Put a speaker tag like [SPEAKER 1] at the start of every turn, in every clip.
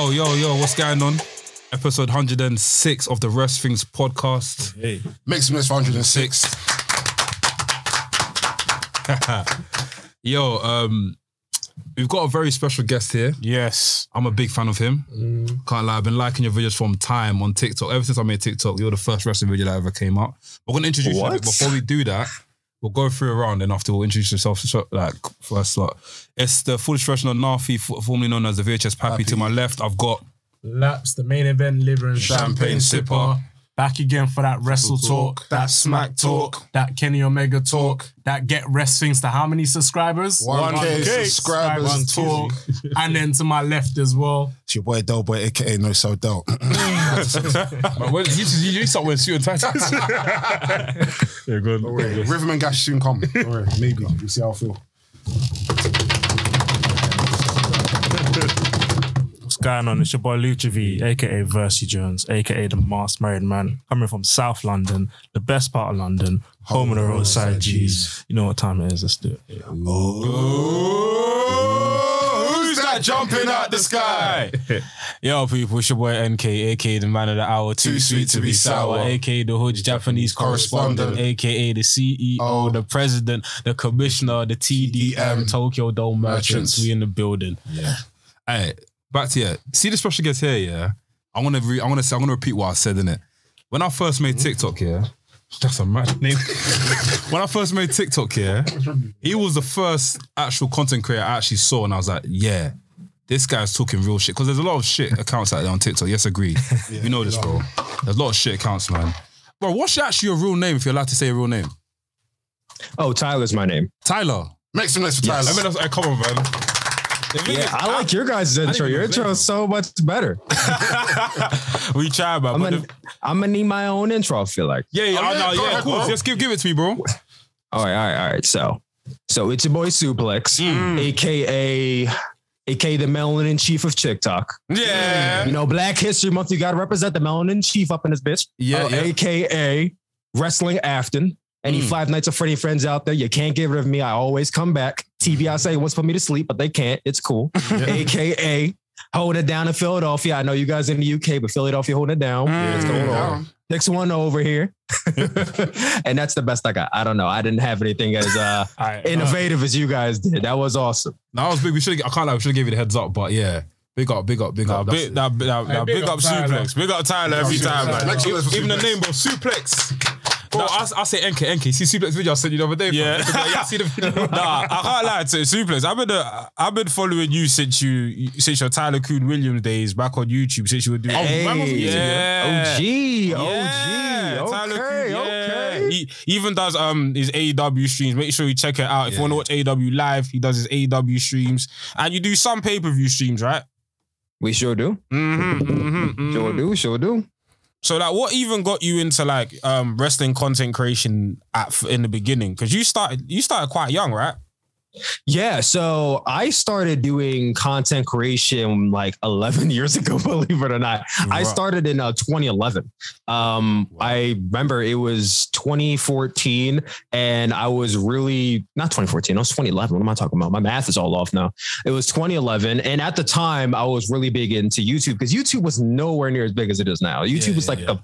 [SPEAKER 1] Yo, yo, yo, what's going on? Episode 106 of the Rest Things podcast.
[SPEAKER 2] Hey.
[SPEAKER 3] Maximus 106.
[SPEAKER 1] Yo, um, we've got a very special guest here.
[SPEAKER 2] Yes.
[SPEAKER 1] I'm a big fan of him. Can't lie, I've been liking your videos from time on TikTok. Ever since I made TikTok, you're the first wrestling video that ever came out. We're gonna introduce you. a bit.
[SPEAKER 4] What?
[SPEAKER 1] Before we do that, we'll go through a round and after we'll introduce yourself. So, like first, like it's the foolish version of Nafi, formerly known as the VHS Pappy. To my left, I've got
[SPEAKER 5] Laps, the main event, liver and
[SPEAKER 1] Champagne
[SPEAKER 5] champagne,
[SPEAKER 1] sipper.
[SPEAKER 5] Sipper. Back again for that wrestle talk, that smack talk, that Kenny Omega talk, that get rest things to how many subscribers?
[SPEAKER 3] 1K subscribers.
[SPEAKER 5] One talk. and then to my left as well.
[SPEAKER 3] It's your boy Doughboy, aka No So Dope.
[SPEAKER 1] Man, when, you, you, you start wearing suit and ties. yeah, go on.
[SPEAKER 3] Rhythm and Gash soon come. Don't worry, maybe. We'll see how I feel.
[SPEAKER 2] Going on? It's your boy Lucha V, aka Versy Jones, aka the Masked Married Man, coming from South London, the best part of London, home of the roadside G's. You know what time it is? Let's do it. Oh.
[SPEAKER 3] Who's that jumping out the sky?
[SPEAKER 6] Yo, people, it's your boy NK, aka the man of the hour, too, sweet to be sour, aka the hood Japanese correspondent, aka the CEO,
[SPEAKER 3] Oh.
[SPEAKER 6] the president, the commissioner, the TDM,
[SPEAKER 3] TDM,
[SPEAKER 6] Tokyo Dome merchants.
[SPEAKER 3] merchants.
[SPEAKER 6] We in the building.
[SPEAKER 1] Hey, back to yeah. See the special guest here, yeah. I want to re- I want to say I'm gonna repeat what I said in it. When I first made TikTok, yeah. That's a mad name. when I first made TikTok, yeah, he was the first actual content creator I actually saw, and I was like, yeah, this guy's talking real shit. Because there's a lot of shit accounts out there on TikTok. Yes, agreed. you know this, bro. There's a lot of shit accounts, man. Bro, what's actually your real name if you're allowed to say your real name?
[SPEAKER 4] Oh, Tyler's my name.
[SPEAKER 1] Tyler.
[SPEAKER 3] Maximus for Tyler.
[SPEAKER 1] I mean, that's, hey, come on, man.
[SPEAKER 4] Yeah, I like your guys' intro. Your intro is so much better.
[SPEAKER 6] We try, man.
[SPEAKER 4] I'm
[SPEAKER 6] but
[SPEAKER 4] gonna,
[SPEAKER 6] the-
[SPEAKER 4] I'm gonna need my own intro. I feel like.
[SPEAKER 1] Yeah, yeah,
[SPEAKER 3] Oh,
[SPEAKER 1] I
[SPEAKER 3] yeah,
[SPEAKER 1] know, yeah,
[SPEAKER 3] ahead,
[SPEAKER 1] of course.
[SPEAKER 3] bro.
[SPEAKER 1] Just give, give it to me, bro.
[SPEAKER 4] All right, all right, all right. So, so it's your boy Suplex, aka aka the melanin chief of TikTok.
[SPEAKER 6] yeah.
[SPEAKER 4] You know, Black History Month. You gotta represent the melanin chief up in this bitch.
[SPEAKER 1] Yeah,
[SPEAKER 4] Uh,
[SPEAKER 1] yeah.
[SPEAKER 4] aka Wrestling Afton. Any Five Nights of Freddy friends out there, you can't get rid of me. I always come back. TBI wants put me to sleep, but they can't. It's cool. AKA holding it down in Philadelphia. I know you guys in the UK, but Philadelphia holding it down. What's going on? Next one over here. and that's the best I got. I don't know. I didn't have anything as uh,
[SPEAKER 2] Alright,
[SPEAKER 4] innovative as you guys did. That was awesome.
[SPEAKER 1] No, that was big. We should. I can't lie. We should give gave you the heads up, but yeah, big up, big up, big up.
[SPEAKER 6] big, nah, big, nah, nah,
[SPEAKER 5] big
[SPEAKER 6] big
[SPEAKER 5] up
[SPEAKER 6] up suplex. Big up Tyler every
[SPEAKER 3] Suplex.
[SPEAKER 6] time, man.
[SPEAKER 3] Next
[SPEAKER 1] Even,
[SPEAKER 3] one is for
[SPEAKER 1] even the name, bro, suplex. Bro, I, I say NK, NK. See suplex video I sent you the other day.
[SPEAKER 6] Yeah.
[SPEAKER 1] fam. yeah. I see the video.
[SPEAKER 6] nah, I can't lie to suplex. I've been uh, I've been following you since you since your Tyler Coon Williams days back on YouTube. Since you were doing
[SPEAKER 4] Hey,
[SPEAKER 1] man was on YouTube,
[SPEAKER 6] yeah.
[SPEAKER 4] OG,
[SPEAKER 6] Yeah,
[SPEAKER 4] OG.
[SPEAKER 6] Tyler
[SPEAKER 4] Okay,
[SPEAKER 6] Coon, yeah.
[SPEAKER 4] okay.
[SPEAKER 6] He even does um his AEW streams. Make sure you check it out. If you want to watch AEW live, he does his AEW streams. And you do some pay per view streams, right?
[SPEAKER 4] We sure do.
[SPEAKER 6] Mm-hmm, mm-hmm,
[SPEAKER 4] Sure do. Sure do.
[SPEAKER 6] So like, what even got you into like um wrestling content creation at in the beginning? Because you started you started quite young, right?
[SPEAKER 4] Yeah, so I started doing content creation like 11 years ago, believe it or not. I started in uh, 2011. Um, I remember it was 2014, and I was really not 2014, it was 2011. What am I talking about? My math is all off now. It was 2011, and at the time, I was really big into YouTube because YouTube was nowhere near as big as it is now. YouTube
[SPEAKER 1] Yeah,
[SPEAKER 4] was
[SPEAKER 1] yeah,
[SPEAKER 4] like
[SPEAKER 1] yeah.
[SPEAKER 4] a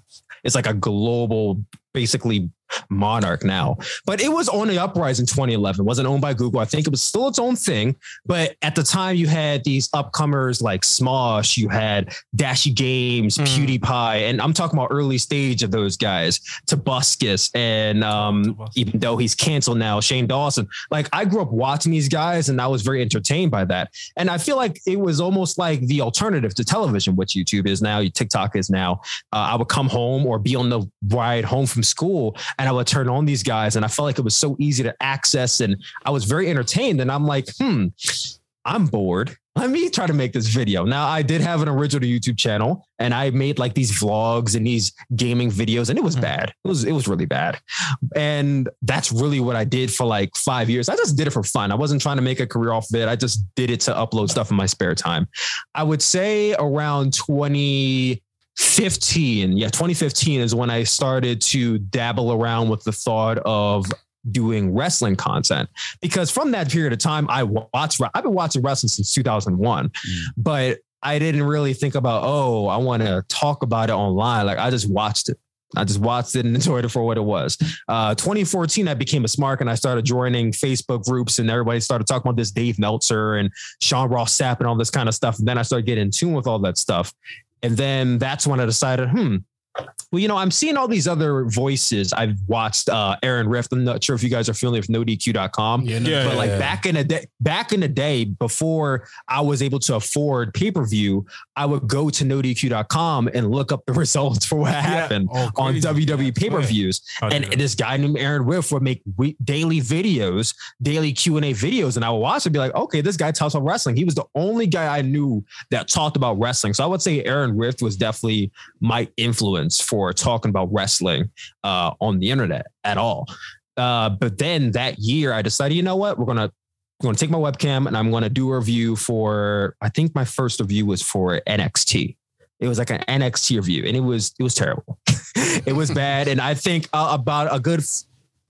[SPEAKER 4] it's like a global basically monarch now. But it was on the uprise in 2011 wasn't owned by google. I think it was still its own thing. But at the time you had these upcomers like smosh you had DashieGames
[SPEAKER 6] Mm.
[SPEAKER 4] pewdiepie and i'm talking about early stage of those guys Tobuscus and um
[SPEAKER 2] Tobuscus.
[SPEAKER 4] even though he's canceled now shane dawson. Like i grew up watching these guys and i was very entertained by that. And i feel like it was almost like the alternative to television which youtube is now tiktok is now. Uh, I would come home or be on the ride home from school and I would turn on these guys. And I felt like it was so easy to access and I was very entertained. And I'm like, hmm, I'm bored. Let me try to make this video. Now, I did have an original YouTube channel and I made like these vlogs and these gaming videos, and it was bad. It was it was really bad. And that's really what I did for like five years. I just did it for fun. I wasn't trying to make a career off of it. I just did it to upload stuff in my spare time. I would say around 20 15 yeah 2015 is when i started to dabble around with the thought of doing wrestling content because from that period of time i watched i've been watching wrestling since 2001 but I didn't really think about, oh, I want to talk about it online. Like I just watched it. I just watched it and enjoyed it for what it was. Uh, 2014, I became a smart and I started joining Facebook groups and everybody started talking about this Dave Meltzer and Sean Ross Sapp and all this kind of stuff. And then I started getting in tune with all that stuff. And then that's when I decided, hmm, well, you know, I'm seeing all these other voices. I've watched uh, Aaron Rift. I'm not sure if you guys are familiar with NoDQ.com.
[SPEAKER 5] Yeah, no,
[SPEAKER 6] Yeah,
[SPEAKER 4] but like
[SPEAKER 6] yeah.
[SPEAKER 4] back in the day, back in the day before I was able to afford pay per view, I would go to NoDQ.com and look up the results for what happened
[SPEAKER 1] Oh,
[SPEAKER 4] on
[SPEAKER 1] crazy.
[SPEAKER 4] WWE pay per views.
[SPEAKER 2] I
[SPEAKER 4] And
[SPEAKER 2] do.
[SPEAKER 4] this guy named Aaron Riff would make we- daily videos, daily Q and A videos, and I would watch and be like, okay, this guy talks about wrestling. He was the only guy I knew that talked about wrestling. So I would say Aaron Rift was definitely my influence for talking about wrestling uh, on the internet at all. Uh, but then that year, I decided, you know what, we're gonna I'm gonna take my webcam and I'm gonna do a review for. I think my first review was for NXT. It was like an NXT review, and it was it was terrible. it was bad, and I think uh, about a good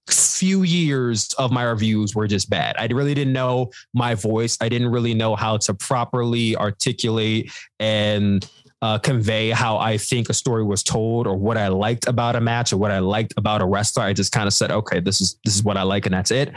[SPEAKER 4] few years of my reviews were just bad. I really didn't know my voice. I didn't really know how to properly articulate and uh, convey how I think a story was told or what I liked about a match or what I liked about a wrestler. I just kind of said, okay, this is this is what I like, and that's it.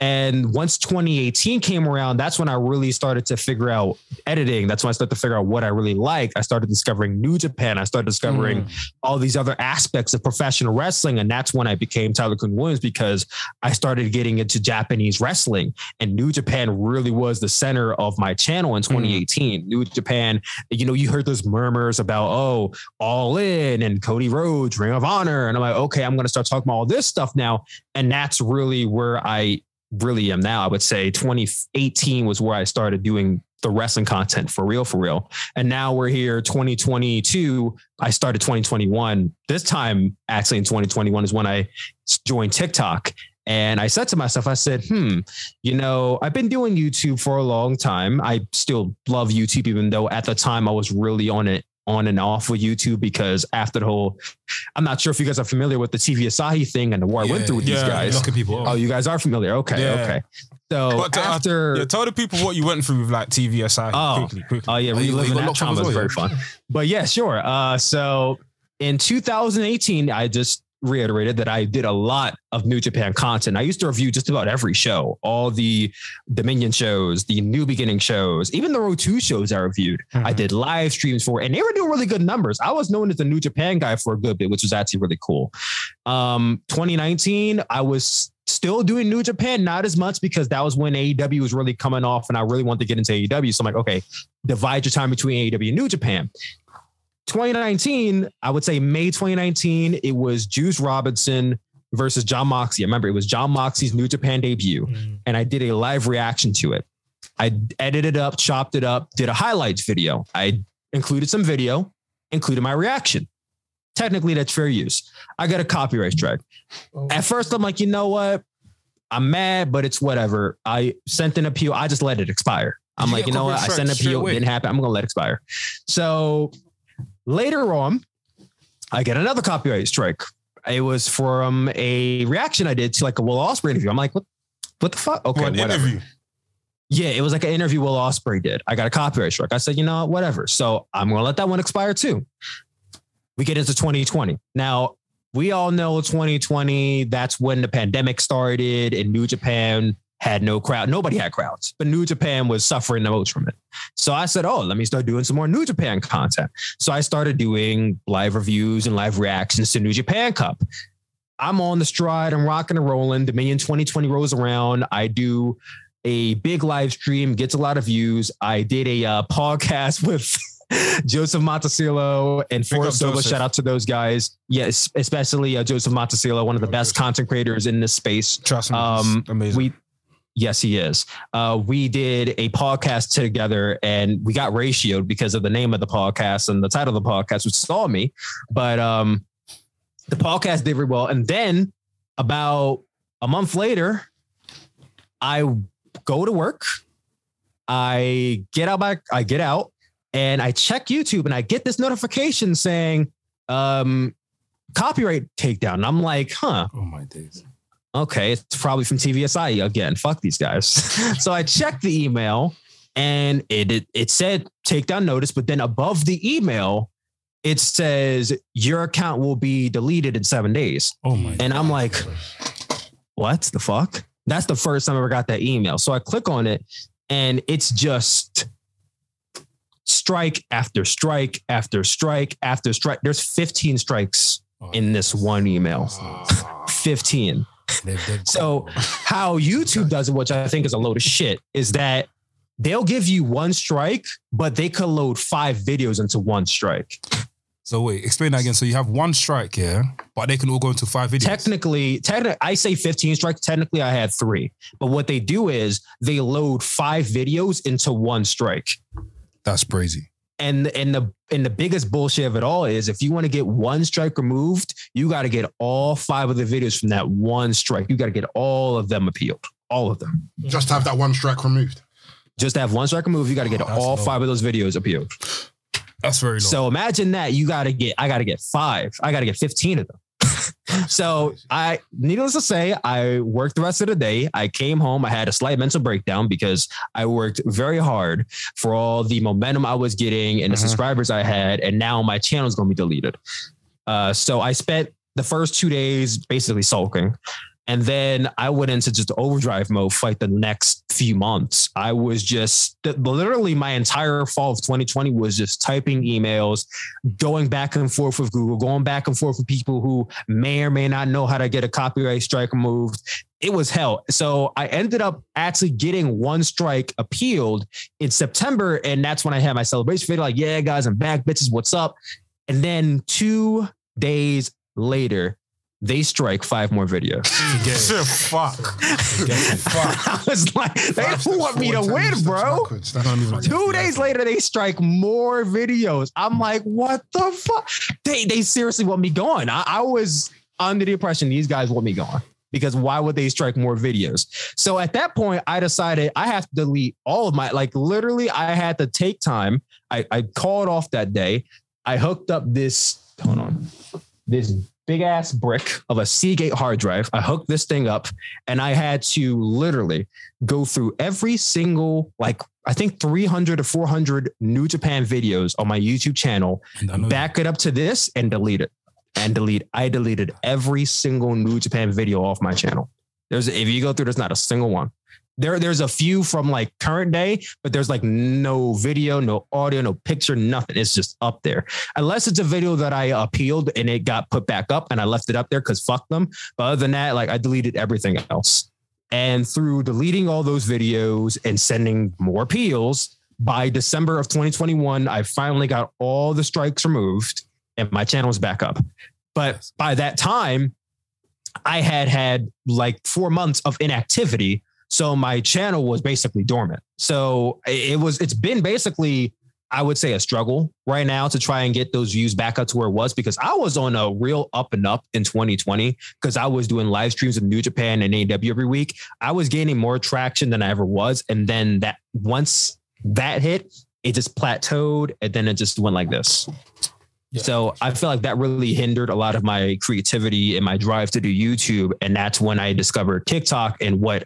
[SPEAKER 4] And once 2018 came around, that's when I really started to figure out editing. That's when I started to figure out what I really like. I started discovering New Japan. I started discovering mm. all these other aspects of professional wrestling. And that's when I became Tyler Kuhn Williams because I started getting into Japanese wrestling. And New Japan really was the center of my channel in mm. 2018. New Japan, you know, you heard those murmurs about, oh, All In and Cody Rhodes, Ring of Honor. And I'm like, okay, I'm going to start talking about all this stuff now. And that's really where I really am now. I would say 2018 was where I started doing the wrestling content for real, for real. And now we're here 2022. I started 2021. This time, actually, in 2021 is when I joined TikTok. And I said to myself, I said, hmm, you know, I've been doing YouTube for a long time. I still love YouTube, even though at the time I was really on it on and off with YouTube because after the whole, I'm not sure if you guys are familiar with the TV Asahi thing and the war I went through with these guys.
[SPEAKER 1] People
[SPEAKER 4] Oh, you guys are familiar. Okay,
[SPEAKER 6] Yeah.
[SPEAKER 4] okay. So
[SPEAKER 6] But, uh,
[SPEAKER 4] after,
[SPEAKER 6] Yeah, tell the people what you went through with like TV Asahi.
[SPEAKER 4] Oh.
[SPEAKER 6] quickly, quickly.
[SPEAKER 4] oh yeah, reliving that trauma
[SPEAKER 1] as
[SPEAKER 4] was
[SPEAKER 1] well,
[SPEAKER 4] very fun. But yeah, sure. Uh, so in 2018, I just reiterated that I did a lot of New Japan content. I used to review just about every show, all the Dominion shows, the New Beginning shows, even the Road 2 shows I reviewed. I did live streams for, and they were doing really good numbers. I was known as the New Japan guy for a good bit, which was actually really cool. Um, 2019, I was still doing New Japan, not as much because that was when AEW was really coming off and I really wanted to get into AEW. So I'm like, okay, divide your time between AEW and New Japan. 2019, I would say May 2019, it was Juice Robinson versus Jon Moxley. I remember it was Jon Moxley's New Japan debut, and I did a live reaction to it. I edited it up, chopped it up, did a highlights video. I included some video, included my reaction. Technically, that's fair use. I got a copyright strike. At first, I'm like, you know what? I'm mad, but it's whatever. I sent an appeal. I just let it expire. I'm
[SPEAKER 1] you
[SPEAKER 4] like, you know what? I sent an appeal.
[SPEAKER 1] away?
[SPEAKER 4] Didn't happen. I'm gonna let it expire. So later on, I get another copyright strike. It was from a reaction I did to like a Will Ospreay interview. I'm like, what? What the fuck? Okay,
[SPEAKER 6] an
[SPEAKER 4] whatever.
[SPEAKER 6] interview.
[SPEAKER 4] Yeah, it was like an interview Will Ospreay did. I got a copyright strike. I said, you know, whatever. So I'm gonna let that one expire too. We get into 2020. Now, we all know 2020, that's when the pandemic started and New Japan had no crowd. Nobody had crowds, but New Japan was suffering the most from it. So I said, oh, let me start doing some more New Japan content. So I started doing live reviews and live reactions to New Japan Cup. I'm on the stride. I'm rocking and rolling. Dominion 2020 rolls around. I do a big live stream, gets a lot of views. I did a uh, podcast with Joseph Montesillo and Forrest Silva. Shout out to those guys. Yes, especially uh, Joseph Montesillo, one of the
[SPEAKER 6] Oh,
[SPEAKER 4] best
[SPEAKER 6] Joseph.
[SPEAKER 4] content creators in this space.
[SPEAKER 6] Trust me.
[SPEAKER 4] Um,
[SPEAKER 6] amazing.
[SPEAKER 4] We, yes, he is. Uh, we did a podcast together, and we got ratioed because of the name of the podcast and the title of the podcast, which saw me. But um, the podcast did very well, and then about a month later, I go to work. I get out my, I get out, and I check YouTube, and I get this notification saying, um, copyright takedown. And I'm like, huh,
[SPEAKER 1] Oh my days.
[SPEAKER 4] Okay, it's probably from TV Asahi again. Fuck these guys. so I checked the email and it, it it said take down notice, but then above the email, it says your account will be deleted in seven days.
[SPEAKER 2] Oh my.
[SPEAKER 4] And I'm like, what the fuck? That's the first time I ever got that email. So I click on it and it's just strike after strike after strike after strike. There's 15 strikes in this one email. 15. So how YouTube does it, which I think is a load of shit, is that they'll give you one strike, but they could load five videos into one strike.
[SPEAKER 1] So wait, explain that again. So you have one strike here, but they can all go into five videos.
[SPEAKER 4] Technically, technically, I say 15 strikes. Technically, I had three. But what they do is they load five videos into one strike.
[SPEAKER 1] That's crazy.
[SPEAKER 4] And and the and the biggest bullshit of it all is if you want to get one strike removed, you got to get all five of the videos from that one strike. You got to get all of them appealed, all of them.
[SPEAKER 3] Just have that one strike removed.
[SPEAKER 4] Just have one strike removed, you got to get oh, all five of those videos appealed.
[SPEAKER 1] That's very low.
[SPEAKER 4] So imagine that you got to get, I got to get five, I got to get 15 of them. so I, needless to say, I worked the rest of the day. I came home. I had a slight mental breakdown because I worked very hard for all the momentum I was getting and the
[SPEAKER 3] Mhm.
[SPEAKER 4] subscribers I had, and now my channel is going to be deleted. Uh, so I spent the first two days basically sulking. And then I went into just overdrive mode for like the next few months. I was just literally my entire fall of 2020 was just typing emails, going back and forth with Google, going back and forth with people who may or may not know how to get a copyright strike removed. It was hell. So I ended up actually getting one strike appealed in September. And that's when I had my celebration video like, yeah, guys, I'm back, bitches, what's up? And then two days later, they strike five more videos.
[SPEAKER 3] Shit, fuck.
[SPEAKER 4] I was like, they
[SPEAKER 3] Five
[SPEAKER 4] want me to win, bro. Two days later, they strike more videos. I'm like, what the fuck? They they seriously want me gone. I, I was under the impression these guys want me gone because why would they strike more videos? So at that point, I decided I have to delete all of my like literally. I had to take time. I I called off that day. I hooked up this. Hold on, this big ass brick of a Seagate hard drive. I hooked this thing up, and I had to literally go through every single like I think 300 to 400 New Japan videos on my YouTube channel,
[SPEAKER 1] And I know-
[SPEAKER 4] back it up to this and delete it. And delete. I deleted every single New Japan video off my channel. There's if you go through, there's not a single one. There, there's a few from like current day, but there's like no video, no audio, no picture, nothing. It's just up there. Unless it's a video that I appealed and it got put back up and I left it up there because fuck them. But other than that, like I deleted everything else. And through deleting all those videos and sending more appeals, by December of 2021, I finally got all the strikes removed and my channel was back up. But by that time, I had had like four months of inactivity. So my channel was basically dormant. So it was, it's been basically, I would say, a struggle right now to try and get those views back up to where it was because I was on a real up and up in 2020 because I was doing live streams of New Japan and AEW every week. I was gaining more traction than I ever was. And then that once that hit, it just plateaued and then it just went like this. So I feel like that really hindered a lot of my creativity and my drive to do YouTube. And that's when I discovered TikTok and what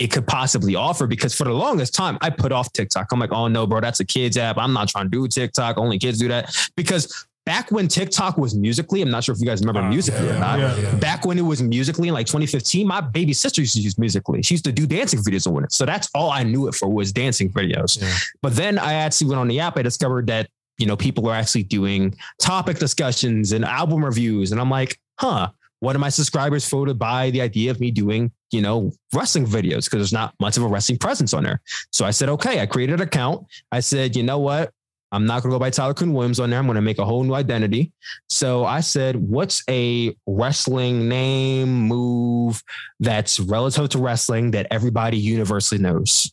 [SPEAKER 4] it could possibly offer. Because for the longest time, I put off TikTok. I'm like, oh no, bro, that's a kids app. I'm not trying to do TikTok. Only kids do that. Because back when TikTok was Musical.ly, I'm not sure if you guys remember uh, Musical.ly or not.
[SPEAKER 2] yeah,
[SPEAKER 4] Back when it was Musical.ly in like 2015, my baby sister used to use Musical.ly. She used to do dancing videos on it. So that's all I knew it for was dancing videos. But then I actually went on the app. I discovered that, you know, people are actually doing topic discussions and album reviews. And I'm like, huh, one of my subscribers voted by the idea of me doing, you know, wrestling videos because there's not much of a wrestling presence on there. So I said, okay, I created an account. I said, you know what? I'm not going to go by Tyler Kuhn Williams on there. I'm going to make a whole new identity. So I said, what's a wrestling name, move that's relative to wrestling that everybody universally knows?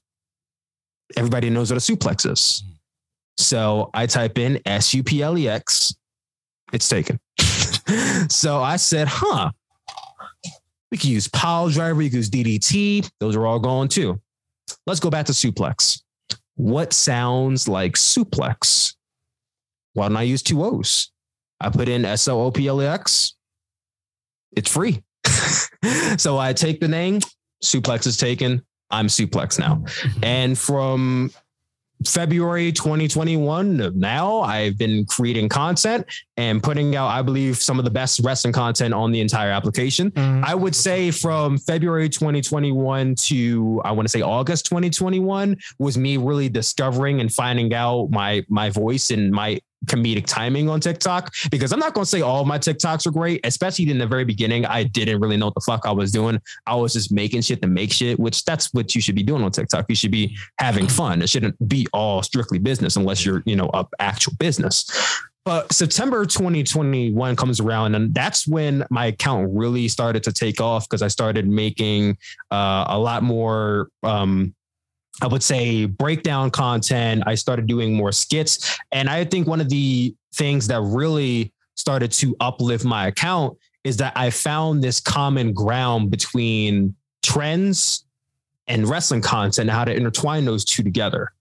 [SPEAKER 4] Everybody knows what a suplex is. So I type in S U P L E X. It's taken. so I said, huh, we can use pile driver, we can use DDT. Those are all gone too. Let's go back to suplex. What sounds like suplex? Why don't I use two O's? I put in S O O P L E X. It's free. so I take the name, suplex is taken. I'm suplex now. And from February 2021, now I've been creating content and putting out, I believe, some of the best wrestling content on the entire application. Mm-hmm. I would say from February 2021 to I want to say August 2021 was me really discovering and finding out my my voice and my comedic timing on TikTok because I'm not going to say all my TikToks are great, especially in the very beginning. I didn't really know what the fuck I was doing. I was just making shit to make shit, which that's what you should be doing on TikTok. You should be having fun. It shouldn't be all strictly business unless you're, you know, up actual business. But September 2021 comes around, and that's when my account really started to take off because I started making uh, a lot more um, I would say breakdown content. I started doing more skits. And I think one of the things that really started to uplift my account is that I found this common ground between trends and wrestling content how to intertwine those two together.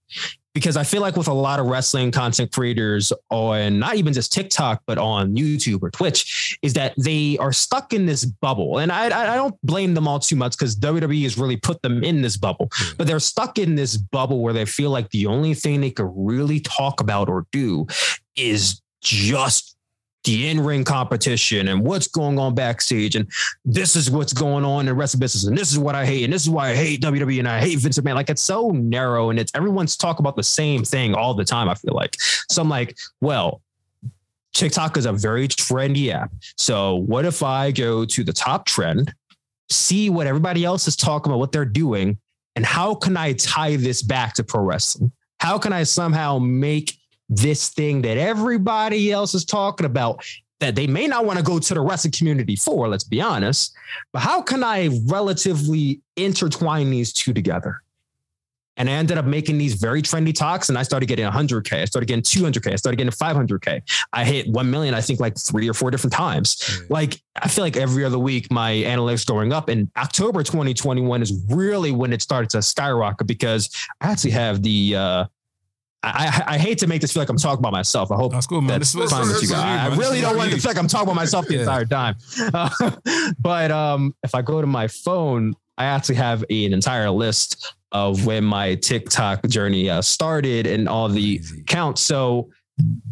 [SPEAKER 4] Because I feel like with a lot of wrestling content creators on not even just TikTok, but on YouTube or Twitch, is that they are stuck in this bubble. And I, I don't blame them all too much because WWE has really put them in this bubble, hmm. but they're stuck in this bubble where they feel like the only thing they could really talk about or do is just the in-ring competition and what's going on backstage and this is what's going on in wrestling business and this is what I hate and this is why I hate WWE and I hate Vince McMahon. Like it's so narrow and it's everyone's talk about the same thing all the time. I feel like so I'm like, well, TikTok is a very trendy app. So what if I go to the top trend, see what everybody else is talking about, what they're doing, and how can I tie this back to pro wrestling? How can I somehow make this thing that everybody else is talking about that they may not want to go to the rest wrestling community for, let's be honest, but how can I relatively intertwine these two together? And I ended up making these very trendy talks and I started getting 100K. I started getting 200K. I started getting 500K. I hit 1 million, I think like three or four different times. Like, I feel like every other week my analytics going up. And October 2021 is really when it started to skyrocket because I actually have the, uh, I, I, I hate to make this feel like I'm talking about myself. I hope
[SPEAKER 1] That's cool, man.
[SPEAKER 4] that's
[SPEAKER 1] This
[SPEAKER 4] fine with you guys.
[SPEAKER 1] you,
[SPEAKER 4] I really don't want to feel like I'm talking about myself the
[SPEAKER 1] Yeah.
[SPEAKER 4] entire time. Uh, but um, if I go to my phone, I actually have an entire list of when my TikTok journey uh, started and all the counts. So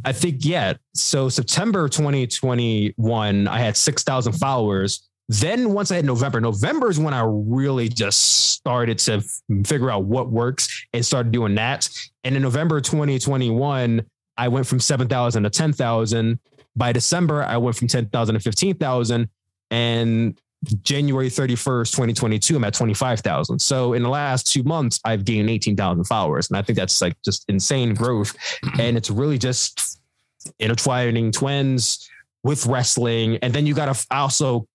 [SPEAKER 4] I think, yeah. So September 2021, I had 6,000 followers. Then once I had November, November is when I really just started to figure out what works and started doing that. And in November 2021, I went from 7,000 to 10,000. By December, I went from 10,000 to 15,000. And January 31st, 2022, I'm at 25,000. So in the last two months, I've gained 18,000 followers. And I think that's like just insane growth. And it's really just intertwining twins with wrestling. And then you got to also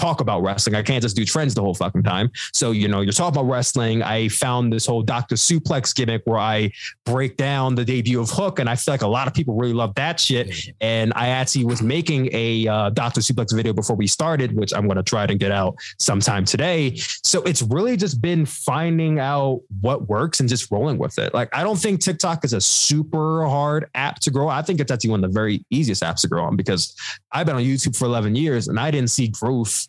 [SPEAKER 4] talk about wrestling. I can't just do trends the whole fucking time. So, you know, you're talking about wrestling. I found this whole Dr. Suplex gimmick where I break down the debut of Hook. And I feel like a lot of people really love that shit. And I actually was making a uh, Dr. Suplex video before we started, which I'm going to try to get out sometime today. So it's really just been finding out what works and just rolling with it. Like, I don't think TikTok is a super hard app to grow. I think it's actually one of the very easiest apps to grow on because I've been on YouTube for 11 years and I didn't see growth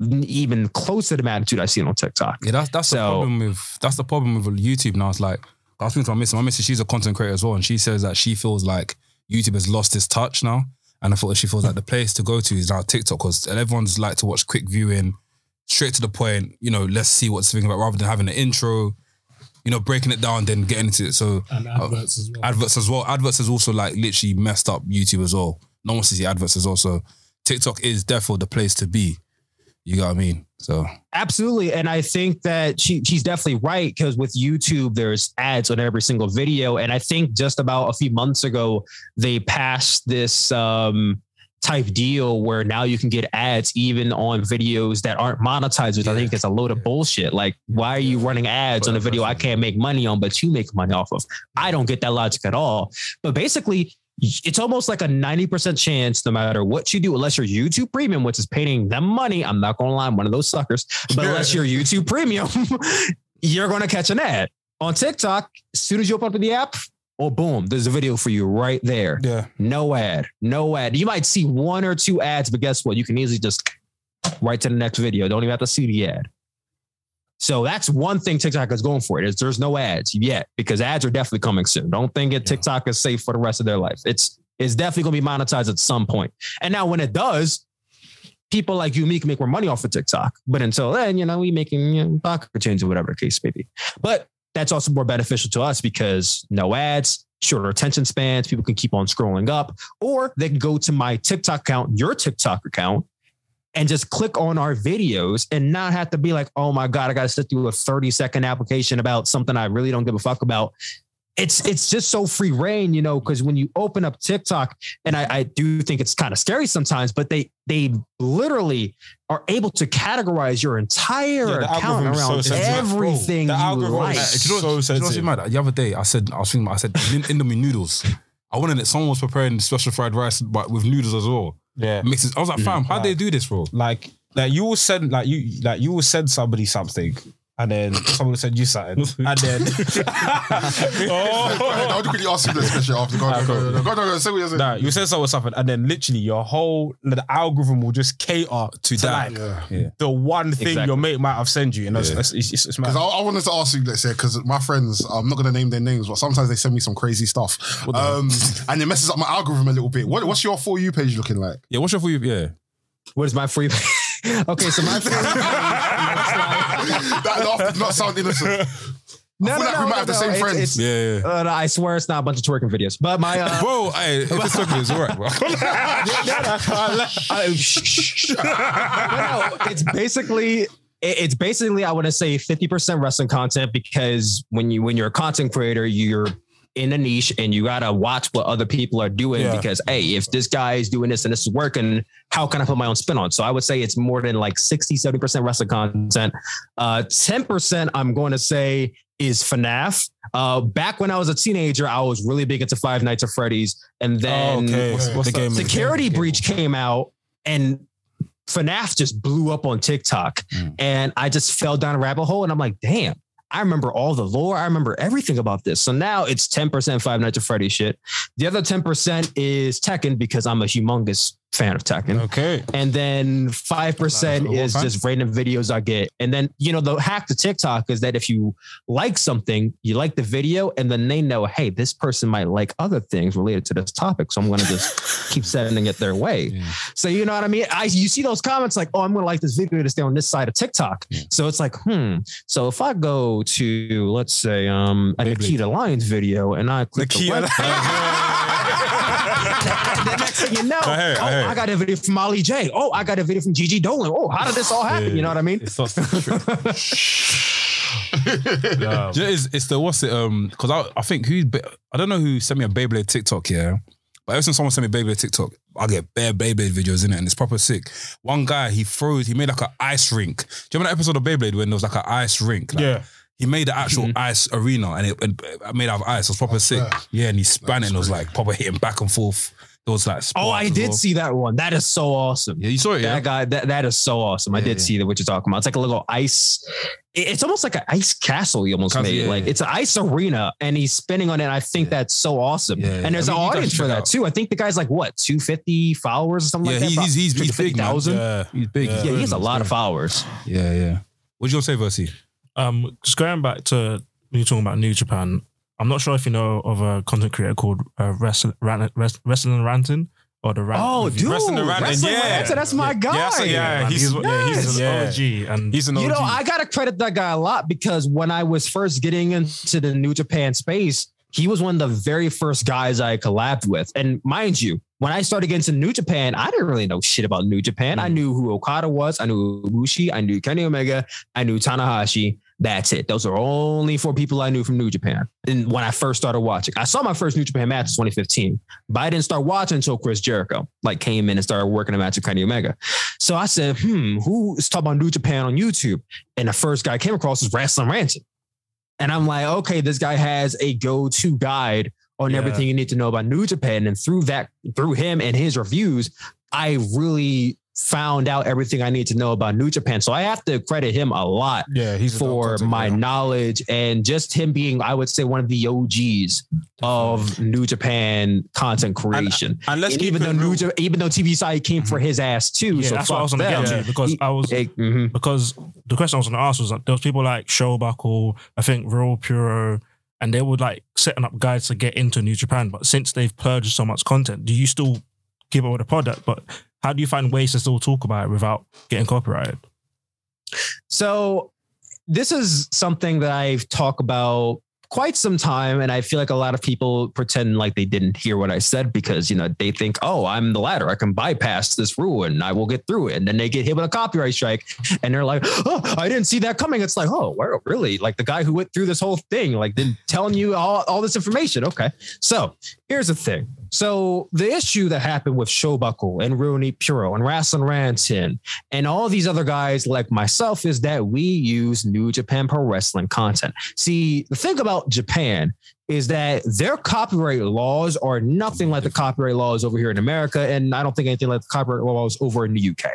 [SPEAKER 4] even close to the magnitude I've seen on TikTok.
[SPEAKER 1] Yeah, that's that's the problem with that's the problem with YouTube now. It's like I was speaking to my missus. My missus, she's a content creator as well, and she says that she feels like YouTube has lost its touch now. And I thought she feels like the place to go to is now TikTok because everyone's like to watch quick viewing, straight to the point. You know, let's see what's thinking about rather than having an intro. You know, breaking it down, then getting into it. So
[SPEAKER 5] And uh, adverts as well.
[SPEAKER 1] adverts as well. Adverts has also like literally messed up YouTube as well. No one wants to see adverts as well. So TikTok is therefore the place to be. You got me. So
[SPEAKER 4] Absolutely. And I think that she she's definitely right because with YouTube, there's ads on every single video. And I think just about a few months ago, they passed this um type deal where now you can get ads even on videos that aren't monetized, which I think is a load of bullshit. Like, why are you running ads on a video I can't make money on, but you make money off of? I don't get that logic at all. But basically, it's almost like a 90% chance no matter what you do, unless you're YouTube premium, which is paying them money. I'm not going to lie, I'm one of those suckers. But unless you're YouTube premium, you're going to catch an ad. On TikTok, as soon as you open up the app, oh, boom, there's a video for you right there.
[SPEAKER 1] yeah,
[SPEAKER 4] No ad, no ad. You might see one or two ads, but guess what? You can easily just right to the next video. Don't even have to see the ad. So that's one thing TikTok is going for. It is there's no ads yet because ads are definitely coming soon. Don't think that TikTok is safe for the rest of their life. It's it's definitely going to be monetized at some point. And now when it does, people like you, me, can make more money off of TikTok. But until then, you know, we making you know, pocket change or whatever the case may be. But that's also more beneficial to us because no ads, shorter attention spans. People can keep on scrolling up, or they can go to my TikTok account, your TikTok account, and just click on our videos and not have to be like, oh my God, I got to sit through a 30 second application about something I really don't give a fuck about. It's it's just so free reign, you know, because when you open up TikTok, and I, I do think it's kind of scary sometimes, but they they literally are able to categorize your entire
[SPEAKER 6] Yeah,
[SPEAKER 4] account
[SPEAKER 6] algorithm's so
[SPEAKER 4] around
[SPEAKER 6] sensitive.
[SPEAKER 4] everything
[SPEAKER 6] The
[SPEAKER 4] you like.
[SPEAKER 6] is
[SPEAKER 1] do you know,
[SPEAKER 6] so
[SPEAKER 1] you know what's
[SPEAKER 6] sensitive.
[SPEAKER 1] mad? The other day, I said, I was thinking, about, I said, Indomie noodles. I wanted it. Someone was preparing special fried rice, but with noodles as well.
[SPEAKER 6] Yeah.
[SPEAKER 1] Mixes. I was like, fam, how'd mm-hmm. they do this, bro?
[SPEAKER 6] Like, like you will send, like you, like you will send somebody something, and then someone will send you something, and then. oh.
[SPEAKER 3] I'll quickly ask you this question after. Go, on, go, go, go, go, go, go, say what you're saying.
[SPEAKER 6] Nah, you send someone something, and then literally your whole the algorithm will just cater to,
[SPEAKER 1] that.
[SPEAKER 6] like,
[SPEAKER 3] Yeah.
[SPEAKER 6] the one thing
[SPEAKER 4] Exactly.
[SPEAKER 6] your mate might have sent you, and it's,
[SPEAKER 1] Yeah.
[SPEAKER 6] it's, it's, it's, mad.
[SPEAKER 3] Because I, I wanted to ask you, let's say, because my friends, I'm not going to name their names, but sometimes they send me some crazy stuff. Um, and it messes up my algorithm a little bit. What, what's your For You page looking like?
[SPEAKER 1] Yeah, what's your for you? Yeah.
[SPEAKER 4] What is my free? okay, so my free.
[SPEAKER 3] that laugh did not sound innocent.
[SPEAKER 4] No,
[SPEAKER 3] feel like we might have the same
[SPEAKER 4] it's-
[SPEAKER 3] friends.
[SPEAKER 4] it's-
[SPEAKER 1] Yeah, yeah.
[SPEAKER 4] Uh, no, I swear it's not a bunch of twerking videos. But my uh,
[SPEAKER 1] Bro, hey, if it's okay, it's all right, bro.
[SPEAKER 4] But no, it's basically it's basically I want to say 50% wrestling content because when you when you're a content creator, you're in a niche and you gotta watch what other people are doing
[SPEAKER 6] Yeah.
[SPEAKER 4] because hey, if this guy is doing this and this is working, how can I put my own spin on? So I would say it's more than like 60, 70% wrestling content. Uh 10% I'm going to say is FNAF. Uh back when I was a teenager, I was really big into Five Nights at Freddy's. And then
[SPEAKER 6] Oh, okay.
[SPEAKER 1] What's- what's
[SPEAKER 6] the game?
[SPEAKER 4] Security Breach came out and FNAF just blew up on TikTok.
[SPEAKER 1] Mm.
[SPEAKER 4] And I just fell down a rabbit hole and I'm like, damn, I remember all the lore. I remember everything about this. So now it's 10% Five Nights at Freddy shit. The other 10% is Tekken because I'm a humongous fan of Tekken.
[SPEAKER 6] Okay.
[SPEAKER 4] And then 5% is just random videos I get. And then, you know, the hack to TikTok is that if you like something, you like the video, and then they know, hey, this person might like other things related to this topic. So I'm going to just keep sending it their way.
[SPEAKER 1] Yeah.
[SPEAKER 4] So, you know what I mean? I You see those comments like, oh, I'm going to like this video to stay on this side of TikTok. So it's like, hmm. So if I go to, let's say, um, a. Nikita Lyons video and I click the
[SPEAKER 6] Nikita
[SPEAKER 4] web- the next thing you know,
[SPEAKER 1] I heard,
[SPEAKER 4] oh,
[SPEAKER 1] I heard.
[SPEAKER 4] I got a video from Molly J. Oh, I got a video from Gigi Dolan. Oh, how did this all happen? You know what I mean?
[SPEAKER 1] It's not yeah. it's, it's the what's it um because I, I think who I don't know who sent me a Beyblade TikTok yeah but ever since someone sent me a Beyblade TikTok I get bare Beyblade videos in it and it's proper sick one guy he froze, he made like an ice rink do you remember that episode of Beyblade when there was like an ice rink like,
[SPEAKER 6] Yeah.
[SPEAKER 1] He made the actual
[SPEAKER 4] Mm-hmm.
[SPEAKER 1] ice arena and it and it made out of ice it was proper sick yeah and he span it and it was like proper hitting back and forth there was like
[SPEAKER 4] Oh, I
[SPEAKER 1] sparks as
[SPEAKER 4] did
[SPEAKER 1] well.
[SPEAKER 4] see that one. That is so awesome.
[SPEAKER 1] yeah you saw it yeah
[SPEAKER 4] That guy, that, that is so awesome. I
[SPEAKER 1] Yeah,
[SPEAKER 4] did
[SPEAKER 1] yeah.
[SPEAKER 4] see that what you're talking about. It's like a little ice. it- It's almost like an ice castle he almost
[SPEAKER 1] Castle,
[SPEAKER 4] made.
[SPEAKER 1] yeah,
[SPEAKER 4] like
[SPEAKER 1] yeah.
[SPEAKER 4] it's an ice arena and he's spinning on it. And I think that's so awesome.
[SPEAKER 1] Yeah, yeah.
[SPEAKER 4] And there's
[SPEAKER 1] I mean,
[SPEAKER 4] an
[SPEAKER 1] guys
[SPEAKER 4] audience for
[SPEAKER 1] check
[SPEAKER 4] that
[SPEAKER 1] out.
[SPEAKER 4] too. I think the guy's like what 250 followers or something
[SPEAKER 1] yeah
[SPEAKER 4] like that.
[SPEAKER 1] he's, he's, he's, he's big man
[SPEAKER 4] 250,000?
[SPEAKER 1] yeah he's big
[SPEAKER 6] Yeah.
[SPEAKER 1] He's
[SPEAKER 4] Yeah, he has a lot of followers.
[SPEAKER 1] yeah yeah what did you gonna say Versi
[SPEAKER 2] Um, just going back to when you're talking about New Japan, I'm not sure if you know of a content creator called uh, Wrestling Ran- Wrest- Wrestling Ranting or the Rant.
[SPEAKER 4] Oh,
[SPEAKER 2] Review.
[SPEAKER 4] dude,
[SPEAKER 6] Wrestling around and
[SPEAKER 4] Wrestling
[SPEAKER 6] yeah.
[SPEAKER 4] Ranter, that's my guy.
[SPEAKER 6] Yeah, so yeah,
[SPEAKER 2] Man,
[SPEAKER 6] he's-
[SPEAKER 2] he's, yeah, he's
[SPEAKER 4] Yes.
[SPEAKER 2] an OG, and
[SPEAKER 6] He's an OG.
[SPEAKER 4] You know, I gotta credit that guy a lot because when I was first getting into the New Japan space, he was one of the very first guys I collabed with. And mind you, when I started getting to New Japan, I didn't really know shit about New Japan. I knew who Okada was, I knew Ibushi, I knew Kenny Omega, I knew Tanahashi. That's it. Those are only four people I knew from New Japan. And when I first started watching, I saw my first New Japan match in 2015, but I didn't start watching until Chris Jericho like came in and started working a match with Kenny Omega. So I said, hmm, who is talking about New Japan on YouTube? And the first guy I came across was Wrestling Ranting. And I'm like, okay, this guy has a go-to guide on
[SPEAKER 2] Yeah.
[SPEAKER 4] everything you need to know about New Japan. And through that, through him and his reviews, I really found out everything I need to know about New Japan. So I have to credit him a lot
[SPEAKER 6] Yeah, he's
[SPEAKER 4] for
[SPEAKER 6] content
[SPEAKER 4] my
[SPEAKER 6] creator.
[SPEAKER 4] knowledge and just him being, I would say, one of the OGs of New Japan content creation.
[SPEAKER 6] And let's
[SPEAKER 4] And
[SPEAKER 6] keep
[SPEAKER 4] even
[SPEAKER 6] it
[SPEAKER 4] though New
[SPEAKER 6] real.
[SPEAKER 4] Ja- even though TV Asahi came for his ass too.
[SPEAKER 2] Yeah,
[SPEAKER 4] so
[SPEAKER 2] that's what I was
[SPEAKER 4] fuck
[SPEAKER 2] going to
[SPEAKER 4] them.
[SPEAKER 2] get
[SPEAKER 6] Yeah.
[SPEAKER 2] to because I was
[SPEAKER 4] It- mhm.
[SPEAKER 2] because the question I was going to ask was that there was people like Showbuckle, I think Real Puro, and they would like setting up guides to get into New Japan. But since they've purged so much content, do you still keep up with the product? But how do you find ways to still talk about it without getting copyrighted?
[SPEAKER 4] So this is something that I've talked about quite some time and I feel like a lot of people pretend like they didn't hear what I said because you know they think oh I'm the ladder I can bypass this rule and I will get through it. And then they get hit with a copyright strike and they're like oh I didn't see that coming. It's like oh where, really? Like the guy who went through this whole thing like didn't telling you all, all this information? Okay. So here's the thing so the issue that happened with Showbuckle and Rooney Puro and Wrestling Ranting and all these other guys like myself is that we use New Japan Pro Wrestling content. See, the thing about Japan is that their copyright laws are nothing like the copyright laws over here in America. And I don't think anything like the copyright laws over in the UK.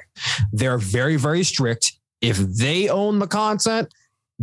[SPEAKER 4] They're very, very strict. If they own the content,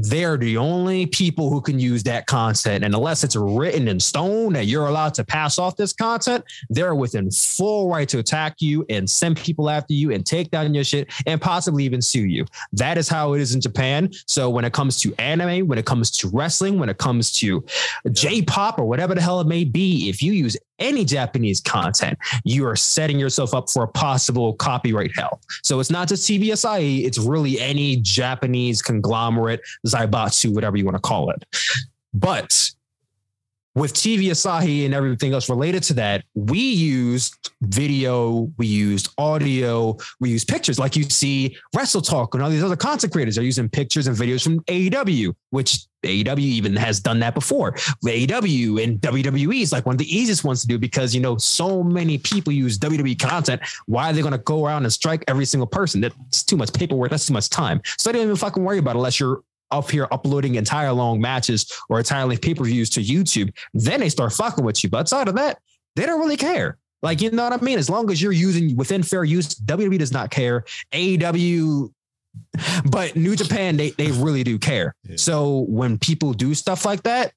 [SPEAKER 4] they're the only people who can use that content. And unless it's written in stone that you're allowed to pass off this content, they're within full right to attack you and send people after you and take down your shit and possibly even sue you. That is how it is in Japan. So when it comes to anime, when it comes to wrestling, when it comes to J-pop or whatever the hell it may be, if you use any Japanese content, you are setting yourself up for a possible copyright hell. So it's not just TV Asahi, it's really any Japanese conglomerate, Zaibatsu, whatever you want to call it. But with TV Asahi and everything else related to that, we used video, we used audio, we used pictures. Like you see Wrestle Talk and all these other content creators are using pictures and videos from AEW, which AEW even has done that before. AEW and WWE is like one of the easiest ones to do because you know so many people use WWE content. Why are they going to go around and strike every single person? That's too much paperwork. That's too much time. So they don't even fucking worry about it unless you're up here uploading entire long matches or entire length pay per views to YouTube, then they start fucking with you. But outside of that, they don't really care. Like, you know what I mean? As long as you're using within fair use, WWE does not care. AEW, but New Japan, they, they really do care. So when people do stuff like that,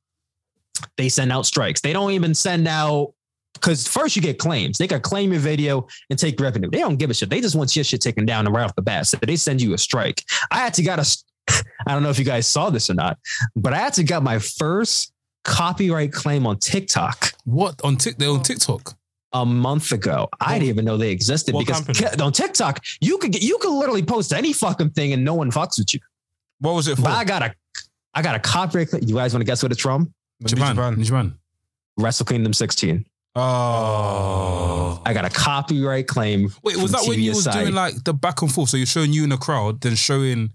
[SPEAKER 4] they send out strikes. They don't even send out because first you get claims. They can claim your video and take revenue. They don't give a shit. They just want your shit taken down right off the bat. So they send you a strike. I actually got a I don't know if you guys saw this or not, but I actually got my first copyright claim on TikTok
[SPEAKER 1] What on Tik? They're on oh. TikTok.
[SPEAKER 4] a month ago. I didn't even know they existed
[SPEAKER 2] what
[SPEAKER 4] because
[SPEAKER 2] company?
[SPEAKER 4] on TikTok you could get you could literally post any fucking thing and no one fucks with you.
[SPEAKER 6] What was it for?
[SPEAKER 4] But I got a I got a copyright. claim. You guys want to guess what it's from?
[SPEAKER 1] Japan. Japan.
[SPEAKER 4] Wrestle Kingdom 16.
[SPEAKER 6] Oh.
[SPEAKER 4] I got a copyright claim.
[SPEAKER 1] Wait, was
[SPEAKER 4] from
[SPEAKER 1] that when you was doing like the back and forth? So you're showing you in the crowd, then showing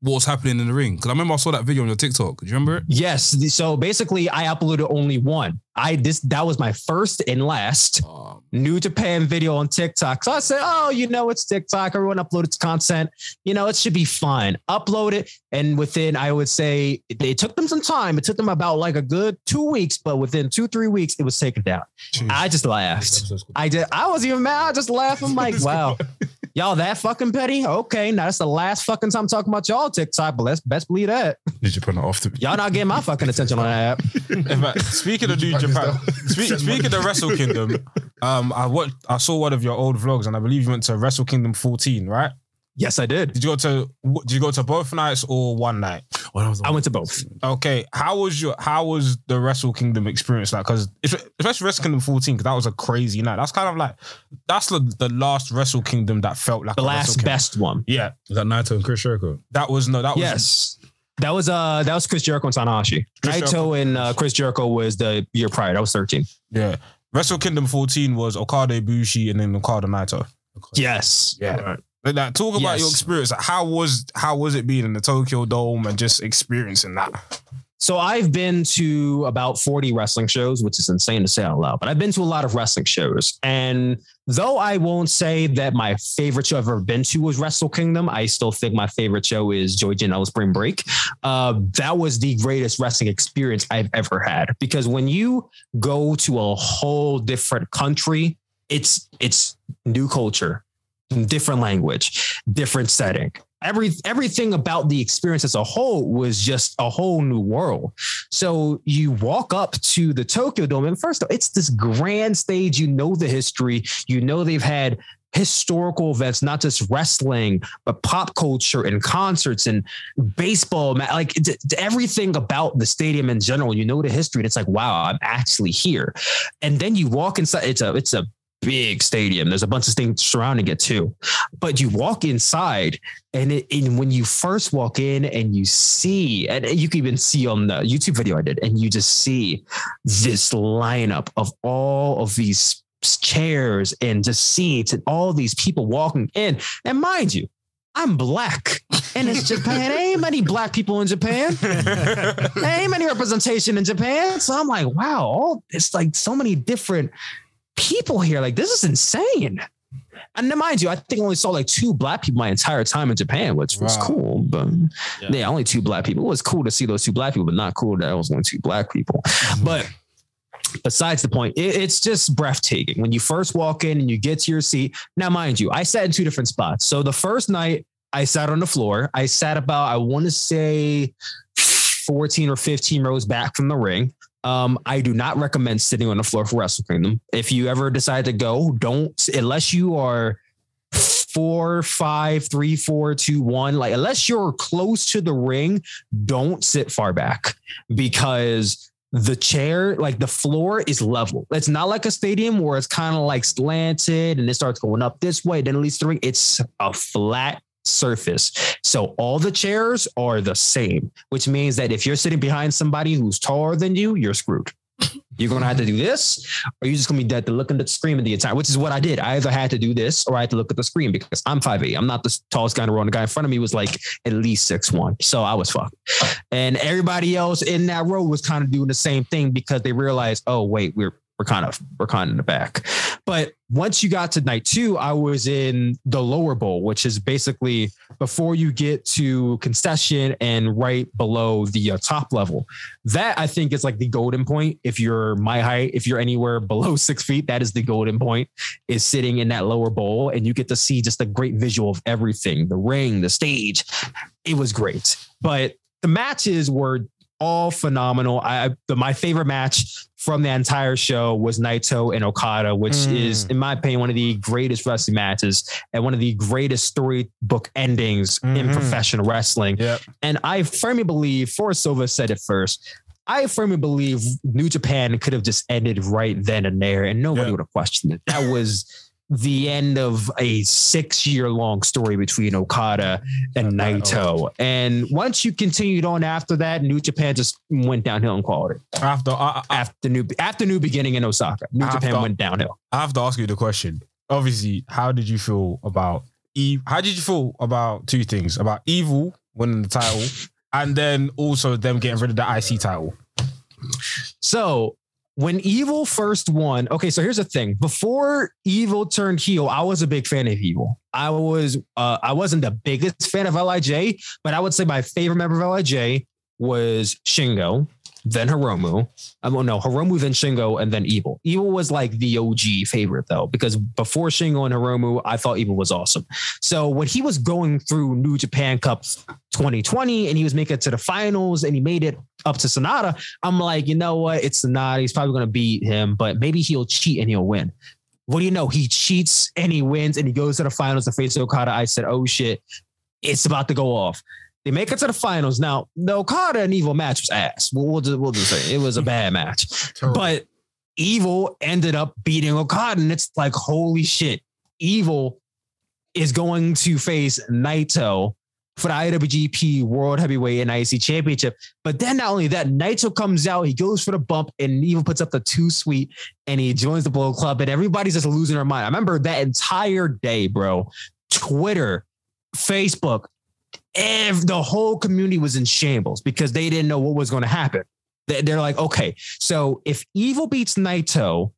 [SPEAKER 1] what's happening in the ring? Because I remember I saw that video on your TikTok. Do you remember it?
[SPEAKER 4] Yes. So basically, I uploaded only one. I this that was my first and last
[SPEAKER 1] Um,
[SPEAKER 4] New Japan video on TikTok. So I said, oh, you know, it's TikTok. Everyone uploaded content. You know, it should be fine. Upload it. And within, I would say, it, it took them some time. It took them about like a good two weeks, but within two, three weeks, it was taken down. I just laughed. I did. I was even mad. I just laughed. I'm like, wow, y'all that fucking petty? Okay, now that's the last fucking time I'm talking about y'all TikTok, but let's best believe that.
[SPEAKER 3] Did you put it off to me?
[SPEAKER 4] Y'all not getting my fucking attention on that app.
[SPEAKER 6] In fact, speaking of New
[SPEAKER 3] Japan is
[SPEAKER 6] Japan,
[SPEAKER 3] down.
[SPEAKER 6] speak, speaking
[SPEAKER 3] money.
[SPEAKER 6] of Wrestle Kingdom, um, I watched, I saw one of your old vlogs, and I believe you went to Wrestle Kingdom 14, right?
[SPEAKER 4] Yes, I did.
[SPEAKER 6] Did you go to Did you go to both nights or one night?
[SPEAKER 4] I I went to both.
[SPEAKER 6] Okay, how was your How was the Wrestle Kingdom experience like? Because if especially Wrestle Kingdom 14, because that was a crazy night. That's kind of like that's the, the last Wrestle Kingdom that felt like
[SPEAKER 4] The
[SPEAKER 6] a
[SPEAKER 4] last best one.
[SPEAKER 6] Yeah,
[SPEAKER 1] Was that Naito and Chris Jericho?
[SPEAKER 6] that was no, that was
[SPEAKER 4] Yes. That was uh that was Chris Jericho and Tanahashi.
[SPEAKER 6] Chris
[SPEAKER 4] Naito
[SPEAKER 6] Jericho.
[SPEAKER 4] and uh, Chris Jericho was the year prior. That was 13.
[SPEAKER 6] yeah. Wrestle Kingdom 14 was Okada Ibushi and then Okada Naito.
[SPEAKER 4] Yes.
[SPEAKER 6] Yeah. Like, like, talk about
[SPEAKER 4] Yes.
[SPEAKER 6] your experience. Like, how was how was it being in the Tokyo Dome and just experiencing that?
[SPEAKER 4] So I've been to about 40 wrestling shows, which is insane to say out loud, but I've been to a lot of wrestling shows. And though I won't say that my favorite show I've ever been to was Wrestle Kingdom, I still think my favorite show is Joey Janela Spring Break. Uh, that was the greatest wrestling experience I've ever had because when you go to a whole different country, it's it's new culture. Different language, different setting. Every everything about the experience as a whole was just a whole new world. So you walk up to the Tokyo Dome, and first, of all, it's this grand stage. You know the history. You know they've had historical events, not just wrestling, but pop culture and concerts and baseball, like everything about the stadium in general. You know the history, and it's like, wow, I'm actually here. And then you walk inside. It's a it's a big stadium. There's a bunch of things surrounding it too. But you walk inside, and, it, and when you first walk in and you see, and you can even see on the YouTube video I did, and you just see this lineup of all of these chairs and just seats and all these people walking in. And mind you, I'm black and it's Japan. Ain't many black people in Japan. Ain't many representation in Japan. So I'm like, wow, all it's like so many different people here. Like, this is insane. And then mind you, I think I only saw like two black people my entire time in Japan, which was wow. cool. But yeah. yeah. only two black people. It was cool to see those two black people, but not cool that I was only two black people. Mm-hmm. But besides the point, it, it's just breathtaking. When you first walk in and you get to your seat. Now, mind you, I sat in two different spots. So the first night I sat on the floor. I sat about, I want to say 14 or 15 rows back from the ring. Um, I do not recommend sitting on the floor for Wrestle Kingdom. If you ever decide to go, don't unless you are four, five, three, four, two, one. Like unless you're close to the ring, don't sit far back because the chair, like the floor is level. It's not like a stadium where it's kind of like slanted and it starts going up this way, then at least ring. It's a flat surface. So all the chairs are the same, which means that if you're sitting behind somebody who's taller than you, you're screwed. You're gonna have to do this, or you're just gonna be dead to look at the screen the entire, which is what I did. I either had to do this or I had to look at the screen because I'm 5'8. I'm not the tallest guy in the row. The guy in front of me was like at least 6'1. So I was fucked. And everybody else in that row was kind of doing the same thing because they realized, oh, wait, we're we're kind of we're kind of in the back. But once you got to night two, I was in the lower bowl, which is basically before you get to concession and right below the uh, top level. That I think is like the golden point. If you're my height, if you're anywhere below six feet, that is the golden point. Is sitting in that lower bowl, and you get to see just a great visual of everything: the ring, the stage. It was great, but the matches were all phenomenal. I the, my favorite match from the entire show was Naito and Okada, which mm. is, in my opinion, one of the greatest wrestling matches and one of the greatest storybook endings mm-hmm. in professional wrestling. Yep. And I firmly believe, Forrest Silva said it first. I firmly believe New Japan could have just ended right then and there, and nobody yep. would have questioned it. That was the end of a six year long story between Okada and Naito. And once you continued on after that, New Japan just went downhill in quality.
[SPEAKER 6] After uh,
[SPEAKER 4] after new after new beginning in Osaka, New Japan to, went downhill.
[SPEAKER 6] I have to ask you the question. Obviously, how did you feel about Eve? How did you feel about two things about Evil winning the title, and then also them getting rid of the IC title?
[SPEAKER 4] So when Evil first won, okay, so here's the thing. Before Evil turned heel, I was a big fan of Evil. I was uh, I wasn't the biggest fan of LIJ, but I would say my favorite member of LIJ was Shingo then Hiromu. Um, oh, I don't know Hiromu, then Shingo, and then Evil. Evil was like the OG favorite though, because before Shingo and Hiromu, I thought Evil was awesome. So when he was going through New Japan Cup 2020 and he was making it to the finals and he made it up to Sanada, I'm like, you know what? It's Sanada. He's probably going to beat him, but maybe he'll cheat and he'll win. What do you know? He cheats and he wins and he goes to the finals to face Okada. I said, oh shit, it's about to go off. They make it to the finals. Now, the Okada and Evil match was ass. We'll, we'll, just, we'll just say it was a bad match. But Evil ended up beating Okada, and it's like, holy shit. Evil is going to face Naito for the IWGP World Heavyweight and IC Championship. But then not only that, Naito comes out, he goes for the bump, and Evil puts up the Too Sweet, and he joins the Bullet Club, and everybody's just losing their mind. I remember that entire day, bro. Twitter, Facebook, Every, the whole community was in shambles because they didn't know what was going to happen. They're like, okay, so if Evil beats Naito,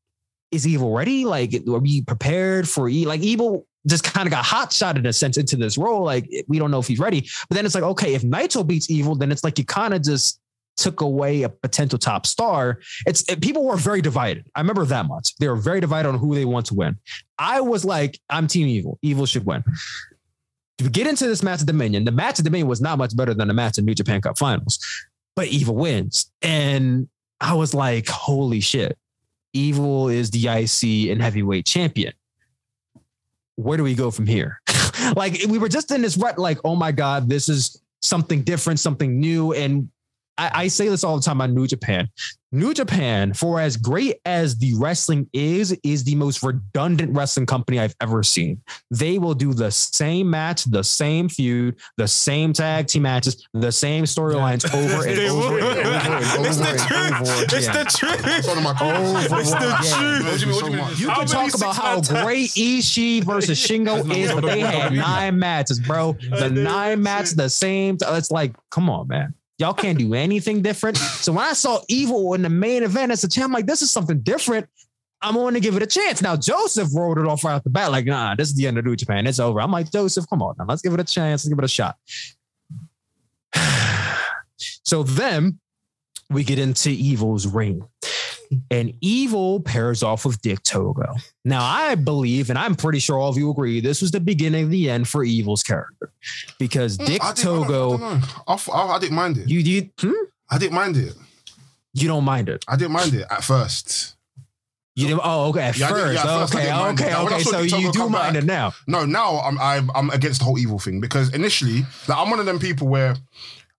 [SPEAKER 4] is Evil ready? Like, are we prepared for E? Like, Evil just kind of got hot shot in a sense into this role. Like, we don't know if he's ready. But then it's like, okay, if Naito beats Evil, then it's like you kind of just took away a potential top star, it's it, people were very divided. I remember that much. They were very divided on who they want to win. I was like, I'm Team Evil. Evil should win. To get into this match at Dominion, the match at Dominion was not much better than the match in New Japan Cup Finals, but Evil wins, and I was like, holy shit, Evil is the IC and heavyweight champion. Where do we go from here? like we were just in this rut, like, oh my God, this is something different, something new. And I, I say this all the time on New Japan. New Japan, for as great as the wrestling is, is the most redundant wrestling company I've ever seen. They will do the same match, the same feud, the same tag team matches, the same storylines over and
[SPEAKER 6] They
[SPEAKER 4] over
[SPEAKER 6] will.
[SPEAKER 4] and over and
[SPEAKER 6] It's
[SPEAKER 4] over
[SPEAKER 6] the
[SPEAKER 4] and
[SPEAKER 6] truth.
[SPEAKER 4] over
[SPEAKER 6] It's the truth.
[SPEAKER 3] It's one of my
[SPEAKER 4] Over
[SPEAKER 6] It's the truth.
[SPEAKER 3] You mean? What do you mean?
[SPEAKER 4] You
[SPEAKER 6] How
[SPEAKER 4] can talk about how
[SPEAKER 6] six-man
[SPEAKER 4] great Ishii versus Shingo is, but they had nine matches, bro. The nine matches, the same. It's like, come on, man. Y'all can't do anything different. So when I saw Evil in the main event as a champ, I'm like, this is something different. I'm going to give it a chance. Now, Joseph rolled it off right off the bat, like, nah, this is the end of New Japan. It's over. I'm like, Joseph, come on now. Let's give it a chance. Let's give it a shot. so then we get into Evil's reign. And Evil pairs off with Dick Togo. Now, I believe, and I'm pretty sure all of you agree, this was the beginning of the end for Evil's character. Because Dick
[SPEAKER 3] Mm, I didn't- I
[SPEAKER 4] Togo.
[SPEAKER 3] I, I- I didn't mind it.
[SPEAKER 4] you, did? hmm?
[SPEAKER 3] I didn't mind it.
[SPEAKER 4] you don't mind it.
[SPEAKER 3] I didn't mind it at first.
[SPEAKER 4] You didn't, oh, okay. At
[SPEAKER 3] Yeah,
[SPEAKER 4] first.
[SPEAKER 3] yeah, at first
[SPEAKER 4] okay,
[SPEAKER 3] it.
[SPEAKER 4] okay,
[SPEAKER 3] I
[SPEAKER 4] okay. So
[SPEAKER 3] Dick
[SPEAKER 4] you do mind
[SPEAKER 3] back-
[SPEAKER 4] it now.
[SPEAKER 3] No, now I'm I'm, I'm against the whole evil thing because initially, like I'm one of them people where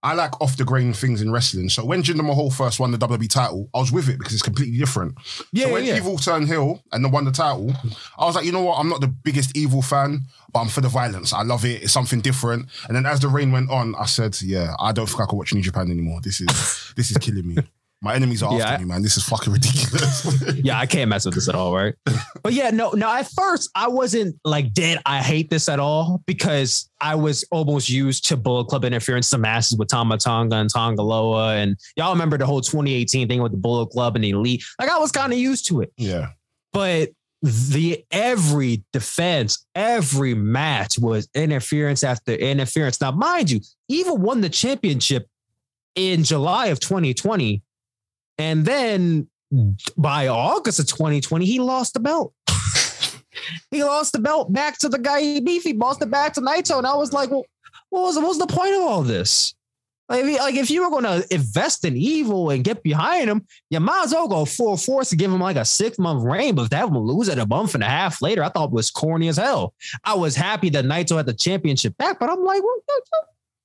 [SPEAKER 3] I like off the grain things in wrestling. So when Jinder Mahal first won the WWE title, I was with it because it's completely different.
[SPEAKER 4] Yeah,
[SPEAKER 3] so when
[SPEAKER 4] yeah.
[SPEAKER 3] Evil turned heel and then won the title, I was like, you know what? I'm not the biggest Evil fan, but I'm for the violence. I love it. It's something different. And then as the reign went on, I said, yeah, I don't think I can watch New Japan anymore. This is this is killing me. My enemies are
[SPEAKER 4] Yeah,
[SPEAKER 3] after
[SPEAKER 4] I-
[SPEAKER 3] me, man. This is fucking ridiculous.
[SPEAKER 4] yeah, I can't mess with this at all, right? but yeah, no, no. At first, I wasn't like dead. I hate this at all because I was almost used to Bullet Club interference the masses with Tama Tonga and Tanga Loa, and y'all remember the whole 2018 thing with the Bullet Club and the Elite. Like I was kind of used to it,
[SPEAKER 3] yeah.
[SPEAKER 4] but the every defense, every match was interference after interference. Now, mind you, Evil won the championship in July of 2020. And then by August of 2020, he lost the belt. he lost the belt back to the guy he beat. He lost it back to Naito. And I was like, well, what was, what was the point of all this? Like, if- like if you were going to invest in evil and get behind him, you might as well go full force to give him like a six month reign. But to have him lose at a month and a half later, I thought was corny as hell. I was happy that Naito had the championship back, but I'm like, what,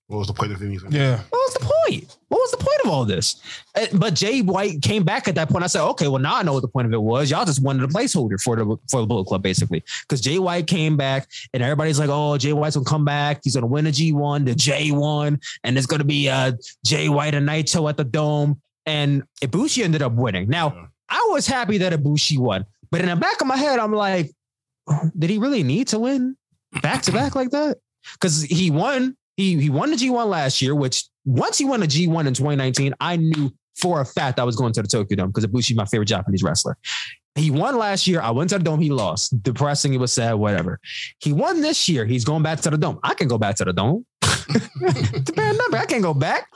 [SPEAKER 4] what,
[SPEAKER 3] What was the point of him even?
[SPEAKER 6] Yeah.
[SPEAKER 4] what was the point? What was the point of all this? Uh, But Jay White came back at that point. I said, okay, well now I know what the point of it was. Y'all just wanted a placeholder for the for the Bullet Club, basically, because Jay White came back and everybody's like, oh, Jay White's gonna come back. He's gonna win a G one, the J one, and it's gonna be uh Jay White and Naito at the Dome. And Ibushi ended up winning. Now
[SPEAKER 3] Yeah.
[SPEAKER 4] I was happy that Ibushi won, but in the back of my head, I'm like, did he really need to win back to back like that? Because he won, he he won the G1 last year, which once he won the G1 in 2019, I knew for a fact I was going to the Tokyo Dome because Ibushi my favorite Japanese wrestler. He won last year. I went to the dome. He lost. Depressing. It was sad. Whatever. He won this year. He's going back to the dome. I can go back to the dome. it's a bad number. I can't go back.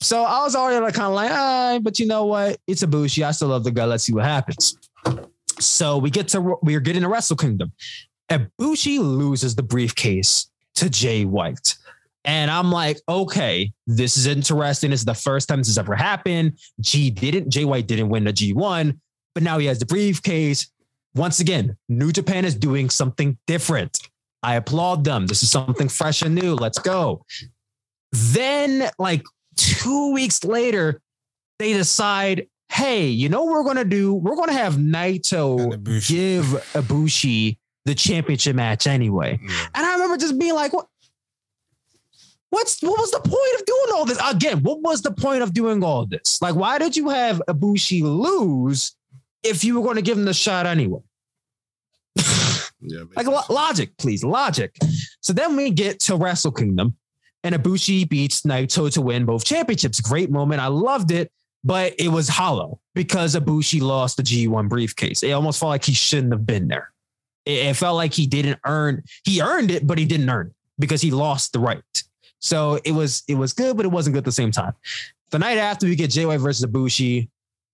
[SPEAKER 4] So I was already like kind of like, ah, but you know what? It's a Ibushi. I still love the guy. Let's see what happens. So we get to we're getting to Wrestle Kingdom. Ibushi loses the briefcase to Jay White. And I'm like, okay, this is interesting. This is the first time this has ever happened. G didn't, Jay White didn't win the G1, but now he has the briefcase. Once again, New Japan is doing something different. I applaud them. This is something fresh and new. Let's go. Then, like two weeks later, they decide, hey, you know what we're gonna do? We're gonna have Naito
[SPEAKER 6] Ibushi.
[SPEAKER 4] give Ibushi the championship match anyway.
[SPEAKER 3] Yeah.
[SPEAKER 4] And I remember just being like, what? What's what was the point of doing all this? Again, what was the point of doing all this? Like, why did you have Ibushi lose if you were going to give him the shot anyway?
[SPEAKER 3] Yeah,
[SPEAKER 4] Like lo- logic, please, logic. So then we get to Wrestle Kingdom, and Ibushi beats Naito to win both championships. Great moment. I loved it, but it was hollow because Ibushi lost the G1 briefcase. It almost felt like he shouldn't have been there. It, it felt like he didn't earn. He earned it, but he didn't earn it because he lost the right. So it was it was good, but it wasn't good at the same time. The night after, we get Jay White versus Ibushi.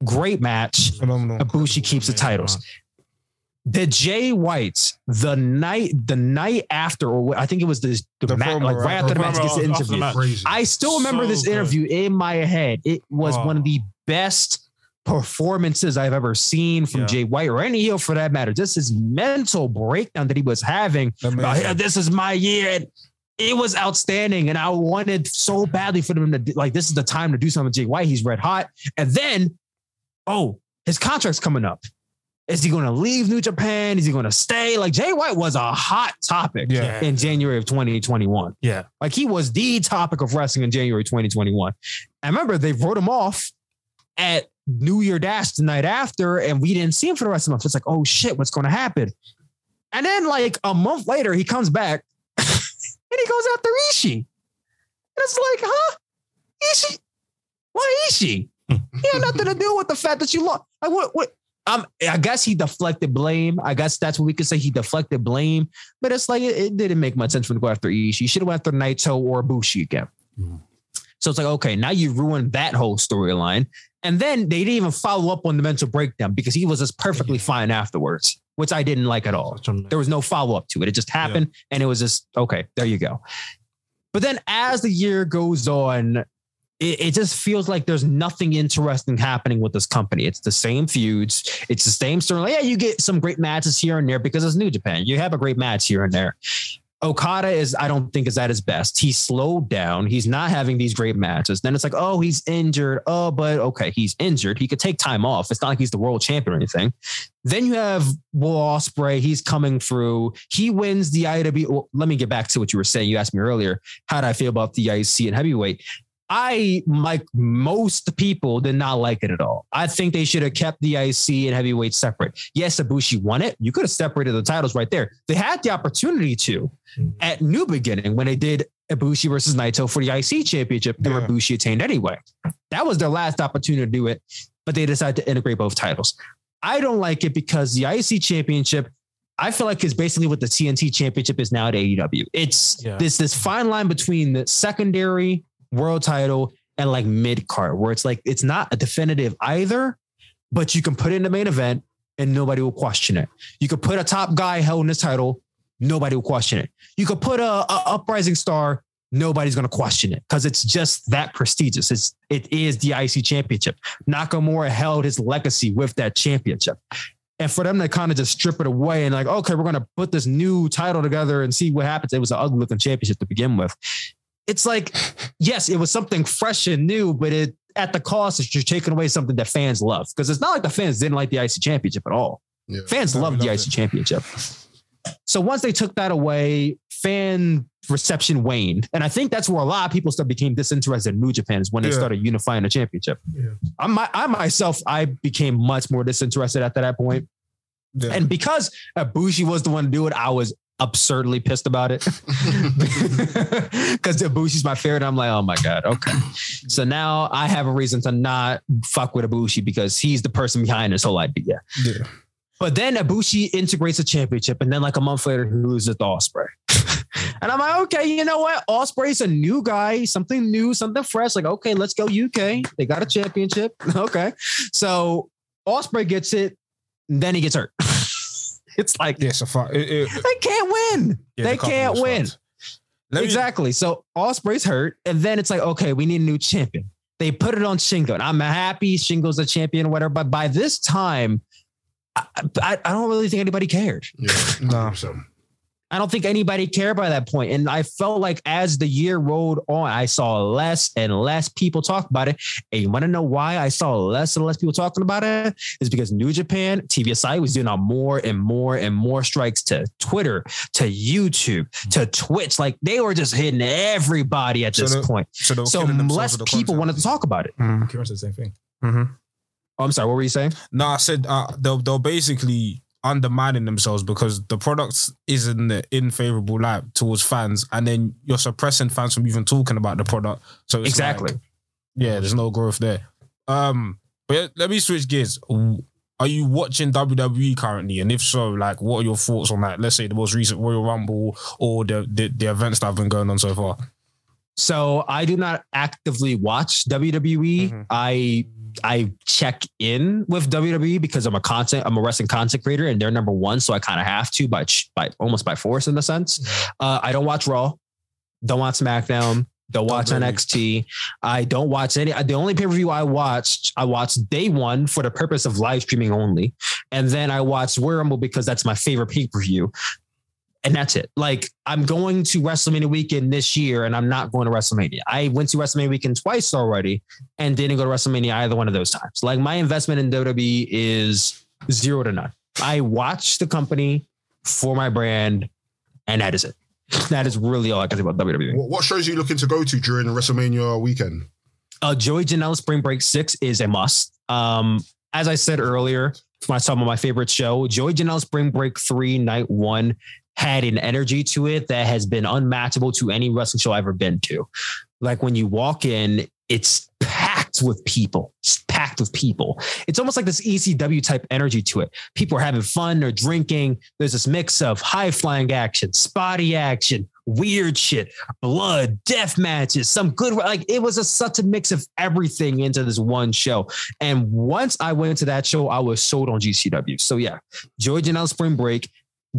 [SPEAKER 4] Great match.
[SPEAKER 6] Phenomenal.
[SPEAKER 4] Ibushi keeps the titles. The Jay Whites, the night, the night after, or I think it was the, the,
[SPEAKER 6] The
[SPEAKER 4] match, like
[SPEAKER 6] right?
[SPEAKER 4] right after the
[SPEAKER 2] The
[SPEAKER 4] match, gets the
[SPEAKER 2] after the
[SPEAKER 4] interview. I still remember
[SPEAKER 2] So
[SPEAKER 4] this
[SPEAKER 2] good.
[SPEAKER 4] interview in my head. It was
[SPEAKER 2] Oh.
[SPEAKER 4] one of the best performances I've ever seen from
[SPEAKER 2] Yeah.
[SPEAKER 4] Jay White or any heel for that matter. Just his mental breakdown that he was having about,
[SPEAKER 6] Amazing.
[SPEAKER 4] This is my year. And it was outstanding. And I wanted so badly for them to like, this is the time to do something with Jay White. He's red hot. And then, oh, his contract's coming up. Is he going to leave New Japan? Is he going to stay? Like Jay White was a hot topic
[SPEAKER 6] Yeah.
[SPEAKER 4] in January of 2021.
[SPEAKER 2] Yeah.
[SPEAKER 4] Like he was the topic of wrestling in January 2021. I remember they wrote him off at New Year Dash the night after, and we didn't see him for the rest of the month. It's like, oh shit, what's going to happen? And then like a month later, he comes back and he goes after Ishii. And it's like, huh? Ishii? Why Ishii? He had nothing to do with the fact that you lost. Like what? What? Um, I guess he deflected blame. I guess that's what we could say. He deflected blame, but it's like it, it didn't make much sense for him to go after Ishii. He should have went after Naito or Bushi again. So it's like, okay, now you ruined that whole storyline. And then they didn't even follow up on the mental breakdown because he was just perfectly fine afterwards, which I didn't like at all. There was no follow up to it. It just happened and it was just, okay, there you go. But then as the year goes on, it, it just feels like there's nothing interesting happening with this company. It's the same feuds. It's the same story. Yeah, you get some great matches here and there because it's New Japan. You have a great match here and there. Okada is, I don't think, is at his best. He's slowed down. He's not having these great matches. Then it's like, oh, he's injured. Oh, but okay, he's injured. He could take time off. It's not like he's the world champion or anything. Then you have Will Ospreay. He's coming through. He wins the IW. Well, let me get back to what you were saying. You asked me earlier, how did I feel about the IC and heavyweight? I, like most people, did not like it at all. I think they should have kept the IC and heavyweight separate. Yes, Ibushi won it. You could have separated the titles right there. They had the opportunity to mm-hmm. at New Beginning when they did Ibushi versus Naito for the IC championship, and
[SPEAKER 6] Yeah.
[SPEAKER 4] Ibushi attained anyway. That was their last opportunity to do it, but they decided to integrate both titles. I don't like it because the IC championship, I feel like is basically what the TNT championship is now at AEW. It's
[SPEAKER 2] Yeah.
[SPEAKER 4] this this fine line between the secondary world title and like mid card, where it's like it's not a definitive either, but you can put it in the main event and nobody will question it. You could put a top guy holding this title, nobody will question it. You could put a, a uprising star, nobody's going to question it because it's just that prestigious. It's it is the IC championship. Nakamura held his legacy with that championship. And for them to kind of just strip it away and like, okay, we're going to put this new title together and see what happens. It was an ugly looking championship to begin with. It's like, yes, it was something fresh and new, but it at the cost that you're taking away something that fans love. Because it's not like the fans didn't like the IC championship at all.
[SPEAKER 3] Yeah.
[SPEAKER 4] Fans loved the IC championship. So once they took that away, fan reception waned. And I think that's where a lot of people started became disinterested in New Japan is when they
[SPEAKER 6] Yeah.
[SPEAKER 4] started unifying the championship. I, my, I myself, I became much more disinterested after that point.
[SPEAKER 6] Yeah.
[SPEAKER 4] And because Ibushi was the one to do it, I was absurdly pissed about it. Because Ibushi's my favorite. I'm like, oh my God, okay. So now I have a reason to not fuck with Ibushi because he's the person behind this whole idea.
[SPEAKER 6] Yeah.
[SPEAKER 4] But then Ibushi integrates a championship, and then like a month later, he loses to Ospreay. and I'm like, okay, you know what? Ospreay's a new guy, something new, something fresh. Like, okay, let's go UK. They got a championship. okay. So Ospreay gets it, and then he gets hurt. it's like
[SPEAKER 6] Yeah, so far. It, it,
[SPEAKER 4] they can't win.
[SPEAKER 6] yeah,
[SPEAKER 4] they
[SPEAKER 6] the
[SPEAKER 4] can't win.
[SPEAKER 6] me-
[SPEAKER 4] exactly. So Ospreay's hurt, and then it's like, okay, we need a new champion. They put it on Shingo, and I'm happy Shingo's a champion or whatever. But by this time, I, I, I don't really think anybody cared.
[SPEAKER 3] Yeah.
[SPEAKER 6] Nah.
[SPEAKER 3] So,
[SPEAKER 4] I don't think anybody cared by that point. And I felt like as the year rolled on, I saw less and less people talk about it. And you want to know why I saw less and less people talking about it? Is because New Japan, TV Asahi was doing on more and more and more strikes to Twitter, to YouTube, to Twitch. Like they were just hitting everybody at
[SPEAKER 6] So
[SPEAKER 4] this
[SPEAKER 6] the-
[SPEAKER 4] point.
[SPEAKER 6] So, they
[SPEAKER 4] So less
[SPEAKER 6] the
[SPEAKER 4] people wanted to talk about it.
[SPEAKER 1] Kieran said the same thing.
[SPEAKER 6] Mhm.
[SPEAKER 4] Oh, I'm sorry. What were you saying?
[SPEAKER 6] No, I said uh, they're, they're basically undermining themselves because the product is in the unfavorable light towards fans, and then you're suppressing fans from even talking about the product. So it's
[SPEAKER 4] Exactly.
[SPEAKER 6] like, yeah, there's no growth there. Um, but yeah, let me switch gears. Are you watching WWE currently? And if so, like, what are your thoughts on that? Let's say the most recent Royal Rumble or the the, the events that have been going on so far.
[SPEAKER 4] So I do not actively watch WWE.
[SPEAKER 6] Mhm.
[SPEAKER 4] I I check in with WWE because I'm a content I'm a wrestling content creator and they're number one, so I kind of have to by by almost by force in a sense. Uh, I don't watch Raw, don't watch SmackDown, don't watch
[SPEAKER 3] really.
[SPEAKER 4] NXT. I don't watch any. The only pay per view I watched, I watched day one for the purpose of live streaming only, and then I watched Rumble because that's my favorite pay per view. And that's it. Like I'm going to WrestleMania weekend this year, and I'm not going to WrestleMania. I went to WrestleMania weekend twice already, and didn't go to WrestleMania either one of those times. Like my investment in WWE is zero to none. I watch the company for my brand, and that is it. That is really all I can say about WWE.
[SPEAKER 3] What, shows are you looking to go to during WrestleMania weekend?
[SPEAKER 4] Uh, Joey Janela Spring Break 6 is a must. Um, as I said earlier, when I about my favorite show, Joey Janela Spring Break 3 Night 1 had an energy to it that has been unmatchable to any wrestling show I've ever been to. Like when you walk in, it's packed with people. It's packed with people. It's almost like this ECW type energy to it. People are having fun, they're drinking. There's this mix of high flying action, spotty action, weird shit, blood, death matches, some good like it was a, such a mix of everything into this one show. And once I went to that show, I was sold on GCW. So yeah, Joey Janela Spring Break.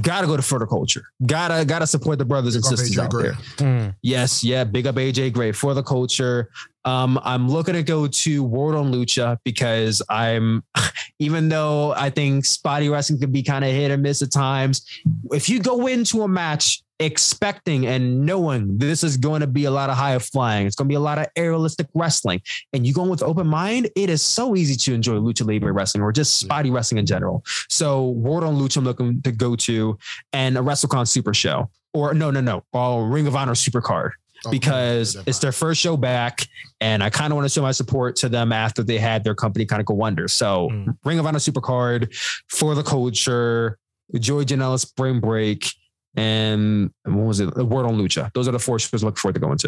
[SPEAKER 4] Gotta go to For the Culture. Gotta gotta support the brothers and
[SPEAKER 3] Big up
[SPEAKER 4] sisters out
[SPEAKER 3] Gray.
[SPEAKER 4] there.
[SPEAKER 6] Mm.
[SPEAKER 4] Yes, yeah, big up AJ Gray for the culture. Um, I'm looking to go to World on Lucha because I'm, even though I think spotty wrestling can be kind of hit or miss at times, if you go into a match expecting and knowing this is going to be a lot of high flying, it's going to be a lot of aerialistic wrestling, and you go with open mind, it is so easy to enjoy lucha libre wrestling or just spotty wrestling in general. So World on Lucha, I'm looking to go to, and a WrestleCon Super Show. Or no, no, no, uh, Ring of Honor Super Card
[SPEAKER 3] Oh,
[SPEAKER 4] because it's their first show back, and I kind of want to show my support to them after they had their company kind of go under. So,
[SPEAKER 2] Mm.
[SPEAKER 4] Ring of Honor Supercard for the culture, Joey Janela Spring Break, and what was it? The word on Lucha. Those are the four shows I look forward to going to.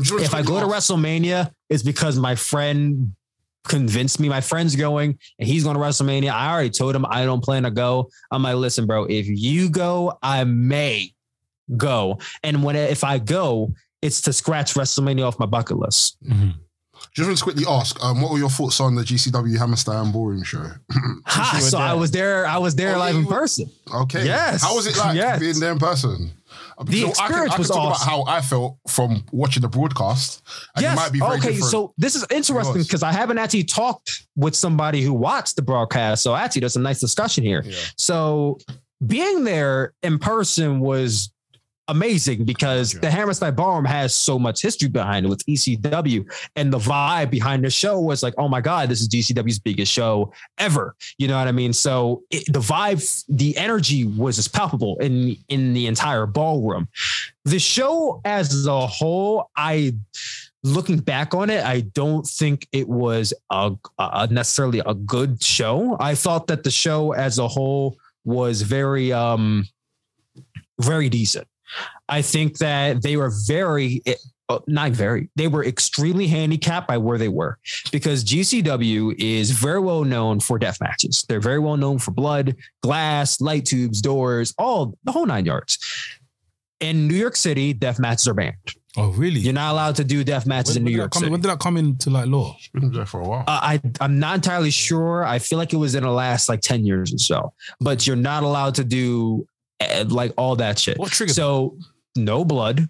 [SPEAKER 3] Just wanted
[SPEAKER 4] If I go to WrestleMania, it's because my friend convinced me. My friend's going, and he's going to WrestleMania. I already told him I don't plan to go. I'm like, listen, bro, if you go, I may go. And when if I go, it's to scratch WrestleMania off my bucket list.
[SPEAKER 3] Just want to quickly ask, um, what were your thoughts on the GCW Hammerstein Ballroom show?
[SPEAKER 4] Ha,
[SPEAKER 2] you were
[SPEAKER 4] so I was there. I was there
[SPEAKER 3] Oh,
[SPEAKER 4] live in
[SPEAKER 3] were-
[SPEAKER 4] person.
[SPEAKER 3] Okay.
[SPEAKER 4] Yes.
[SPEAKER 3] How was it like
[SPEAKER 4] Yes.
[SPEAKER 3] being there in person? Uh,
[SPEAKER 4] The
[SPEAKER 3] so I can,
[SPEAKER 4] experience
[SPEAKER 3] I can
[SPEAKER 4] was
[SPEAKER 3] talk
[SPEAKER 4] awesome.
[SPEAKER 3] about how I felt from watching the broadcast. And it
[SPEAKER 4] yes.
[SPEAKER 3] might be very
[SPEAKER 4] okay.
[SPEAKER 3] different.
[SPEAKER 4] So this is interesting because I haven't actually talked with somebody who watched the broadcast. So actually, there's a nice discussion here.
[SPEAKER 3] Yeah.
[SPEAKER 4] So being there in person was amazing because the Hammerstein Ballroom has so much history behind it with ECW and the vibe behind the show was like, oh my God, this is GCW's biggest show ever. You know what I mean? So it, the vibe, the energy was just palpable in in the entire ballroom. The show as a whole, I looking back on it, I don't think it was a, a necessarily a good show. I thought that the show as a whole was very um very decent. I think that they were very uh, not very they were extremely handicapped by where they were because GCW is very well known for death matches. They're very well known for blood, glass, light tubes, doors, all the whole nine yards. In New York City, death matches are banned.
[SPEAKER 1] Oh, really?
[SPEAKER 4] You're not allowed to do death matches
[SPEAKER 1] when,
[SPEAKER 4] in New York
[SPEAKER 1] come,
[SPEAKER 4] City.
[SPEAKER 1] when did that come into like law?
[SPEAKER 3] Been there for a while.
[SPEAKER 4] Uh, I I'm not entirely sure. I feel like it was in the last like ten years or so. But you're not allowed to do Eh, like all that shit.
[SPEAKER 1] What?
[SPEAKER 4] So no blood.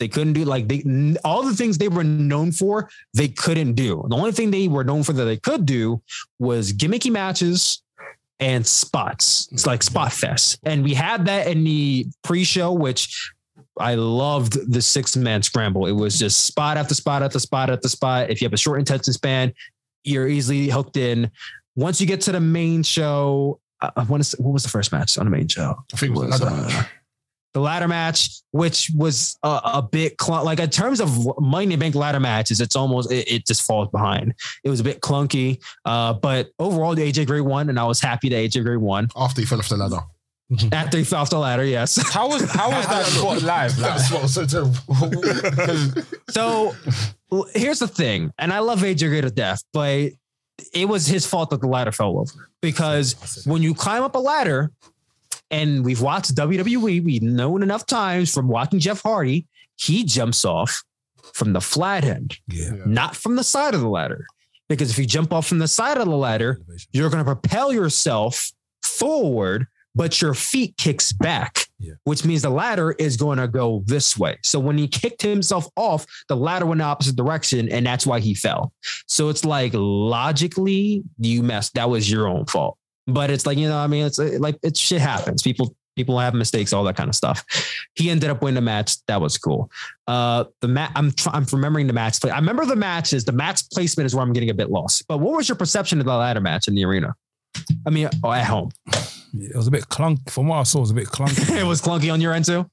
[SPEAKER 4] They couldn't do like they all the things they were known for. They couldn't do. The only thing they were known for that they could do was gimmicky matches and spots. It's like spot fest, and we had that in the pre-show, which I loved the six man scramble. It was just spot after spot after spot after spot. If you have a short attention span, you're easily hooked in. Once you get to the main show, uh, what, is, what was the first match on the main show?
[SPEAKER 3] I think it was
[SPEAKER 4] was,
[SPEAKER 3] another
[SPEAKER 4] uh,
[SPEAKER 3] match.
[SPEAKER 4] The ladder match, which was a, a bit clunk, like in terms of Money in the Bank ladder matches, it's almost it, it just falls behind. It was a bit clunky, uh, but overall, the AJ Gray won, and I was happy that AJ Gray won
[SPEAKER 3] After he fell off the ladder.
[SPEAKER 4] after he fell off the ladder. Yes.
[SPEAKER 6] How was how was that spot live? Like,
[SPEAKER 3] That's what was so terrible.
[SPEAKER 6] 'cause
[SPEAKER 4] So here's the thing, and I love AJ Gray to death, but it was his fault that the ladder fell over because when you climb up a ladder, and we've watched WWE, we've known enough times from watching Jeff Hardy, he jumps off from the flat end,
[SPEAKER 1] Yeah.
[SPEAKER 4] not from the side of the ladder. Because if you jump off from the side of the ladder, you're going to propel yourself forward, but your feet kicks back, Which means the ladder is going to go this way. So when he kicked himself off, the ladder went the opposite direction, and that's why he fell. So it's like logically, you messed. That was your own fault. But it's like you know, I mean, it's uh, like it shit happens. People people have mistakes, all that kind of stuff. He ended up winning the match. That was cool. Uh, the mat. I'm tr- I'm remembering the match. Play. I remember the matches. The match placement is where I'm getting a bit lost. But what was your perception of the ladder match in the arena? I mean, oh, at home.
[SPEAKER 1] It was a bit clunk. From what I saw, it was a bit clunky.
[SPEAKER 4] it was clunky on your end too.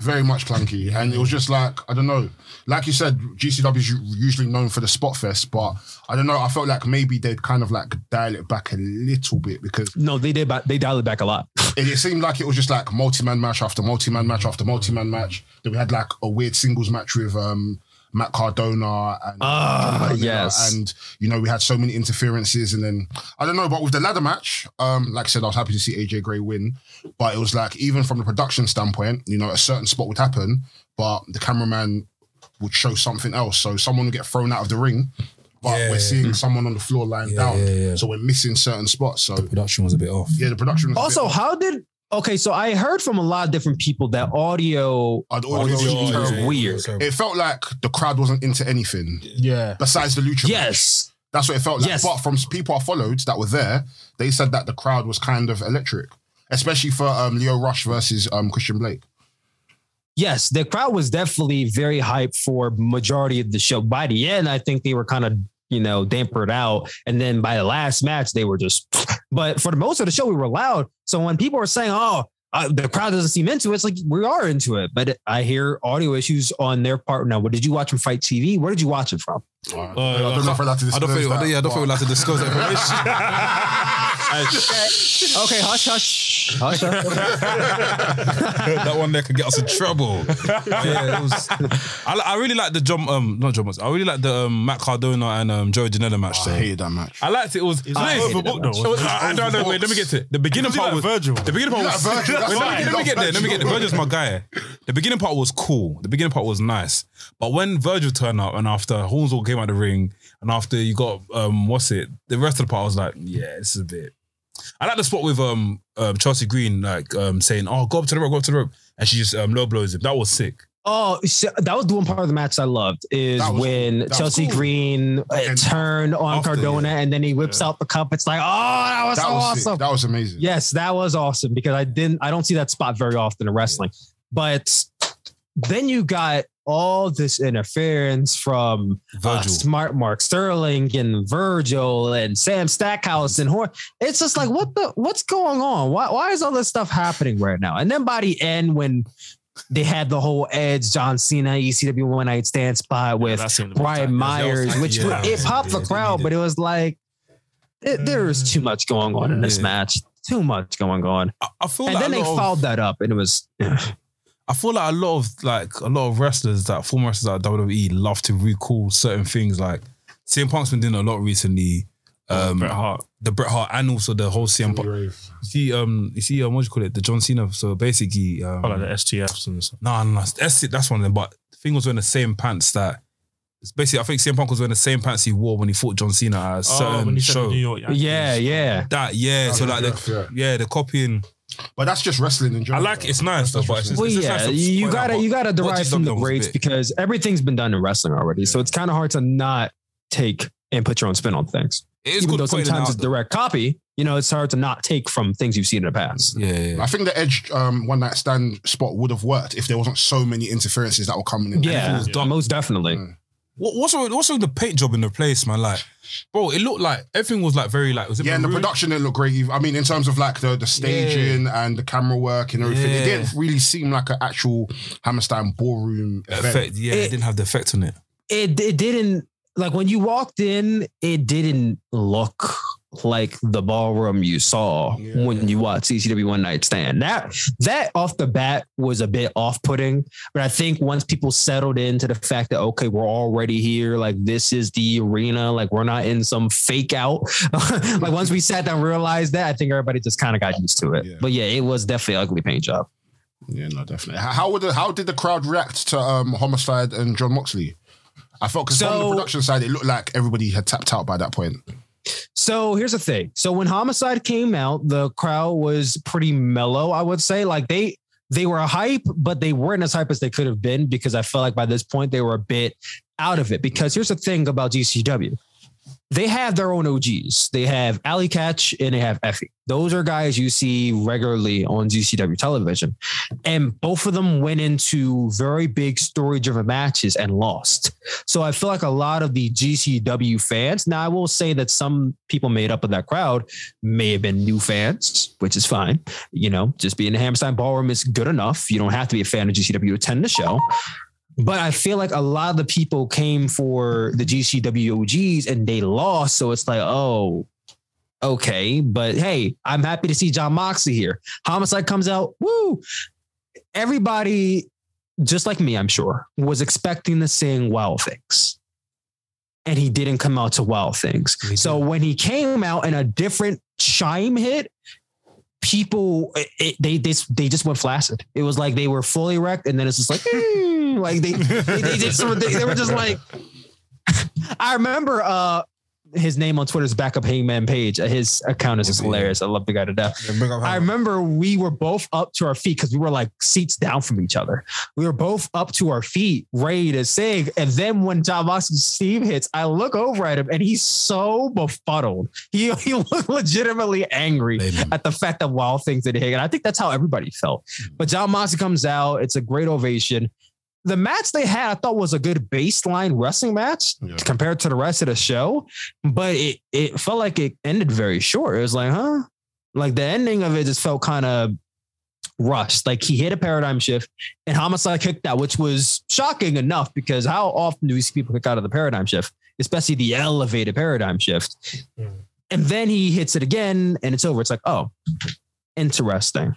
[SPEAKER 3] very much clunky, and it was just like I don't know. Like you said, GCW is usually known for the spot fest, but I don't know. I felt like maybe they'd kind of like dial it back a little bit because
[SPEAKER 4] No, they did. ba- They dialed it back a lot.
[SPEAKER 3] it, it seemed like it was just like multi-man match after multi-man match after multi-man match. Then we had like a weird singles match with um, Matt Cardona and
[SPEAKER 4] Ah,
[SPEAKER 3] Johnny
[SPEAKER 4] yes.
[SPEAKER 3] and you know we had so many interferences, and then I don't know, but with the ladder match, um, like I said, I was happy to see AJ Gray win, but it was like even from the production standpoint, you know, a certain spot would happen, but the cameraman would show something else, so someone would get thrown out of the ring. But
[SPEAKER 1] Yeah,
[SPEAKER 3] we're
[SPEAKER 1] yeah.
[SPEAKER 3] seeing someone on the floor lying
[SPEAKER 1] Yeah,
[SPEAKER 3] down,
[SPEAKER 1] yeah, yeah.
[SPEAKER 3] so we're missing certain spots. So the
[SPEAKER 1] Production was a bit off.
[SPEAKER 3] yeah, the production. Was a bit
[SPEAKER 4] Also,
[SPEAKER 3] off.
[SPEAKER 4] how did? Okay, so I heard from a lot of different people that audio
[SPEAKER 3] the
[SPEAKER 4] was
[SPEAKER 3] audio was
[SPEAKER 4] really
[SPEAKER 3] terrible.
[SPEAKER 4] weird.
[SPEAKER 3] it felt like the crowd wasn't into anything
[SPEAKER 6] Yeah.
[SPEAKER 3] besides the lucha. match.
[SPEAKER 4] Yes.
[SPEAKER 3] that's what it felt like.
[SPEAKER 4] Yes.
[SPEAKER 3] But from people I followed that were there, they said that the crowd was kind of electric, especially for um, Lio Rush versus um, Christian Blake.
[SPEAKER 4] Yes, the crowd was definitely very hyped for majority of the show. By the end, I think they were kind of you know dampered out, and then by the last match, they were just. But for the most of the show, we were loud. So when people were saying, "Oh," uh, the crowd doesn't seem into it. It's like we are into it, but I hear audio issues on their part now. What did you watch from Fight TV? Where did you watch it from?
[SPEAKER 3] I don't know if I'd like to
[SPEAKER 1] I don't
[SPEAKER 3] disclose
[SPEAKER 1] think.
[SPEAKER 3] that,
[SPEAKER 1] yeah, I don't think
[SPEAKER 3] but-
[SPEAKER 1] we'd like to disclose that information.
[SPEAKER 4] Okay, hush, hush, hush. hush.
[SPEAKER 1] that one there could get us in trouble. yeah, it was. I, I really like the John, um, not John, Moxley. I really like the um, Matt Cardona and um, Joey Janela match.
[SPEAKER 3] I
[SPEAKER 1] though.
[SPEAKER 3] hated that match.
[SPEAKER 1] I liked it. It was. It was
[SPEAKER 4] hated
[SPEAKER 2] overbooked,
[SPEAKER 4] match.
[SPEAKER 2] though.
[SPEAKER 1] It was- I, I don't know. Wait, let me get to it. The beginning part was
[SPEAKER 2] Virgil.
[SPEAKER 1] The beginning part was.
[SPEAKER 3] like Virgil, that's
[SPEAKER 1] Wait,
[SPEAKER 3] fine.
[SPEAKER 1] let, me,
[SPEAKER 3] You
[SPEAKER 1] let me get there. Let me get there.
[SPEAKER 3] Virgil.
[SPEAKER 1] Virgil's my guy. The beginning part was cool. The beginning part was nice. But when Virgil turned up and after Hornswoggle came out the ring and after you got um what's it, the rest of the part I was like, yeah, this is a bit. I like the spot with um, um Chelsea Green like um saying, "Oh, go up to the rope, go up to the rope," and she just um low blows him. That was sick.
[SPEAKER 4] Oh, so that was the one part of the match I loved is
[SPEAKER 3] That was-
[SPEAKER 4] when
[SPEAKER 3] that was
[SPEAKER 4] Chelsea
[SPEAKER 3] cool.
[SPEAKER 4] Green uh,
[SPEAKER 3] And
[SPEAKER 4] turned on
[SPEAKER 1] after,
[SPEAKER 4] Cardona and then he whips out the cup. It's like, oh, that was
[SPEAKER 3] That
[SPEAKER 4] so
[SPEAKER 3] was
[SPEAKER 4] awesome.
[SPEAKER 3] That was amazing.
[SPEAKER 4] yes, that was awesome because I didn't, I don't see that spot very often in wrestling. But then you got all this interference from uh, Smart Mark Sterling and Virgil and Sam Stackhouse and Horn. It's just like, what the, what's going on? Why, why is all this stuff happening right now? And then by the end, when they had the whole Edge, John Cena, ECW one night stand spot with
[SPEAKER 2] that seemed a bit
[SPEAKER 4] Brian. Myers,
[SPEAKER 1] Yeah,
[SPEAKER 4] which
[SPEAKER 1] yeah,
[SPEAKER 4] it popped the crowd, but it was like it, there was too much going on in this
[SPEAKER 1] Yeah.
[SPEAKER 4] match. Too much going on,
[SPEAKER 1] I, I feel
[SPEAKER 4] and
[SPEAKER 1] like
[SPEAKER 4] then they
[SPEAKER 1] lot of-
[SPEAKER 4] followed that up, and it was
[SPEAKER 1] I feel like a lot of like a lot of wrestlers that former wrestlers at WWE love to recall certain things. Like CM Punk's been doing a lot recently. Um,
[SPEAKER 2] Bret Hart.
[SPEAKER 1] the Bret Hart and also the whole CM Punk. You see, um, you see, um, what do you call it? The John Cena. So basically, um,
[SPEAKER 2] Oh, like the STFs and stuff.
[SPEAKER 1] no, no, no, that's it. That's one of them. But the thing was wearing the same pants that. It's basically, I think CM Punk was wearing the same pants he wore when he fought John Cena at a
[SPEAKER 2] Oh,
[SPEAKER 1] certain
[SPEAKER 2] when he said
[SPEAKER 1] show.
[SPEAKER 2] New York Yankees.
[SPEAKER 4] yeah, yeah.
[SPEAKER 1] That yeah, so
[SPEAKER 3] yeah,
[SPEAKER 1] like the,
[SPEAKER 3] yeah.
[SPEAKER 1] yeah, the copying.
[SPEAKER 3] But that's just wrestling in
[SPEAKER 1] I like. It's nice though, but it's just,
[SPEAKER 4] Well,
[SPEAKER 1] it's just
[SPEAKER 4] yeah,
[SPEAKER 1] nice
[SPEAKER 4] you gotta
[SPEAKER 1] but
[SPEAKER 4] you gotta derive
[SPEAKER 1] just
[SPEAKER 4] from the
[SPEAKER 1] done
[SPEAKER 4] greats because everything's been done in wrestling already. So it's kind of hard to not take and put your own spin on things.
[SPEAKER 1] It is
[SPEAKER 4] Even
[SPEAKER 1] good
[SPEAKER 4] though sometimes
[SPEAKER 1] out,
[SPEAKER 4] it's direct copy, you know, it's hard to not take from things you've seen in the past.
[SPEAKER 1] Yeah, yeah, yeah.
[SPEAKER 3] I think the Edge um, one night stand spot would have worked if there wasn't so many interferences that were coming in.
[SPEAKER 4] Yeah,
[SPEAKER 1] was
[SPEAKER 4] most definitely.
[SPEAKER 3] Mm.
[SPEAKER 1] What, what's with, what's with the paint job in the place, man? Like, bro, it looked like everything was like very like was it
[SPEAKER 3] Yeah, and the
[SPEAKER 1] maroon?
[SPEAKER 3] production didn't look great. I mean, in terms of like the, the staging and the camera work and everything, it didn't really seem like an actual Hammerstein ballroom event.
[SPEAKER 1] effect. Yeah, it,
[SPEAKER 4] It-
[SPEAKER 1] didn't have the effect on it.
[SPEAKER 4] it it didn't like when you walked in, it didn't look like the ballroom you saw
[SPEAKER 3] Yeah.
[SPEAKER 4] when you watched ECW One Night Stand. That that off the bat was a bit off putting, but I think once people settled into the fact that okay, we're already here, like this is the arena, like we're not in some fake out. like once we sat down, and realized that, I think everybody just kind of got used to it.
[SPEAKER 3] Yeah.
[SPEAKER 4] But yeah, it was definitely an ugly paint job.
[SPEAKER 3] Yeah, no, definitely. How, how would the, how did the crowd react to um, Homicide and Jon Moxley? I felt because from the production side, it looked like everybody had tapped out by that point.
[SPEAKER 4] So here's the thing. So when Homicide came out, the crowd was pretty mellow, I would say. Like they they were a hype, but they weren't as hype as they could have been because I felt like by this point they were a bit out of it. Because here's the thing about GCW. They have their own OGs. They have Allie Katch and they have Effy. Those are guys you see regularly on GCW television. And both of them went into very big story driven matches and lost. So I feel like a lot of the GCW fans, now I will say that some people made up of that crowd may have been new fans, which is fine. You know, just being in the Hammerstein Ballroom is good enough. You don't have to be a fan of GCW to attend the show. But I feel like a lot of the people came for the GCW OGs and they lost. So it's like, oh, okay. But hey, I'm happy to see Jon Moxley here. Homicide comes out, woo. Everybody just like me, I'm sure, was expecting to sing Wild Things. And he didn't come out to Wild Things. So when he came out and a different chime hit, people it, they, they they just went flaccid. It was like they were fully erect, and then it's just like "Hmm," like they they, they just they, they were just like. I remember uh his name on Twitter's backup hangman page. Uh, His account is just hilarious. I love the guy to death. I remember we were both up to our feet because we were like seats down from each other. We were both up to our feet, ready to sing. And then when Jon Moxley's Steve hits, I look over at him and he's so befuddled. He, he looked legitimately angry at the fact that Wild Things didn't hit. And I think that's how everybody felt. But Jon Moxley comes out. It's a great ovation. The match they had, I thought was a good baseline wrestling match
[SPEAKER 3] Yeah.
[SPEAKER 4] compared to the rest of the show, but it it felt like it ended very short. It was like, huh? Like the ending of it just felt kind of rushed. Like he hit a paradigm shift and Homicide kicked out, which was shocking enough because how often do we see people kick out of the paradigm shift, especially the elevated paradigm shift? And then he hits it again and it's over. It's like, oh, interesting.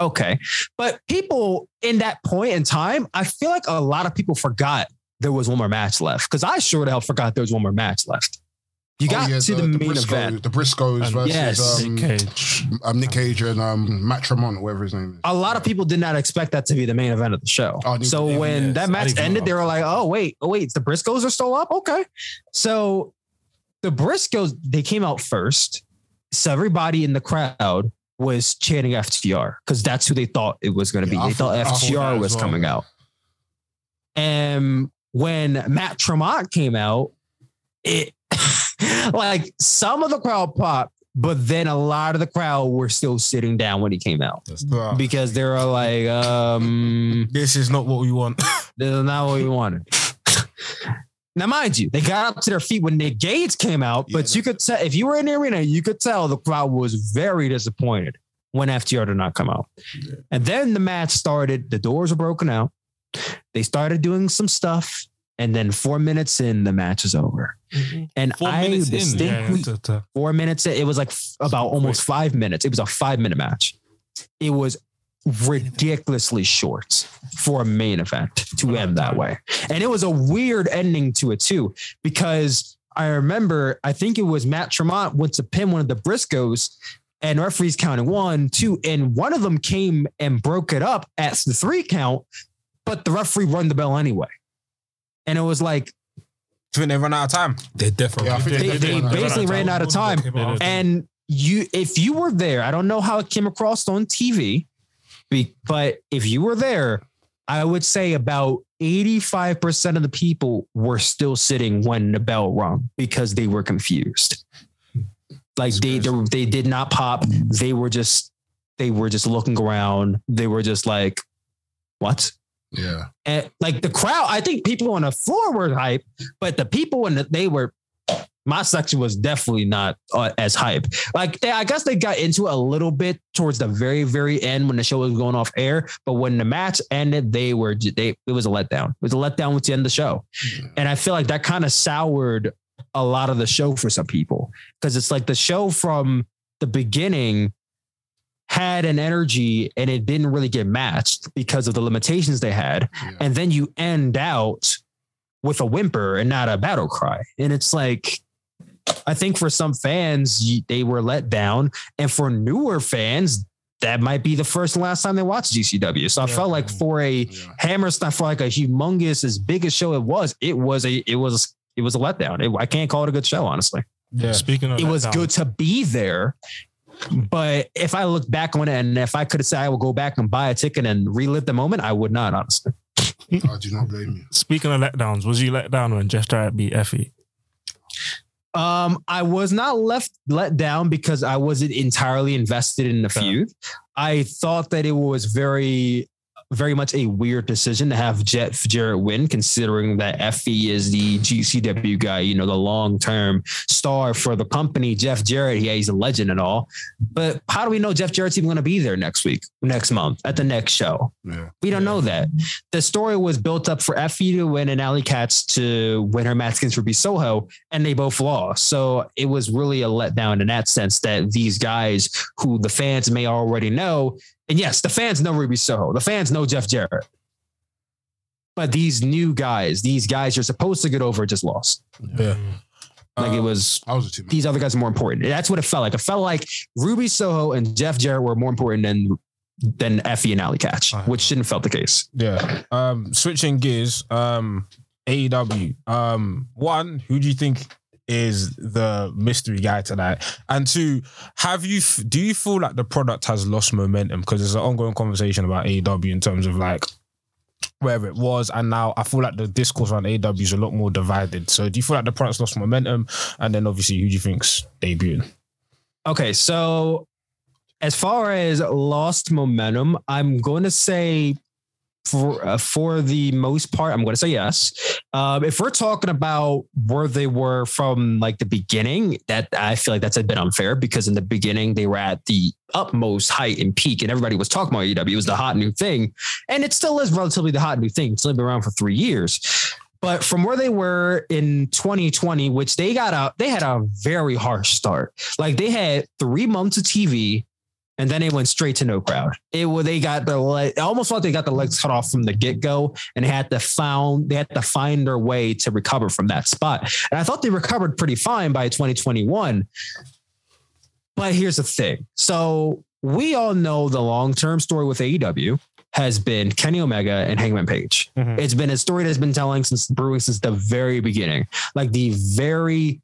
[SPEAKER 4] Okay. But people in that point in time, I feel like a lot of people forgot there was one more match left because I sure the hell forgot there was one more match left. You got
[SPEAKER 3] Oh, yeah,
[SPEAKER 4] to the, main
[SPEAKER 3] Briscoes,
[SPEAKER 4] event.
[SPEAKER 3] The Briscoes
[SPEAKER 2] And-
[SPEAKER 3] versus
[SPEAKER 4] Yes.
[SPEAKER 3] um,
[SPEAKER 2] Nick Gage.
[SPEAKER 3] um, Nick Gage and um, Matt Tremont, whatever his name is.
[SPEAKER 4] A lot of people did not expect that to be the main event of the show.
[SPEAKER 3] Oh,
[SPEAKER 4] so
[SPEAKER 3] did-
[SPEAKER 4] when
[SPEAKER 1] yes.
[SPEAKER 4] that match ended, they were like, "Oh wait, oh wait, the Briscoes are still up." Okay, so the Briscoes they came out first, so everybody in the crowd was chanting FTR because that's who they thought it was going to be. They thought
[SPEAKER 3] thought- I thought
[SPEAKER 4] FTR was
[SPEAKER 2] well.
[SPEAKER 4] coming out, and when Matt Tremont came out, it like some of the crowd popped. But then a lot of the crowd were still sitting down when he came out
[SPEAKER 6] Bruh,
[SPEAKER 4] because they were like, um,
[SPEAKER 6] this is not what we want.
[SPEAKER 4] this is not what we wanted. Now, mind you, they got up to their feet when Nick Gates came out,
[SPEAKER 3] Yeah,
[SPEAKER 4] but you could tell if you were in the arena, you could tell the crowd was very disappointed when FTR did not come out. And then the match started, the doors were broken out. They started doing some stuff, and then four minutes in, the match is over. Mm-hmm. And
[SPEAKER 1] Four
[SPEAKER 4] I
[SPEAKER 1] minutes in?
[SPEAKER 4] distinctly
[SPEAKER 2] Yeah, t- t-
[SPEAKER 4] four minutes. It was like f- about almost five minutes. It was a five minute match. It was ridiculously short for a main event to end that way. And it was a weird ending to it too, because I remember, I think it was Matt Tremont went to pin one of the Briscoes and referees counted one, two, and one of them came and broke it up at the three count, but the referee run the bell anyway. And it was like,
[SPEAKER 6] Do you think they run out of time?
[SPEAKER 1] They're definitely.
[SPEAKER 3] Yeah, I think
[SPEAKER 4] They-
[SPEAKER 3] they,
[SPEAKER 4] they basically ran out of time.
[SPEAKER 2] Yeah.
[SPEAKER 4] and you if you were there i don't know how it came across on tv be- but if you were there i would say about 85% of the people were still sitting when the bell rung because they were confused. Like they, they they did not pop. They were just they were just looking around. They were just like what?
[SPEAKER 3] Yeah.
[SPEAKER 4] and like the crowd, I think people on the floor were hype, but the people in the, they were, my section was definitely not uh, as hype. Like they, I guess they got into it a little bit towards the very, very end when the show was going off air. But when the match ended, they were they it was a letdown. It was a letdown with the end of the show, and I feel like that kind of soured a lot of the show for some people because it's like the show from the beginning had an energy and it didn't really get matched because of the limitations they had.
[SPEAKER 3] Yeah.
[SPEAKER 4] And then you end out with a whimper and not a battle cry. And it's like, I think for some fans, they were let down. And for newer fans, that might be the first and last time they watch GCW. So I felt like for a
[SPEAKER 3] Yeah.
[SPEAKER 4] Hammerstein, for like a humongous, as big a show it was, it was a it was it was a letdown. It, I can't call it a good show, honestly.
[SPEAKER 6] Yeah.
[SPEAKER 2] Speaking of
[SPEAKER 4] It was
[SPEAKER 2] letdown,
[SPEAKER 4] good to be there. But if I look back on it and if I could say I would go back and buy a ticket and relive the moment, I would not, honestly.
[SPEAKER 3] I oh, do not blame you.
[SPEAKER 2] Speaking of letdowns, was you let down when Jeff Jarrett beat Effy?
[SPEAKER 4] Um, I was not left let down because I wasn't entirely invested in the feud. I thought that it was very, very much a weird decision to have Jeff Jarrett win, considering that Effy is the GCW guy, you know, the long term star for the company. Jeff Jarrett, yeah, he's a legend and all. But how do we know Jeff Jarrett's even going to be there next week, next month, at the next show?
[SPEAKER 3] Yeah.
[SPEAKER 4] We don't know that. The story was built up for Effy to win and Allie Katch to win her match against Ruby Soho, and they both lost. So it was really a letdown in that sense that these guys who the fans may already know, and yes, the fans know Ruby Soho, the fans know Jeff Jarrett. But these new guys, these guys you're supposed to get over, just lost.
[SPEAKER 6] Yeah.
[SPEAKER 4] Like it
[SPEAKER 3] Um,
[SPEAKER 4] was
[SPEAKER 3] I was a team.
[SPEAKER 4] these other guys are more important. That's what it felt like. It felt like Ruby Soho and Jeff Jarrett were more important than than Effy and Allie Katch, which shouldn't have felt the case.
[SPEAKER 6] Yeah. Um, switching gears. Um, AEW. Um, one, who do you think is the mystery guy tonight? And two, have you do you feel like the product has lost momentum? Because there's an ongoing conversation about AEW in terms of like where it was, and now I feel like the discourse around AEW is a lot more divided. So do you feel like the product's lost momentum? And then obviously, who do you think's debuting?
[SPEAKER 4] Okay, so as far as lost momentum, I'm going to say for uh, for the most part, I'm going to say yes. Um, if we're talking about where they were from like the beginning, that I feel like that's a bit unfair because in the beginning they were at the utmost height and peak, and everybody was talking about EW. It was the hot new thing, and it still is relatively the hot new thing. It's only been around for three years. But from where they were in 2020, which they got out, they had a very harsh start. Like they had three months of TV, and then they went straight to no crowd. It was they got the le- almost like they got the legs cut off from the get go, and they had to found they had to find their way to recover from that spot. And I thought they recovered pretty fine by 2021. But here's the thing: so we all know the long term story with AEW has been Kenny Omega and Hangman Page.
[SPEAKER 6] Mhm.
[SPEAKER 4] It's been a story that's been telling since brewing since the very beginning, like the very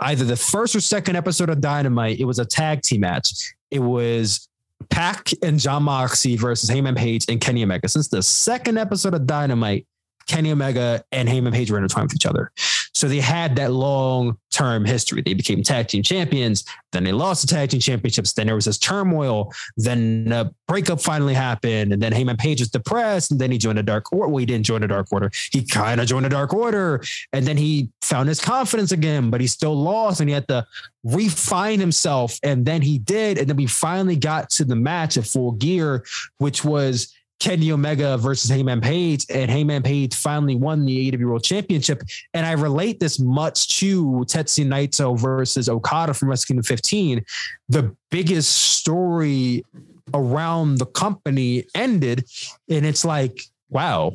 [SPEAKER 4] either the first or second episode of Dynamite. It was a tag team match. It was Pac and Jon Moxley versus Hangman Page and Kenny Omega. Since the second episode of Dynamite, Kenny Omega and Hangman Page were intertwined with each other. So they had that long term history. They became tag team champions. Then they lost the tag team championships. Then there was this turmoil. Then a breakup finally happened. And then Hangman Page was depressed. And then he joined the Dark Order. Well, he didn't join the Dark Order. He kind of joined the Dark Order. And then he found his confidence again, but he still lost and he had to refine himself. And then he did. And then we finally got to the match at full gear, which was Kenny Omega versus Hangman Page, and Hangman Page finally won the AEW World Championship. And I relate this much to Tetsuya Naito versus Okada from Wrestle Kingdom 15. The biggest story around the company ended, and it's like, wow,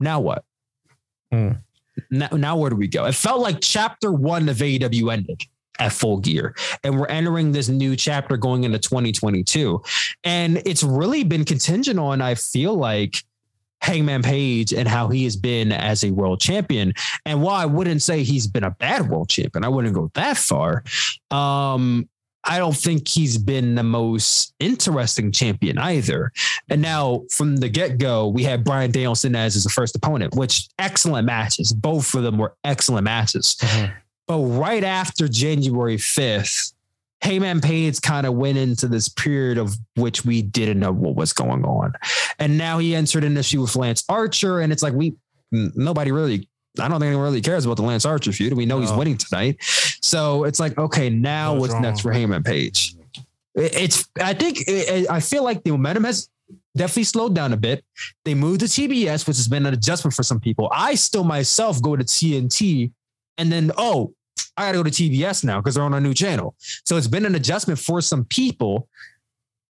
[SPEAKER 4] now what?
[SPEAKER 6] Hmm.
[SPEAKER 4] Now, now where do we go? It felt like chapter one of AEW ended at full gear. And we're entering this new chapter going into 2022. And it's really been contingent on, I feel like, Hangman Page and how he has been as a world champion. And while I wouldn't say he's been a bad world champion, I wouldn't go that far. Um, I don't think he's been the most interesting champion either. And now from the get go, we had Bryan Danielson as his first opponent, which excellent matches. Both of them were excellent matches. But right after January 5th, Hangman Page kind of went into this period of which we didn't know what was going on. And now he entered an issue with Lance Archer. And it's like, we, nobody really, I don't think anyone really cares about the Lance Archer feud. We know he's winning tonight. So it's like, okay, now
[SPEAKER 2] What's
[SPEAKER 4] what's
[SPEAKER 2] wrong?
[SPEAKER 4] next for Hangman Page? It's, I think, it, I feel like the momentum has definitely slowed down a bit. They moved to TBS, which has been an adjustment for some people. I still myself go to TNT and then, oh, I got to go to TBS now because they're on a new channel. So it's been an adjustment for some people.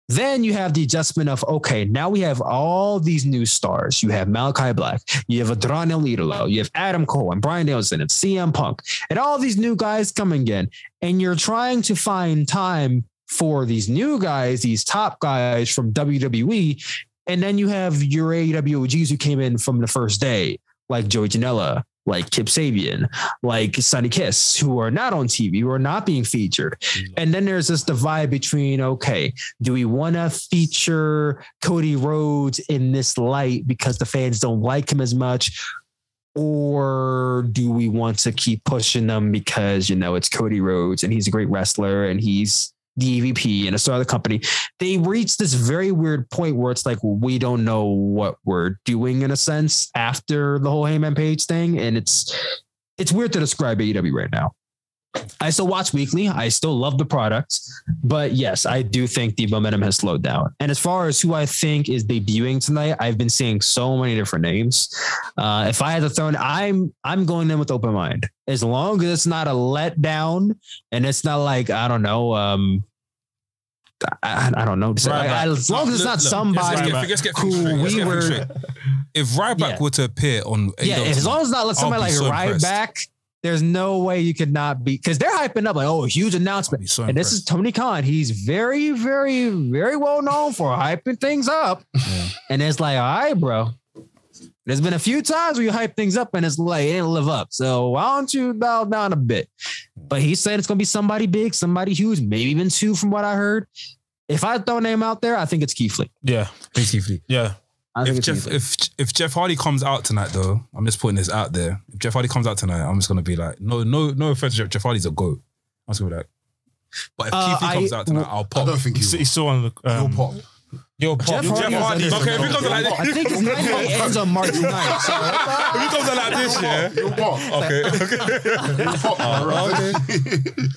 [SPEAKER 4] Then you have the adjustment of, okay, now we have all these new stars. You have Malakai Black, you have Adrian Idolo, you have Adam Cole and Bryan Danielson and CM Punk, and all these new guys coming in. And you're trying to find time for these new guys, these top guys from WWE. And then you have your AEW who came in from the first day, like Joey Janela, like Kip Sabian, like Sonny Kiss, who are not on TV, who are not being featured. Mm-hmm. And then there's this divide between, okay, do we want to feature Cody Rhodes in this light because the fans don't like him as much? Or do we want to keep pushing them because, you know, it's Cody Rhodes and he's a great wrestler and he's the EVP and a star of the company? They reached this very weird point where it's like, we don't know what we're doing in a sense after the whole Hangman Page thing. And it's, it's weird to describe AEW right now. I still watch weekly. I still love the product, but yes, I do think the momentum has slowed down. And as far as who I think is debuting tonight, I've been seeing so many different names. Uh, if I had to throw in, I'm I'm going in with open mind. As long as it's not a letdown and it's not like I don't know. Um, I, I don't know.
[SPEAKER 6] Right,
[SPEAKER 4] like,
[SPEAKER 6] right.
[SPEAKER 4] as long as it's not
[SPEAKER 1] look,
[SPEAKER 4] somebody
[SPEAKER 1] Let's get, let's get
[SPEAKER 4] who
[SPEAKER 1] things straight. Let's
[SPEAKER 4] we were.
[SPEAKER 1] If Ryback
[SPEAKER 4] Yeah.
[SPEAKER 1] were to appear on
[SPEAKER 4] Yeah, as long as not somebody like
[SPEAKER 1] so
[SPEAKER 4] right
[SPEAKER 1] impressed.
[SPEAKER 4] back, there's no way you could not be because they're hyping up like, oh, a huge
[SPEAKER 1] oh,
[SPEAKER 4] announcement.
[SPEAKER 1] so
[SPEAKER 4] and this is. Tony Khan. He's very, very, very well known for hyping things up.
[SPEAKER 1] Yeah.
[SPEAKER 4] And it's like, all right, bro. There's been a few times where you hype things up and it's like it didn't live up. So why don't you dial down a bit? But he's saying it's gonna be somebody big, somebody huge, maybe even two from what I heard. If I throw a name out there, I think it's Keith Lee.
[SPEAKER 6] Yeah,
[SPEAKER 1] Basically.
[SPEAKER 6] yeah.
[SPEAKER 4] I think
[SPEAKER 1] If Jeff, if if Jeff Hardy comes out tonight, though, I'm just putting this out there. If Jeff Hardy comes out tonight, I'm just gonna be like, no, no, no offense, Jeff, Jeff Hardy's a goat. I'm just gonna be like, but if
[SPEAKER 4] Uh,
[SPEAKER 1] Keith Lee comes out tonight, I'll pop.
[SPEAKER 3] I don't think
[SPEAKER 2] He's,
[SPEAKER 3] he
[SPEAKER 2] he's still on the. Um,
[SPEAKER 3] He'll pop.
[SPEAKER 6] Yo, pop.
[SPEAKER 4] Jeff Hardy
[SPEAKER 6] Jeff Hardy.
[SPEAKER 1] Okay, if he comes out like
[SPEAKER 4] I think his night ends on March 9th. So
[SPEAKER 1] if he comes out like this, yeah.
[SPEAKER 3] He'll pop.
[SPEAKER 1] Okay, okay.
[SPEAKER 3] He'll pop. man.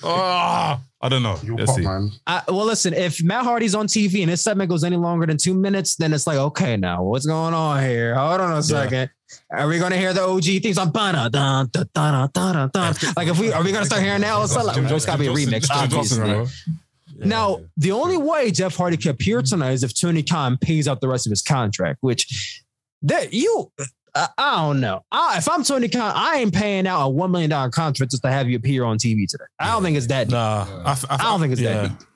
[SPEAKER 1] Ah, I don't know.
[SPEAKER 3] He'll
[SPEAKER 1] Let's
[SPEAKER 3] pop,
[SPEAKER 1] see.
[SPEAKER 3] man.
[SPEAKER 4] I, well, listen, if Matt Hardy's on TV and his segment goes any longer than two minutes, then it's like, okay, now what's going on here? Hold on a second. Are we going to hear the OG things on dun dun dun dun dun dun? Like, if we are we going to start hearing that? It's like, it's got to be a remix.
[SPEAKER 1] Jim Johnston,
[SPEAKER 4] obviously.
[SPEAKER 1] Bro.
[SPEAKER 4] Now, the only way Jeff Hardy can appear tonight is if Tony Khan pays out the rest of his contract, which that you, I, I don't know. I, if I'm Tony Khan, I ain't paying out a one million dollar contract just to have you appear on TV today. I don't think it's that. Deep.
[SPEAKER 6] Nah, I, f- I, f-
[SPEAKER 4] I don't think it's
[SPEAKER 6] yeah.
[SPEAKER 4] that deep.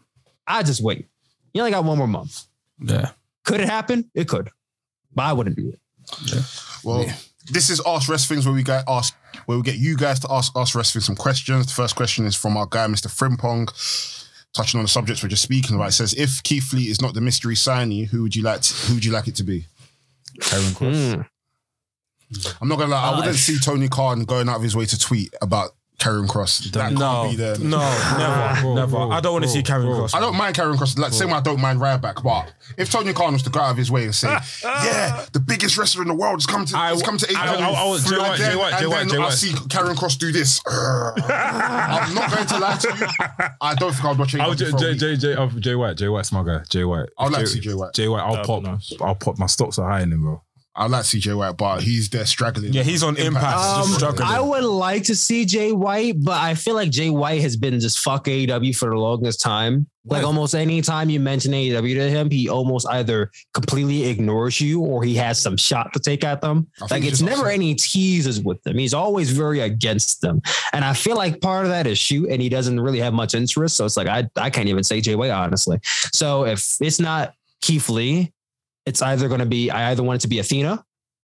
[SPEAKER 4] I just wait. You only got one more month.
[SPEAKER 6] Yeah.
[SPEAKER 4] Could it happen? It could, but I wouldn't do it. Yeah.
[SPEAKER 3] Well, this is Ask Rest Things where we get ask where we get you guys to ask Ask Rest Things some questions. The first question is from our guy, Mr. Frimpong, touching on the subjects we're just speaking about. It says, if Keith Lee is not the mystery signee, who would you like to, who would you like it to be?
[SPEAKER 1] Karrion Kross.
[SPEAKER 4] Mm.
[SPEAKER 3] I'm not gonna lie, I
[SPEAKER 4] Uh,
[SPEAKER 3] wouldn't see Tony Khan going out of his way to tweet about Karrion Kross. That
[SPEAKER 6] No,
[SPEAKER 3] can't be the
[SPEAKER 6] no, never,
[SPEAKER 1] Bro,
[SPEAKER 6] never.
[SPEAKER 1] bro,
[SPEAKER 6] I don't want to see Karen
[SPEAKER 1] bro.
[SPEAKER 6] Cross.
[SPEAKER 3] I don't mind Karrion Kross. Like same way I don't mind Ryback, but if Tony Khan was to go out of his way and say, "Yeah, the biggest wrestler in the world has come to
[SPEAKER 1] I-
[SPEAKER 3] has come to
[SPEAKER 1] I-
[SPEAKER 3] AEW,"
[SPEAKER 1] I- I- Jay
[SPEAKER 3] and
[SPEAKER 1] White,
[SPEAKER 3] then-
[SPEAKER 1] Jay White,
[SPEAKER 3] and
[SPEAKER 1] Jay White,
[SPEAKER 3] then
[SPEAKER 1] Jay
[SPEAKER 3] I see Karrion Kross do this. I'm not going to lie to you. I don't think I'd watch
[SPEAKER 1] I
[SPEAKER 3] AEW
[SPEAKER 1] would J,
[SPEAKER 3] for a
[SPEAKER 1] J,
[SPEAKER 3] week.
[SPEAKER 1] J, J, oh, Jay White. Jay White's my guy. Jay White.
[SPEAKER 3] I'd like to see Jay White.
[SPEAKER 1] Jay White. I'll pop. I'll pop. My stocks are high in him, bro.
[SPEAKER 3] I like CJ White, but he's there struggling.
[SPEAKER 6] Yeah, he's on Impact.
[SPEAKER 4] Um,
[SPEAKER 6] struggling.
[SPEAKER 4] I would like to see Jay White, but I feel like Jay White has been just fuck AEW for the longest time. Like almost any time you mention AEW to him, he almost either completely ignores you or he has some shot to take at them.
[SPEAKER 3] I
[SPEAKER 4] Like it's never
[SPEAKER 3] upset.
[SPEAKER 4] any teases with them. He's always very against them. And I feel like part of that is shoot, and he doesn't really have much interest. So it's like I I can't even say Jay White, honestly. So if it's not Keith Lee, it's either gonna be I either want it to be Athena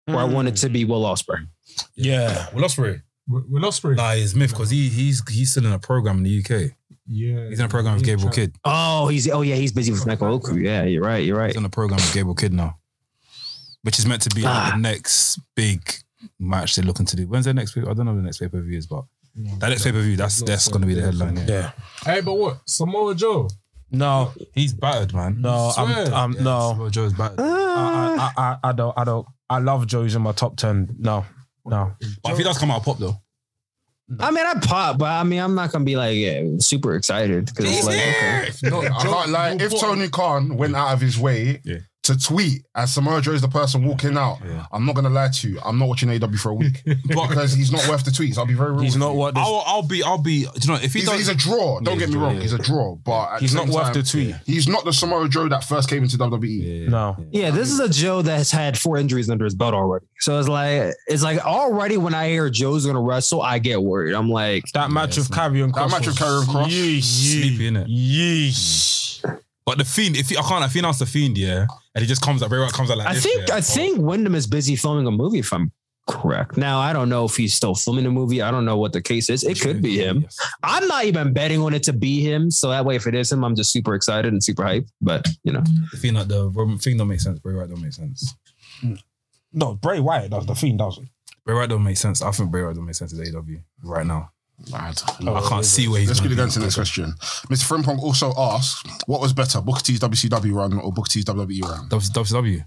[SPEAKER 4] or I want it to be Will Ospreay.
[SPEAKER 6] yeah.
[SPEAKER 1] Will Ospreay.
[SPEAKER 5] Will Ospreay.
[SPEAKER 1] Nah, he's myth because he he's he's still in a program in the UK.
[SPEAKER 5] Yeah.
[SPEAKER 1] He's in a program with Gabriel Kidd.
[SPEAKER 4] Oh, he's oh yeah, he's busy with Michael Oku. Yeah, you're right. You're right.
[SPEAKER 1] He's on a program with Gabriel Kidd now, which is meant to be like
[SPEAKER 4] Ah.
[SPEAKER 1] the next big match they're looking to do. When's their next? pay- I don't know the next pay per view is, but that next pay per view that's that's going to be the headline. Yeah.
[SPEAKER 6] Yeah.
[SPEAKER 5] Hey, but what? Samoa Joe.
[SPEAKER 6] No,
[SPEAKER 1] he's battered, man.
[SPEAKER 6] no, I'm, I'm
[SPEAKER 1] Yeah,
[SPEAKER 6] no.
[SPEAKER 1] Joe's battered. Ah.
[SPEAKER 6] I, I, I, I don't, I don't. I love Joe's in my top ten. No, no.
[SPEAKER 1] But if he does come out pop though,
[SPEAKER 4] I mean, I pop, but I mean, I'm not gonna be like yeah, super excited because it's like okay.
[SPEAKER 3] No, I can't lie. If Tony Khan went out of his way
[SPEAKER 1] Yeah.
[SPEAKER 3] To tweet as Samoa Joe is the person walking out.
[SPEAKER 1] Yeah.
[SPEAKER 3] I'm not gonna lie to you. I'm not watching AW for a week because he's not worth the tweets. I'll be very real.
[SPEAKER 6] He's
[SPEAKER 3] with
[SPEAKER 6] not
[SPEAKER 3] worth.
[SPEAKER 6] what this,
[SPEAKER 1] I'll, I'll be, I'll be. You know if he
[SPEAKER 3] He's,
[SPEAKER 1] does?
[SPEAKER 3] he's a draw. Don't
[SPEAKER 1] Yeah,
[SPEAKER 3] get me wrong.
[SPEAKER 1] yeah,
[SPEAKER 3] He's a draw, but at
[SPEAKER 6] he's
[SPEAKER 3] the
[SPEAKER 6] not
[SPEAKER 3] same
[SPEAKER 6] worth
[SPEAKER 3] time,
[SPEAKER 6] the tweet.
[SPEAKER 3] He's not the Samoa Joe that first came into WWE.
[SPEAKER 1] Yeah.
[SPEAKER 6] No.
[SPEAKER 4] Yeah, this is a Joe that has had four injuries under his belt already. So it's like it's like already when I hear Joe's gonna wrestle, I get worried. I'm like,
[SPEAKER 6] That match
[SPEAKER 1] it's
[SPEAKER 6] of
[SPEAKER 1] not-
[SPEAKER 6] Carrion
[SPEAKER 3] That
[SPEAKER 6] Cross.
[SPEAKER 3] match
[SPEAKER 6] was
[SPEAKER 3] of Karrion Kross.
[SPEAKER 6] Yeesh.
[SPEAKER 1] Sleepy, innit?
[SPEAKER 6] Yeesh.
[SPEAKER 1] But the fiend, if he, I can't, I he announced the fiend, yeah, and he just comes up, Bray Wyatt comes out like
[SPEAKER 4] I
[SPEAKER 1] this,
[SPEAKER 4] think
[SPEAKER 1] yeah,
[SPEAKER 4] I
[SPEAKER 1] oh,
[SPEAKER 4] think Windham is busy filming a movie. If I'm correct. Now I don't know if he's still filming a movie. I don't know what the case is. It could be him.
[SPEAKER 1] Yes.
[SPEAKER 4] I'm not even betting on it to be him. So that way, if it is him, I'm just super excited and super hyped. But you know,
[SPEAKER 1] The fiend, like the Roman thing don't make sense. Bray Wyatt don't make sense.
[SPEAKER 6] No, Bray Wyatt does. The Fiend doesn't.
[SPEAKER 1] Bray Wyatt don't make sense. I think Bray Wyatt don't make sense as AW right now.
[SPEAKER 3] Mad.
[SPEAKER 1] I oh, can't see where he's.
[SPEAKER 3] Let's
[SPEAKER 1] gonna
[SPEAKER 3] quickly go
[SPEAKER 1] be.
[SPEAKER 3] into the next question. Mr. Frimpong also asks, what was better, Booker T's WCW run or Booker T's WWE run?
[SPEAKER 1] WCW.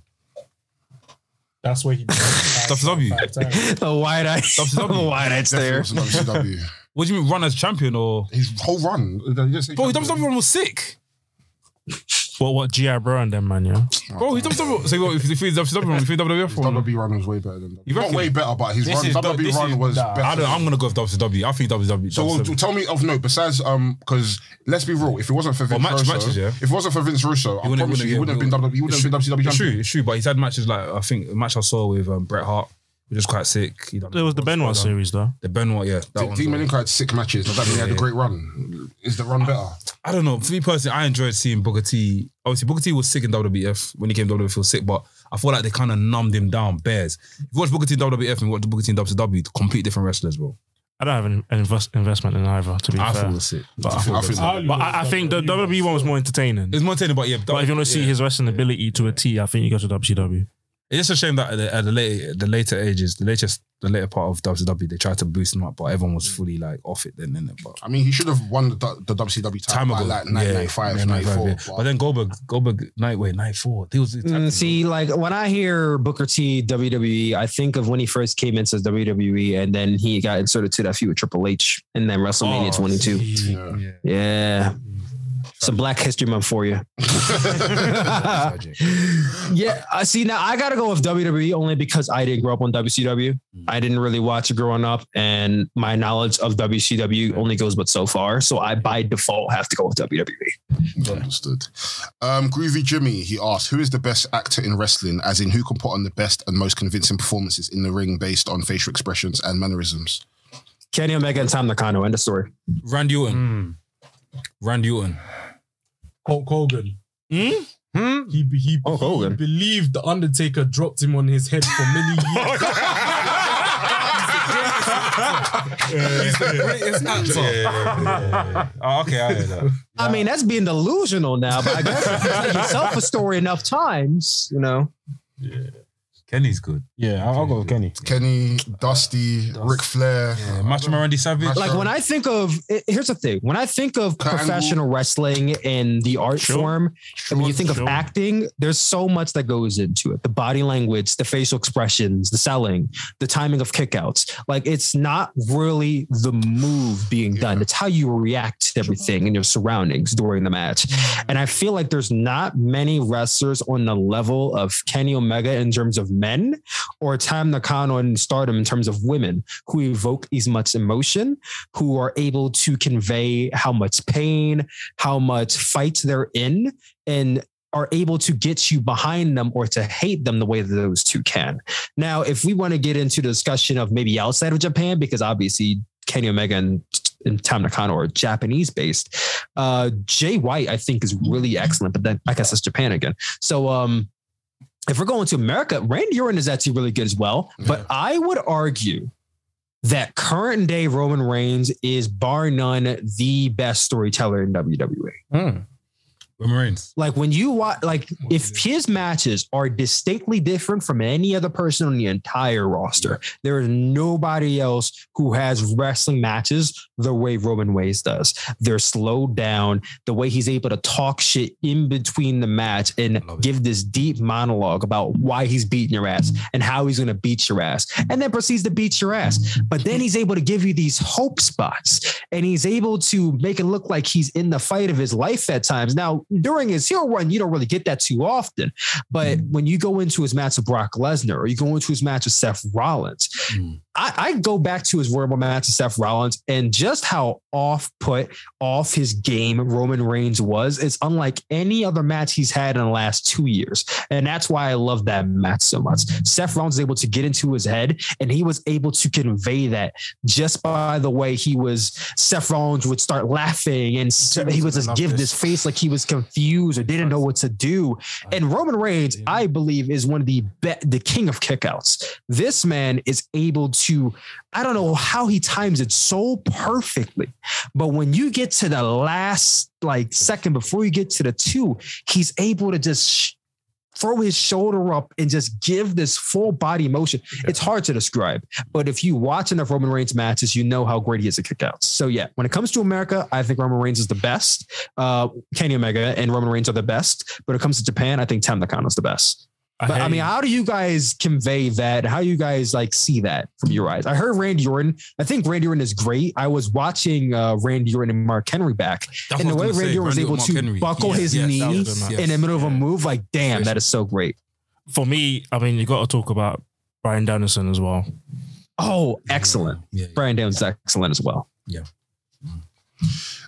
[SPEAKER 5] That's where he.
[SPEAKER 1] WCW.
[SPEAKER 5] Five times.
[SPEAKER 4] the wide eye,
[SPEAKER 1] WCW.
[SPEAKER 4] the wide eye stare.
[SPEAKER 3] WCW.
[SPEAKER 1] What do you mean run as champion or?
[SPEAKER 3] His whole run. he didn't say
[SPEAKER 1] Bro. WCW run was sick.
[SPEAKER 2] What what GI Bro and them man, yeah.
[SPEAKER 1] Bro, his WCW. So what, if if he's WCW run, if he's WWF
[SPEAKER 3] His
[SPEAKER 1] run,
[SPEAKER 3] WWE run was way better than
[SPEAKER 1] You
[SPEAKER 3] Not
[SPEAKER 1] reckon?
[SPEAKER 3] way better, but his
[SPEAKER 6] This
[SPEAKER 3] run,
[SPEAKER 6] is-
[SPEAKER 3] WWE
[SPEAKER 6] this
[SPEAKER 3] run
[SPEAKER 6] is-
[SPEAKER 3] was
[SPEAKER 6] nah.
[SPEAKER 3] better.
[SPEAKER 1] I don't, I'm gonna go with WCW. I think WCW.
[SPEAKER 3] So well, tell me of note. Besides, um, because let's be real, if it wasn't for Vince
[SPEAKER 1] match-
[SPEAKER 3] Russo,
[SPEAKER 1] matches, yeah.
[SPEAKER 3] if it wasn't for Vince Russo, I
[SPEAKER 1] wouldn't-
[SPEAKER 3] promise you, he wouldn't
[SPEAKER 1] wouldn't
[SPEAKER 3] have been WWE. He wouldn't have been WCW
[SPEAKER 1] It's true, it's true, but he's had matches like I think a match I saw with um, Bret Hart, which was quite sick. He done-
[SPEAKER 2] It was the Benoit
[SPEAKER 1] done.
[SPEAKER 2] Uh, series though.
[SPEAKER 1] The Benoit, yeah. That one.
[SPEAKER 3] Dean Malenko had sick matches. Does that mean he had a great run? Is the run better?
[SPEAKER 1] I don't know. For me personally, I enjoyed seeing Booker T. Obviously, Booker T was sick in WWF when he came to WWF. He was sick, but I feel like they kind of numbed him down. Bears. If you watch Booker T in WWF and you watch Booker T in WCW, complete different wrestlers, bro.
[SPEAKER 2] I don't have an, an invest, investment in either, to be
[SPEAKER 1] I
[SPEAKER 2] fair.
[SPEAKER 1] thought it was sick.
[SPEAKER 2] But
[SPEAKER 1] I
[SPEAKER 2] I
[SPEAKER 1] thought it
[SPEAKER 3] I
[SPEAKER 1] was
[SPEAKER 3] think-
[SPEAKER 1] sick.
[SPEAKER 2] But I, I think the WWE one was more entertaining.
[SPEAKER 1] It's more entertaining, but yeah.
[SPEAKER 2] But if you want to see
[SPEAKER 1] yeah.
[SPEAKER 2] his wrestling ability to a T, I think you go to WCW.
[SPEAKER 1] It's just a shame that at the, at the later the later ages, the latest the later part of WCW, they tried to boost him up, but everyone was fully like off it then, innit? But
[SPEAKER 3] I mean, he should have won the, the WCW title
[SPEAKER 1] time
[SPEAKER 3] by
[SPEAKER 1] ago,
[SPEAKER 3] like
[SPEAKER 1] yeah,
[SPEAKER 3] 1995,
[SPEAKER 1] yeah,
[SPEAKER 3] 94.
[SPEAKER 1] yeah.
[SPEAKER 3] but-
[SPEAKER 1] But then Goldberg, Goldberg, night wait, night four. He was
[SPEAKER 4] Mm, see, like when I hear Booker T WWE, I think of when he first came into WWE, and then he got inserted to that feud with Triple H, and then WrestleMania 22.
[SPEAKER 3] yeah.
[SPEAKER 1] yeah.
[SPEAKER 4] Yeah, some Black History Month for you. Yeah, I see. Now I gotta go with WWE only because I didn't grow up on WCW.
[SPEAKER 1] Mm.
[SPEAKER 4] I didn't really watch it growing up, and my knowledge of WCW only goes but so far. So I, by default, have to go with. WWE.
[SPEAKER 3] Understood. Um, Groovy Jimmy, he asked, who is the best actor in wrestling, as in who can put on the best and most convincing performances in the ring based on facial expressions and mannerisms?
[SPEAKER 4] Kenny Omega and Tam Nakano. End of story.
[SPEAKER 1] Randy Orton. Randy Orton.
[SPEAKER 5] Hulk Hogan.
[SPEAKER 2] Hmm?
[SPEAKER 5] He he,
[SPEAKER 4] Hulk
[SPEAKER 5] he
[SPEAKER 4] Hogan.
[SPEAKER 5] believed the Undertaker dropped him on his head for many years.
[SPEAKER 1] He's the greatest actor. Oh, okay, I hear that.
[SPEAKER 4] I mean, that's being delusional now, but I guess if you tell yourself a story enough times, you know.
[SPEAKER 1] Kenny's good.
[SPEAKER 6] Yeah, I'll, I'll go with Kenny.
[SPEAKER 3] Kenny, Dusty, Ric Flair.
[SPEAKER 1] Yeah, Macho Man Randy Savage.
[SPEAKER 3] Macho-
[SPEAKER 4] Like when I think of, here's the thing: when I think of
[SPEAKER 3] Kurt
[SPEAKER 4] professional wrestling in the art
[SPEAKER 2] Sure.
[SPEAKER 4] form, and when you think
[SPEAKER 2] Sure.
[SPEAKER 4] of acting, there's so much that goes into it: the body language, the facial expressions, the selling, the timing of kickouts. Like it's not really the move being done; it's how you react to everything in your surroundings during the match. And I feel like there's not many wrestlers on the level of Kenny Omega in terms of men or Tam Nakano and Stardom in terms of women who evoke as much emotion, who are able to convey how much pain, how much fight they're in, and are able to get you behind them or to hate them the way that those two can. Now, if we want to get into the discussion of maybe outside of Japan, because obviously Kenny Omega and and Tam Nakano are Japanese based. Uh, Jay White, I think, is really excellent, but then I guess that's Japan again. So, um, if we're going to America, Randy Orton is actually really good as well. But I would argue that current day Roman Reigns is bar none the best storyteller in WWE.
[SPEAKER 6] Hmm.
[SPEAKER 1] Roman Reigns.
[SPEAKER 4] Like when you watch, like oh, if his matches are distinctly different from any other person on the entire roster, there is nobody else who has wrestling matches the way Roman Reigns does. They're slowed down. The way he's able to talk shit in between the match and
[SPEAKER 1] love it.
[SPEAKER 4] give this deep monologue about why he's beating your ass and how he's going to beat your ass, and then proceeds to beat your ass. But then he's able to give you these hope spots, and he's able to make it look like he's in the fight of his life at times. Now during his heel run, you don't really get that too often. But when you go into his match with Brock Lesnar or you go into his match with Seth Rollins,
[SPEAKER 1] Mm.
[SPEAKER 4] I, I go back to his Rumble match with Seth Rollins and just how off put, off his game Roman Reigns was. It's unlike any other match he's had in the last two years. And that's why I love that match so much. Seth Rollins was able to get into his head and he was able to convey that just by the way he was, Seth Rollins would start laughing and he would just give
[SPEAKER 6] this.
[SPEAKER 4] this face like he was confused or didn't know what to do. And Roman Reigns, I believe, is one of the be- the king of kickouts. This man is able to, I don't know how he times it so perfectly, but when you get to the last like second before you get to the two, he's able to just. sh- Throw his shoulder up and just give this full body motion. It's hard to describe, but if you watch enough Roman Reigns matches, you know how great he is at kickouts. So yeah, when it comes to America, I think Roman Reigns is the best. Uh, Kenny Omega and Roman Reigns are the best. But when it comes to Japan, I think Tam Nakano is the best. But I,
[SPEAKER 2] hate-
[SPEAKER 4] mean, how do you guys convey that? How do you guys like see that from your eyes? I heard Randy Orton. I think Randy Orton is great. I was watching uh, Randy Orton and Mark Henry back,
[SPEAKER 1] That's
[SPEAKER 4] and the way Randy
[SPEAKER 1] say,
[SPEAKER 4] Orton was able to
[SPEAKER 1] Henry.
[SPEAKER 4] buckle
[SPEAKER 1] Yes,
[SPEAKER 4] his
[SPEAKER 1] yes,
[SPEAKER 4] knee
[SPEAKER 1] was the match.
[SPEAKER 4] in the middle of a move, like damn,
[SPEAKER 1] Yes.
[SPEAKER 4] that is so great.
[SPEAKER 2] for me, I mean, you got to talk about Bryan Danielson as well.
[SPEAKER 4] Oh, excellent.
[SPEAKER 1] Yeah, yeah.
[SPEAKER 4] Brian Downs is excellent as well. Yeah.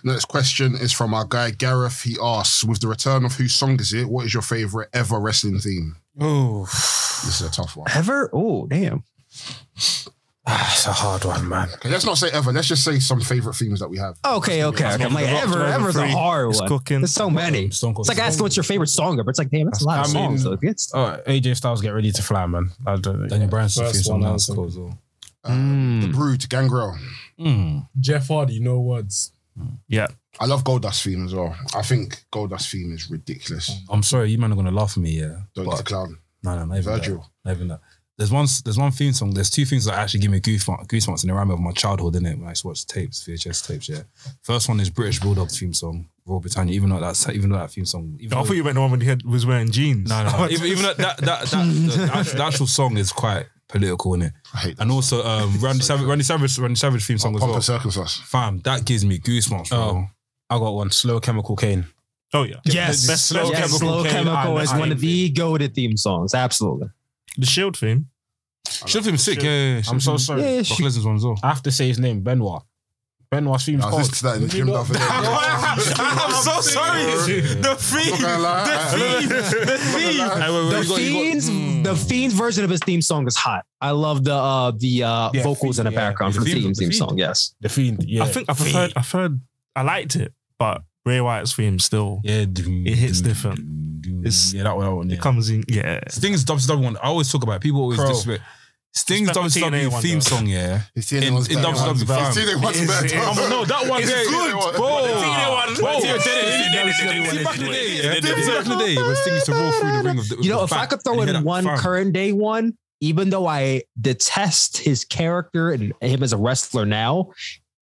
[SPEAKER 3] Next question is from our guy Gareth. He asks, with the return of whose song is it? What is your favorite ever wrestling theme?
[SPEAKER 6] Oh,
[SPEAKER 3] This is a tough one.
[SPEAKER 4] Ever? Oh, damn.
[SPEAKER 6] that's a hard one, man.
[SPEAKER 3] Okay, let's not say ever. Let's just say some favorite themes that we have.
[SPEAKER 4] Okay, okay, okay. I'm like,
[SPEAKER 2] The Rock's
[SPEAKER 4] ever,
[SPEAKER 2] over
[SPEAKER 4] ever's a hard
[SPEAKER 2] It's
[SPEAKER 4] one.
[SPEAKER 2] cooking.
[SPEAKER 4] There's so many.
[SPEAKER 1] Stone Cold
[SPEAKER 4] It's like asking what's your favorite song, ever. it's like, damn, that's a lot of
[SPEAKER 6] I mean-
[SPEAKER 4] songs. though. It's,
[SPEAKER 6] Oh, AJ Styles, get ready to fly, man. I don't,
[SPEAKER 1] Daniel Bryan's
[SPEAKER 5] First
[SPEAKER 1] theme song
[SPEAKER 5] one,
[SPEAKER 1] now.
[SPEAKER 5] also.
[SPEAKER 1] It's cool as well.
[SPEAKER 3] Uh, The
[SPEAKER 4] Mm.
[SPEAKER 3] Brood, Gangrel.
[SPEAKER 1] Mm.
[SPEAKER 5] Jeff Hardy, no words.
[SPEAKER 2] Yeah,
[SPEAKER 3] I love Goldust theme as well. I think Goldust theme is ridiculous.
[SPEAKER 1] I'm sorry, you man are gonna laugh at me, yeah.
[SPEAKER 3] Don't
[SPEAKER 1] But-
[SPEAKER 3] get the clown.
[SPEAKER 1] No, no, not even
[SPEAKER 3] Virgil.
[SPEAKER 1] that. Not even that. There's one. There's one theme song. There's two things that actually give me goosebumps, goosebumps in the rhyme of my childhood, in it when I used to watch tapes, VHS tapes. Yeah. First one is British Bulldog theme song, Royal Britannia. Even though that's even though that theme song. Even
[SPEAKER 2] I
[SPEAKER 1] though,
[SPEAKER 2] thought you meant the one when he had, was wearing jeans.
[SPEAKER 1] no, no, no. even, even though that that, that the, the, actual, the actual song is quite political in it,
[SPEAKER 3] I hate that.
[SPEAKER 1] and also um, Randy Savage, Randy Savage, Randy Savage theme song as
[SPEAKER 3] Pomp
[SPEAKER 1] well.
[SPEAKER 3] and Circumstance.
[SPEAKER 1] Fam, that gives me goosebumps, bro.
[SPEAKER 6] Oh. I got one. Slow Chemical Kane.
[SPEAKER 2] Oh yeah.
[SPEAKER 4] Yes,
[SPEAKER 2] Best
[SPEAKER 6] Slow
[SPEAKER 2] slow
[SPEAKER 4] yes,
[SPEAKER 6] Chemical
[SPEAKER 4] Slow
[SPEAKER 6] Kane,
[SPEAKER 4] Chemical is one of the goaded theme songs. Absolutely.
[SPEAKER 2] The Shield theme.
[SPEAKER 1] Should have sick. Yeah, yeah, yeah.
[SPEAKER 6] I'm so sorry.
[SPEAKER 4] Yeah,
[SPEAKER 1] Brock
[SPEAKER 4] she-
[SPEAKER 1] Lesnar's one as well.
[SPEAKER 6] I have to say his name, Benoit. Benoit's theme's
[SPEAKER 3] I was
[SPEAKER 6] called.
[SPEAKER 3] listening to that in the gym the other day.
[SPEAKER 6] I'm so sorry. The
[SPEAKER 3] I'm not gonna lie. I-
[SPEAKER 6] The theme.
[SPEAKER 3] I'm not gonna lie.
[SPEAKER 1] Hey, wait, wait,
[SPEAKER 4] The
[SPEAKER 1] you got- you got-
[SPEAKER 4] Fiends,
[SPEAKER 1] Mm.
[SPEAKER 4] the Fiends version of his theme song is hot. I love the uh the uh
[SPEAKER 6] Yeah,
[SPEAKER 4] vocals in the
[SPEAKER 6] Fiend, yeah.
[SPEAKER 4] background from the
[SPEAKER 1] Fiend,
[SPEAKER 4] Fiends
[SPEAKER 1] the
[SPEAKER 4] theme
[SPEAKER 1] Fiend.
[SPEAKER 4] song. Yes.
[SPEAKER 6] The Fiend. Yeah.
[SPEAKER 2] I think I've heard. I've heard. I liked it, but Ray White's theme still.
[SPEAKER 1] Yeah,
[SPEAKER 2] It hits different. It's-
[SPEAKER 1] yeah, that one. That one yeah.
[SPEAKER 2] It comes in. Yeah.
[SPEAKER 1] Sting's WCW one. I always talk about. It. People always
[SPEAKER 6] Crow.
[SPEAKER 1] disrespect. Sting's
[SPEAKER 2] Respect the
[SPEAKER 1] WCW theme
[SPEAKER 2] though.
[SPEAKER 1] song. Yeah,
[SPEAKER 3] His TNA
[SPEAKER 1] in,
[SPEAKER 3] one's
[SPEAKER 1] in
[SPEAKER 3] better.
[SPEAKER 1] WCW
[SPEAKER 3] His
[SPEAKER 1] fam.
[SPEAKER 3] TNA one's
[SPEAKER 2] It is-
[SPEAKER 3] better.
[SPEAKER 2] it is.
[SPEAKER 1] Um, no, that one.
[SPEAKER 3] It's
[SPEAKER 1] yeah,
[SPEAKER 3] good.
[SPEAKER 1] Bro,
[SPEAKER 2] TNA one-
[SPEAKER 1] Bro,
[SPEAKER 2] TNA
[SPEAKER 1] see, back in the day, yeah, see, back in the day when Sting used to roll through the ring of the.
[SPEAKER 4] You know,
[SPEAKER 1] the
[SPEAKER 4] if I
[SPEAKER 1] back,
[SPEAKER 4] could throw
[SPEAKER 1] and you
[SPEAKER 4] in
[SPEAKER 1] hear that,
[SPEAKER 4] one
[SPEAKER 1] fam.
[SPEAKER 4] current day one, even though I detest his character and him as a wrestler now,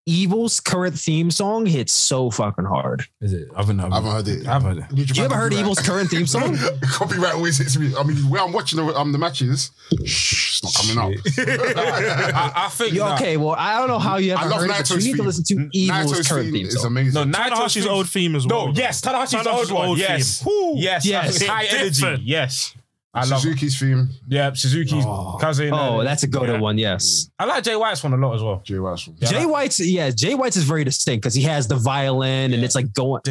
[SPEAKER 4] Evil's current theme song hits so fucking hard.
[SPEAKER 1] Is it? I haven't, I
[SPEAKER 3] I haven't heard it.
[SPEAKER 1] I haven't heard it.
[SPEAKER 3] New Japan
[SPEAKER 4] You ever heard. Evil's current theme song?
[SPEAKER 3] Copyright always hits me. I mean, when I'm watching the, um, the matches, shh, it's not coming up.
[SPEAKER 6] I, I think.
[SPEAKER 4] You-
[SPEAKER 6] that-
[SPEAKER 4] okay, well, I don't know how you ever
[SPEAKER 3] I love
[SPEAKER 4] heard it, but you
[SPEAKER 3] Naito's
[SPEAKER 4] need to listen to Evil's
[SPEAKER 3] Naito's
[SPEAKER 4] current
[SPEAKER 3] theme
[SPEAKER 4] theme
[SPEAKER 3] is
[SPEAKER 4] song.
[SPEAKER 3] amazing.
[SPEAKER 6] No,
[SPEAKER 2] Tanahashi's old theme as well.
[SPEAKER 6] No, yes, Tanahashi's old
[SPEAKER 2] Tanahashi's
[SPEAKER 6] one.
[SPEAKER 2] old
[SPEAKER 6] yes, yes,
[SPEAKER 4] Yes.
[SPEAKER 6] High energy. Yes, I love.
[SPEAKER 3] Suzuki's theme,
[SPEAKER 6] Yeah, Suzuki's oh. cousin.
[SPEAKER 4] Oh, that's a good
[SPEAKER 6] yeah.
[SPEAKER 4] one, yes.
[SPEAKER 6] I like Jay White's one a lot as well.
[SPEAKER 3] Jay White's one.
[SPEAKER 6] Yeah.
[SPEAKER 4] Jay White's, yeah, Jay White's is very distinct because he has the violin and it's like going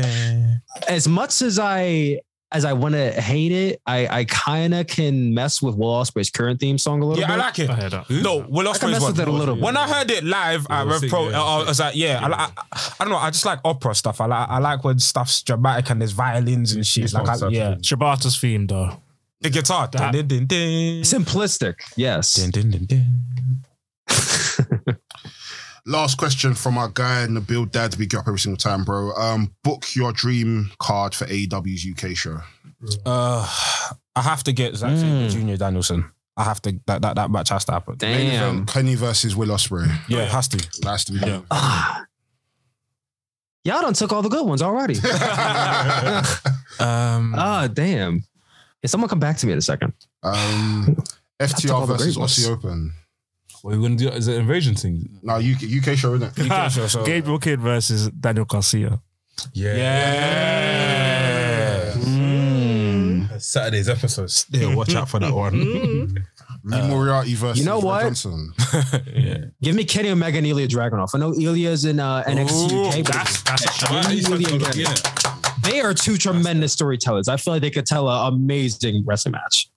[SPEAKER 4] as much as I as I want to hate it, I I kind of can mess with Will Ospreay's current theme song a little
[SPEAKER 6] Yeah,
[SPEAKER 4] bit.
[SPEAKER 6] I like it.
[SPEAKER 2] I heard that.
[SPEAKER 1] Who?
[SPEAKER 6] No, Will
[SPEAKER 4] I can
[SPEAKER 6] Ospreay's
[SPEAKER 4] mess
[SPEAKER 6] one.
[SPEAKER 4] with it a little bit.
[SPEAKER 6] When I heard it live at Rev Pro,
[SPEAKER 1] yeah,
[SPEAKER 6] I
[SPEAKER 1] sick.
[SPEAKER 6] was like, yeah, I, I, I don't know. I just like opera stuff. I like I like when stuff's dramatic and there's violins and shit.
[SPEAKER 3] It's
[SPEAKER 6] Like, I, yeah,
[SPEAKER 2] Shibata's theme though.
[SPEAKER 6] The guitar.
[SPEAKER 2] That-
[SPEAKER 6] Dun, dun, dun,
[SPEAKER 4] Simplistic, yes.
[SPEAKER 6] dun, dun, dun, dun.
[SPEAKER 3] Last question from our guy Nabil Dad. We get up every single time, bro. Um, book your dream card for AEW's UK show.
[SPEAKER 6] Uh, I have to get Zack Sabre
[SPEAKER 4] Mm.
[SPEAKER 6] Junior Danielson. I have to that, that that match has to happen.
[SPEAKER 3] Main
[SPEAKER 4] Damn.
[SPEAKER 3] event, Kenny versus Will Ospreay.
[SPEAKER 6] Yeah, it has to.
[SPEAKER 3] That has to be done.
[SPEAKER 4] Ah. Y'all done took all the good ones already.
[SPEAKER 6] Um,
[SPEAKER 4] Ah, damn. Can someone come back to me in a second?
[SPEAKER 3] Um,
[SPEAKER 4] all
[SPEAKER 3] FTR versus. Aussie Open.
[SPEAKER 1] What are you gonna do? Is it an invasion thing?
[SPEAKER 3] No, UK, UK show, isn't it?
[SPEAKER 6] UK show, so-
[SPEAKER 2] Gabriel Kidd versus Daniel Garcia.
[SPEAKER 1] Yeah.
[SPEAKER 6] yeah.
[SPEAKER 1] Saturday's episode.
[SPEAKER 6] Yeah, watch out for that one.
[SPEAKER 3] Lee Moriarty versus
[SPEAKER 4] you know
[SPEAKER 3] Ray
[SPEAKER 4] what?
[SPEAKER 3] Johnson.
[SPEAKER 6] yeah.
[SPEAKER 4] Give me Kenny Omega and Ilja Dragunov. I know Ilja's in uh, NXT
[SPEAKER 6] Ooh,
[SPEAKER 4] UK. but
[SPEAKER 2] That's that's a
[SPEAKER 4] Give
[SPEAKER 2] shot.
[SPEAKER 4] me
[SPEAKER 1] He's
[SPEAKER 4] Ilja
[SPEAKER 1] fucking
[SPEAKER 4] and
[SPEAKER 1] lucky,
[SPEAKER 4] Dragunov.
[SPEAKER 1] innit?
[SPEAKER 4] They are two tremendous storytellers. I feel like they could tell an amazing wrestling match.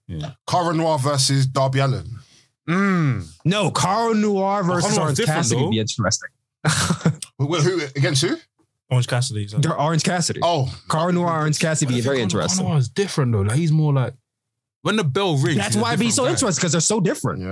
[SPEAKER 3] Cara Noir versus Darby Allin.
[SPEAKER 6] Mm.
[SPEAKER 4] No, Cara Noir versus
[SPEAKER 1] Noir's
[SPEAKER 4] Orange
[SPEAKER 1] different,
[SPEAKER 4] Cassidy
[SPEAKER 1] though.
[SPEAKER 4] would be interesting.
[SPEAKER 3] Who, who against who?
[SPEAKER 2] Orange Cassidy. so-
[SPEAKER 4] Orange Cassidy.
[SPEAKER 3] Oh,
[SPEAKER 4] Cara Noir, Orange Cassidy would be very interesting.
[SPEAKER 1] Conor is different though. Like he's more like when the bell rings.
[SPEAKER 4] That's why it'd be so
[SPEAKER 1] different guy.
[SPEAKER 4] interesting because they're so different.
[SPEAKER 3] yeah.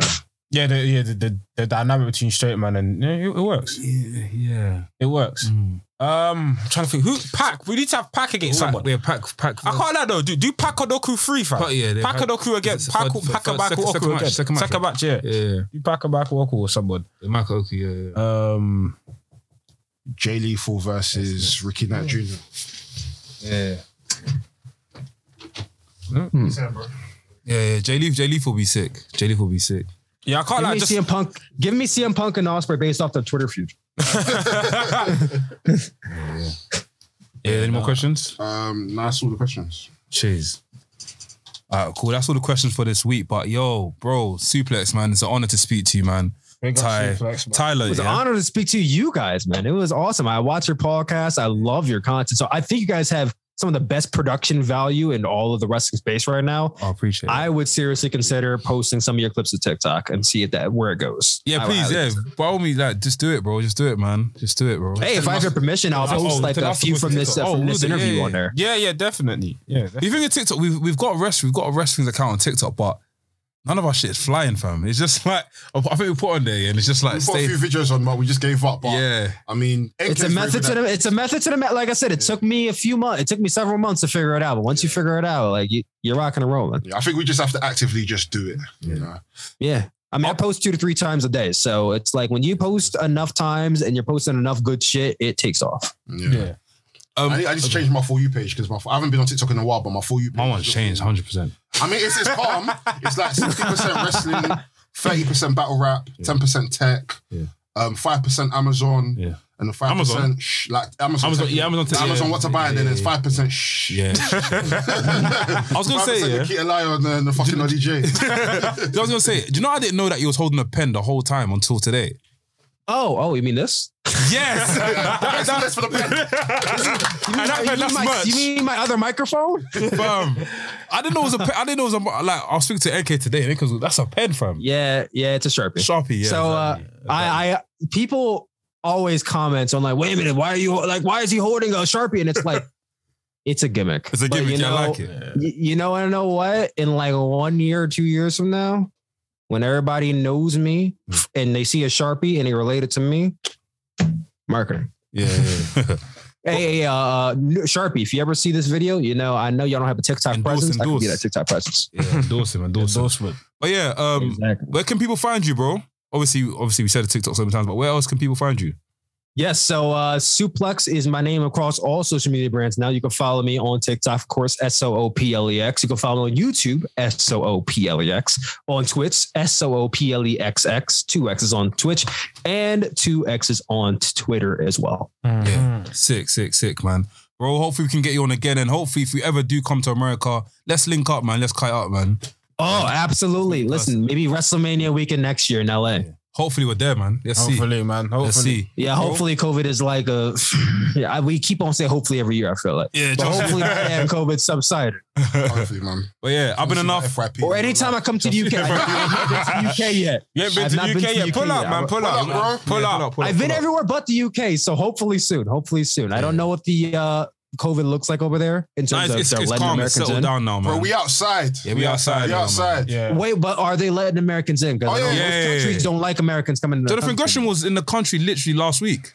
[SPEAKER 6] Yeah, the, yeah, the, the, the dynamic between straight man and yeah, it, it works.
[SPEAKER 1] Yeah, yeah.
[SPEAKER 6] It works.
[SPEAKER 1] Mm.
[SPEAKER 6] Um, I'm trying to think who Pac. We need to have Pac against
[SPEAKER 1] Pac,
[SPEAKER 6] someone.
[SPEAKER 1] yeah, pack, pack.
[SPEAKER 6] I can't lie though. Do, do Pac Odoku free fam?
[SPEAKER 1] Pac, yeah, they-
[SPEAKER 6] Pac against
[SPEAKER 1] for-
[SPEAKER 6] Pac
[SPEAKER 1] for- for-
[SPEAKER 6] Pac
[SPEAKER 1] for-
[SPEAKER 6] Baku
[SPEAKER 1] second- second
[SPEAKER 6] Oku
[SPEAKER 1] match,
[SPEAKER 6] again.
[SPEAKER 1] second match,
[SPEAKER 6] Second match, yeah.
[SPEAKER 1] Yeah,
[SPEAKER 6] You Pac Baku Oku or someone.
[SPEAKER 1] Mark Oki, yeah, yeah.
[SPEAKER 6] Um,
[SPEAKER 3] Jay Lethal versus Ricky Knight Jr.
[SPEAKER 1] yeah. Yeah, yeah. Jay Leaf, Jay Leaf will be sick. Jay Leaf will be sick.
[SPEAKER 6] yeah, I can't
[SPEAKER 4] Give
[SPEAKER 6] lie.
[SPEAKER 4] me
[SPEAKER 6] Just
[SPEAKER 4] CM Punk. Give me CM Punk and Ospreay based off their Twitter feud.
[SPEAKER 1] Yeah, any more questions?
[SPEAKER 3] Um, nice all the questions.
[SPEAKER 1] Cheers. All right, cool. That's all the questions for this week. But yo, bro, Sooplex, man, it's an honor to speak to you, man. Ty, Tyler,
[SPEAKER 4] It was
[SPEAKER 1] yeah.
[SPEAKER 4] an honor to speak to you guys, man. It was awesome. I watch your podcast. I love your content. So I think you guys have some of the best production value in all of the wrestling space right now.
[SPEAKER 1] I appreciate it.
[SPEAKER 4] I would seriously consider posting some of your clips to TikTok and see it that where it goes.
[SPEAKER 1] yeah,
[SPEAKER 4] I
[SPEAKER 1] please, yeah.
[SPEAKER 4] consider.
[SPEAKER 1] By all means, like, just do it, bro. Just do it, man. Just do it, bro.
[SPEAKER 4] Hey, if I have your permission, I'll
[SPEAKER 1] Oh,
[SPEAKER 4] post like a few from this uh,
[SPEAKER 1] Oh,
[SPEAKER 4] from this
[SPEAKER 1] we'll
[SPEAKER 4] interview
[SPEAKER 1] yeah,
[SPEAKER 4] on there.
[SPEAKER 6] Yeah, yeah, definitely. Yeah, definitely.
[SPEAKER 1] You think of TikTok, we've we've got a rest, we've got a wrestling's account on TikTok, but none of our shit is flying, fam. It's just like I think we put on there, yeah, and it's just like
[SPEAKER 3] We put
[SPEAKER 1] stay.
[SPEAKER 3] a few videos on, but we just gave up. But
[SPEAKER 1] Yeah,
[SPEAKER 3] I mean,
[SPEAKER 4] It's a method to the. It's a method to the. Like I said, it took me a few months. It took me several months to figure it out. But once you figure it out, like you, you're rocking and rolling.
[SPEAKER 3] Yeah, I think we just have to actively just do it. You know,
[SPEAKER 4] Yeah. I mean, I post two to three times a day. So it's like when you post enough times and you're posting enough good shit, it takes off.
[SPEAKER 3] yeah.
[SPEAKER 6] Yeah.
[SPEAKER 1] um,
[SPEAKER 3] I, need, I need to change my for you page because my I haven't been on TikTok in a while, but my for you page.
[SPEAKER 1] my one's
[SPEAKER 3] is
[SPEAKER 1] changed, hundred percent.
[SPEAKER 3] I mean, it's, it's calm. It's like sixty percent wrestling, thirty percent battle rap, ten percent tech,
[SPEAKER 1] Yeah.
[SPEAKER 3] um, five percent Amazon,
[SPEAKER 1] Yeah.
[SPEAKER 3] and the five
[SPEAKER 1] Amazon?
[SPEAKER 3] percent sh- like Amazon.
[SPEAKER 1] Amazon-
[SPEAKER 3] tech.
[SPEAKER 1] yeah, Amazon tech,
[SPEAKER 3] Amazon
[SPEAKER 1] yeah.
[SPEAKER 3] what to buy, and then there's five percent shh.
[SPEAKER 1] Yeah, I was gonna say, yeah.
[SPEAKER 3] Nikita Lion and the fucking ODJ.
[SPEAKER 1] I was gonna say, do you know I didn't know that you was holding a pen the whole time until today?
[SPEAKER 4] Oh, oh, you mean this?
[SPEAKER 1] Yes,
[SPEAKER 3] That's that's for the pen.
[SPEAKER 1] And that
[SPEAKER 4] you,
[SPEAKER 1] pen,
[SPEAKER 4] mean
[SPEAKER 1] that's
[SPEAKER 4] my,
[SPEAKER 1] merch.
[SPEAKER 4] you mean my other microphone?
[SPEAKER 1] fam. I didn't know it was a pen. I didn't know it was a like. I was speaking to NK today because that's a pen, fam.
[SPEAKER 4] yeah, yeah, it's a Sharpie.
[SPEAKER 1] Sharpie, yeah.
[SPEAKER 4] so uh,
[SPEAKER 1] exactly.
[SPEAKER 4] I, I, people always comment on like, wait a minute, why are you like, why is he holding a Sharpie? And it's like, it's a gimmick.
[SPEAKER 1] it's a
[SPEAKER 4] But,
[SPEAKER 1] gimmick.
[SPEAKER 4] you
[SPEAKER 1] yeah, I
[SPEAKER 4] know,
[SPEAKER 1] like it.
[SPEAKER 4] y- you know, I know what? In like one year or two years from now, when everybody knows me
[SPEAKER 1] Mm.
[SPEAKER 4] and they see a Sharpie and they relate it to me, marketing.
[SPEAKER 1] Yeah, yeah.
[SPEAKER 4] Hey, hey, uh, uh, Sharpie, if you ever see this video, you know, I know y'all don't have a TikTok
[SPEAKER 1] Endorse,
[SPEAKER 4] presence. I can be that TikTok presence.
[SPEAKER 1] yeah. Endorse him, endorse him. But yeah, um,
[SPEAKER 4] exactly.
[SPEAKER 1] where can people find you, bro? Obviously, obviously, we said the TikTok so many times, but where else can people find you?
[SPEAKER 4] Yes. So uh, Sooplex is my name across all social media brands. Now you can follow me on TikTok, of course, S O O P L E X. You can follow me on YouTube, S O O P L E X. On Twitch, S O O P L E X X. Two X's on Twitch and two X's on Twitter as well.
[SPEAKER 1] Yeah, sick, sick, sick, man. Bro, hopefully we can get you on again, and hopefully if we ever do come to America, let's link up, man. Let's kite up, man.
[SPEAKER 4] Oh, absolutely. Listen, maybe WrestleMania weekend next year in LA.
[SPEAKER 1] Hopefully we're there, man. Let's see.
[SPEAKER 6] Hopefully, man. Hopefully.
[SPEAKER 1] Let's see.
[SPEAKER 4] Yeah, hopefully COVID is like a. Yeah, I- we keep on saying hopefully every year. I feel like,
[SPEAKER 1] Yeah,
[SPEAKER 4] but hopefully by then COVID subsided.
[SPEAKER 3] Hopefully, man.
[SPEAKER 1] But yeah, I've been enough.
[SPEAKER 3] FYP.
[SPEAKER 4] Or anytime I come to the UK, I haven't been to the UK yet.
[SPEAKER 6] You ain't been to
[SPEAKER 4] not
[SPEAKER 6] the
[SPEAKER 4] been
[SPEAKER 6] UK
[SPEAKER 4] to the
[SPEAKER 6] yet. Pull up, man. Pull
[SPEAKER 3] Pull
[SPEAKER 6] up,
[SPEAKER 3] up, bro.
[SPEAKER 6] Pull up.
[SPEAKER 4] I've been everywhere but the UK, so hopefully soon. Hopefully soon. I don't know what the uh, COVID looks like over there in
[SPEAKER 1] Nah,
[SPEAKER 4] terms
[SPEAKER 1] it's,
[SPEAKER 4] of
[SPEAKER 1] it's,
[SPEAKER 4] they're
[SPEAKER 1] it's
[SPEAKER 4] letting
[SPEAKER 1] calm.
[SPEAKER 4] Americans
[SPEAKER 1] settled
[SPEAKER 4] in.
[SPEAKER 1] down now, man.
[SPEAKER 3] Bro, we outside.
[SPEAKER 1] yeah, we outside.
[SPEAKER 3] We
[SPEAKER 1] now,
[SPEAKER 3] outside.
[SPEAKER 6] Yeah.
[SPEAKER 4] Wait, but are they letting Americans in? Because
[SPEAKER 3] Oh, yeah,
[SPEAKER 4] most
[SPEAKER 1] yeah, yeah,
[SPEAKER 4] countries
[SPEAKER 1] yeah.
[SPEAKER 4] don't like Americans coming in. the
[SPEAKER 1] Jonathan
[SPEAKER 4] country.
[SPEAKER 1] Gresham was in the country literally last week.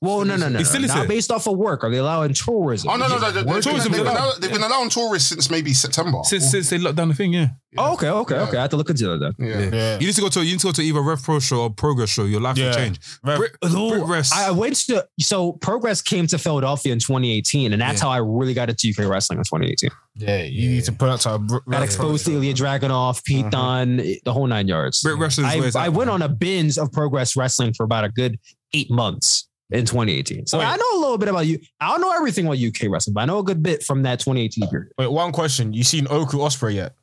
[SPEAKER 4] Well, no, no, no,
[SPEAKER 1] He
[SPEAKER 4] no.
[SPEAKER 1] still is
[SPEAKER 4] Not based off of work. Are they allowing tourism?
[SPEAKER 3] Oh no, no, no! They,
[SPEAKER 1] Tourism
[SPEAKER 3] have been,
[SPEAKER 1] allowed.
[SPEAKER 3] allowed- they've been allowing tourists since maybe September.
[SPEAKER 1] Since since they locked down the thing, yeah.
[SPEAKER 4] Oh, okay, okay, okay. I have to look into that then.
[SPEAKER 3] yeah.
[SPEAKER 6] Yeah.
[SPEAKER 1] You need to go to you need to go to either Rev Pro show or Progress show. Your life will change.
[SPEAKER 6] Rev-
[SPEAKER 1] Brit,
[SPEAKER 4] Ooh,
[SPEAKER 1] Brit Rest.
[SPEAKER 4] I went to so Progress came to Philadelphia in 2018, and that's
[SPEAKER 1] Yeah.
[SPEAKER 4] how I really got into UK wrestling in 2018.
[SPEAKER 6] Yeah, you need to put out to a br-
[SPEAKER 4] Got exposed to Ilja uh-huh. Dragunov, Pete uh-huh. Dunne, the whole nine yards.
[SPEAKER 1] Brit Wrestling's
[SPEAKER 4] I, I went on a binge of Progress Wrestling for about a good eight months. in 2018. So
[SPEAKER 6] Wait.
[SPEAKER 4] I know a little bit about you. I don't know everything about UK wrestling, but I know a good bit from that 2018 period.
[SPEAKER 6] Wait, one question. You seen Oku Ospreay yet?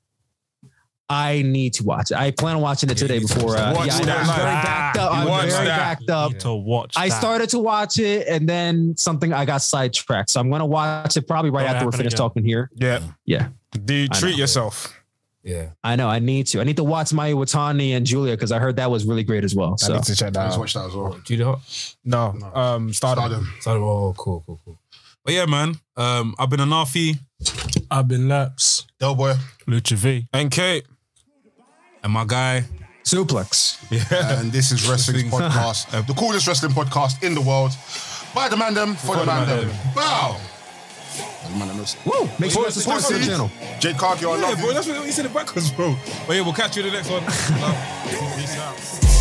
[SPEAKER 4] I need to watch it. I plan on watching it today before. Uh,
[SPEAKER 6] Watch
[SPEAKER 4] yeah, I know.
[SPEAKER 6] that.
[SPEAKER 4] I'm very backed up. I'm
[SPEAKER 6] watch
[SPEAKER 4] very
[SPEAKER 6] that.
[SPEAKER 4] backed up.
[SPEAKER 2] to watch.
[SPEAKER 4] I
[SPEAKER 2] that.
[SPEAKER 4] started to watch it and then something I got sidetracked. So I'm gonna watch it probably right
[SPEAKER 2] Don't
[SPEAKER 4] after we're finished
[SPEAKER 2] again.
[SPEAKER 4] talking here.
[SPEAKER 6] Yeah.
[SPEAKER 4] Yeah.
[SPEAKER 6] Dude,
[SPEAKER 4] I
[SPEAKER 6] treat yourself.
[SPEAKER 1] Yeah.
[SPEAKER 4] I know. I need to. I need to watch Mayu Iwatani and Giulia because I heard that was really great as well.
[SPEAKER 6] I
[SPEAKER 4] So
[SPEAKER 6] need to check that
[SPEAKER 3] Let's
[SPEAKER 6] out.
[SPEAKER 3] watch that as well.
[SPEAKER 1] Julia Hart.
[SPEAKER 6] No, um, Stardom.
[SPEAKER 3] Stardom.
[SPEAKER 1] So, oh, cool, cool, cool. But yeah, man. Um, I've been a Nafi
[SPEAKER 5] I've been Lerps.
[SPEAKER 3] Del Boy.
[SPEAKER 2] Lucha V.
[SPEAKER 6] And Kate.
[SPEAKER 1] And my guy.
[SPEAKER 4] suplex.
[SPEAKER 3] and this is Wrestling Podcast, uh, the coolest wrestling podcast in the world. By the man them, for, the man them. Bow. By the man them.
[SPEAKER 4] Woo! Make sure you subscribe to the
[SPEAKER 3] Pussy.
[SPEAKER 4] channel.
[SPEAKER 3] Jake Cargill, I
[SPEAKER 1] Yeah,
[SPEAKER 3] love
[SPEAKER 1] bro.
[SPEAKER 3] you.
[SPEAKER 1] That's what he said it backwards, bro. But yeah, we'll catch you in the next one. Peace out.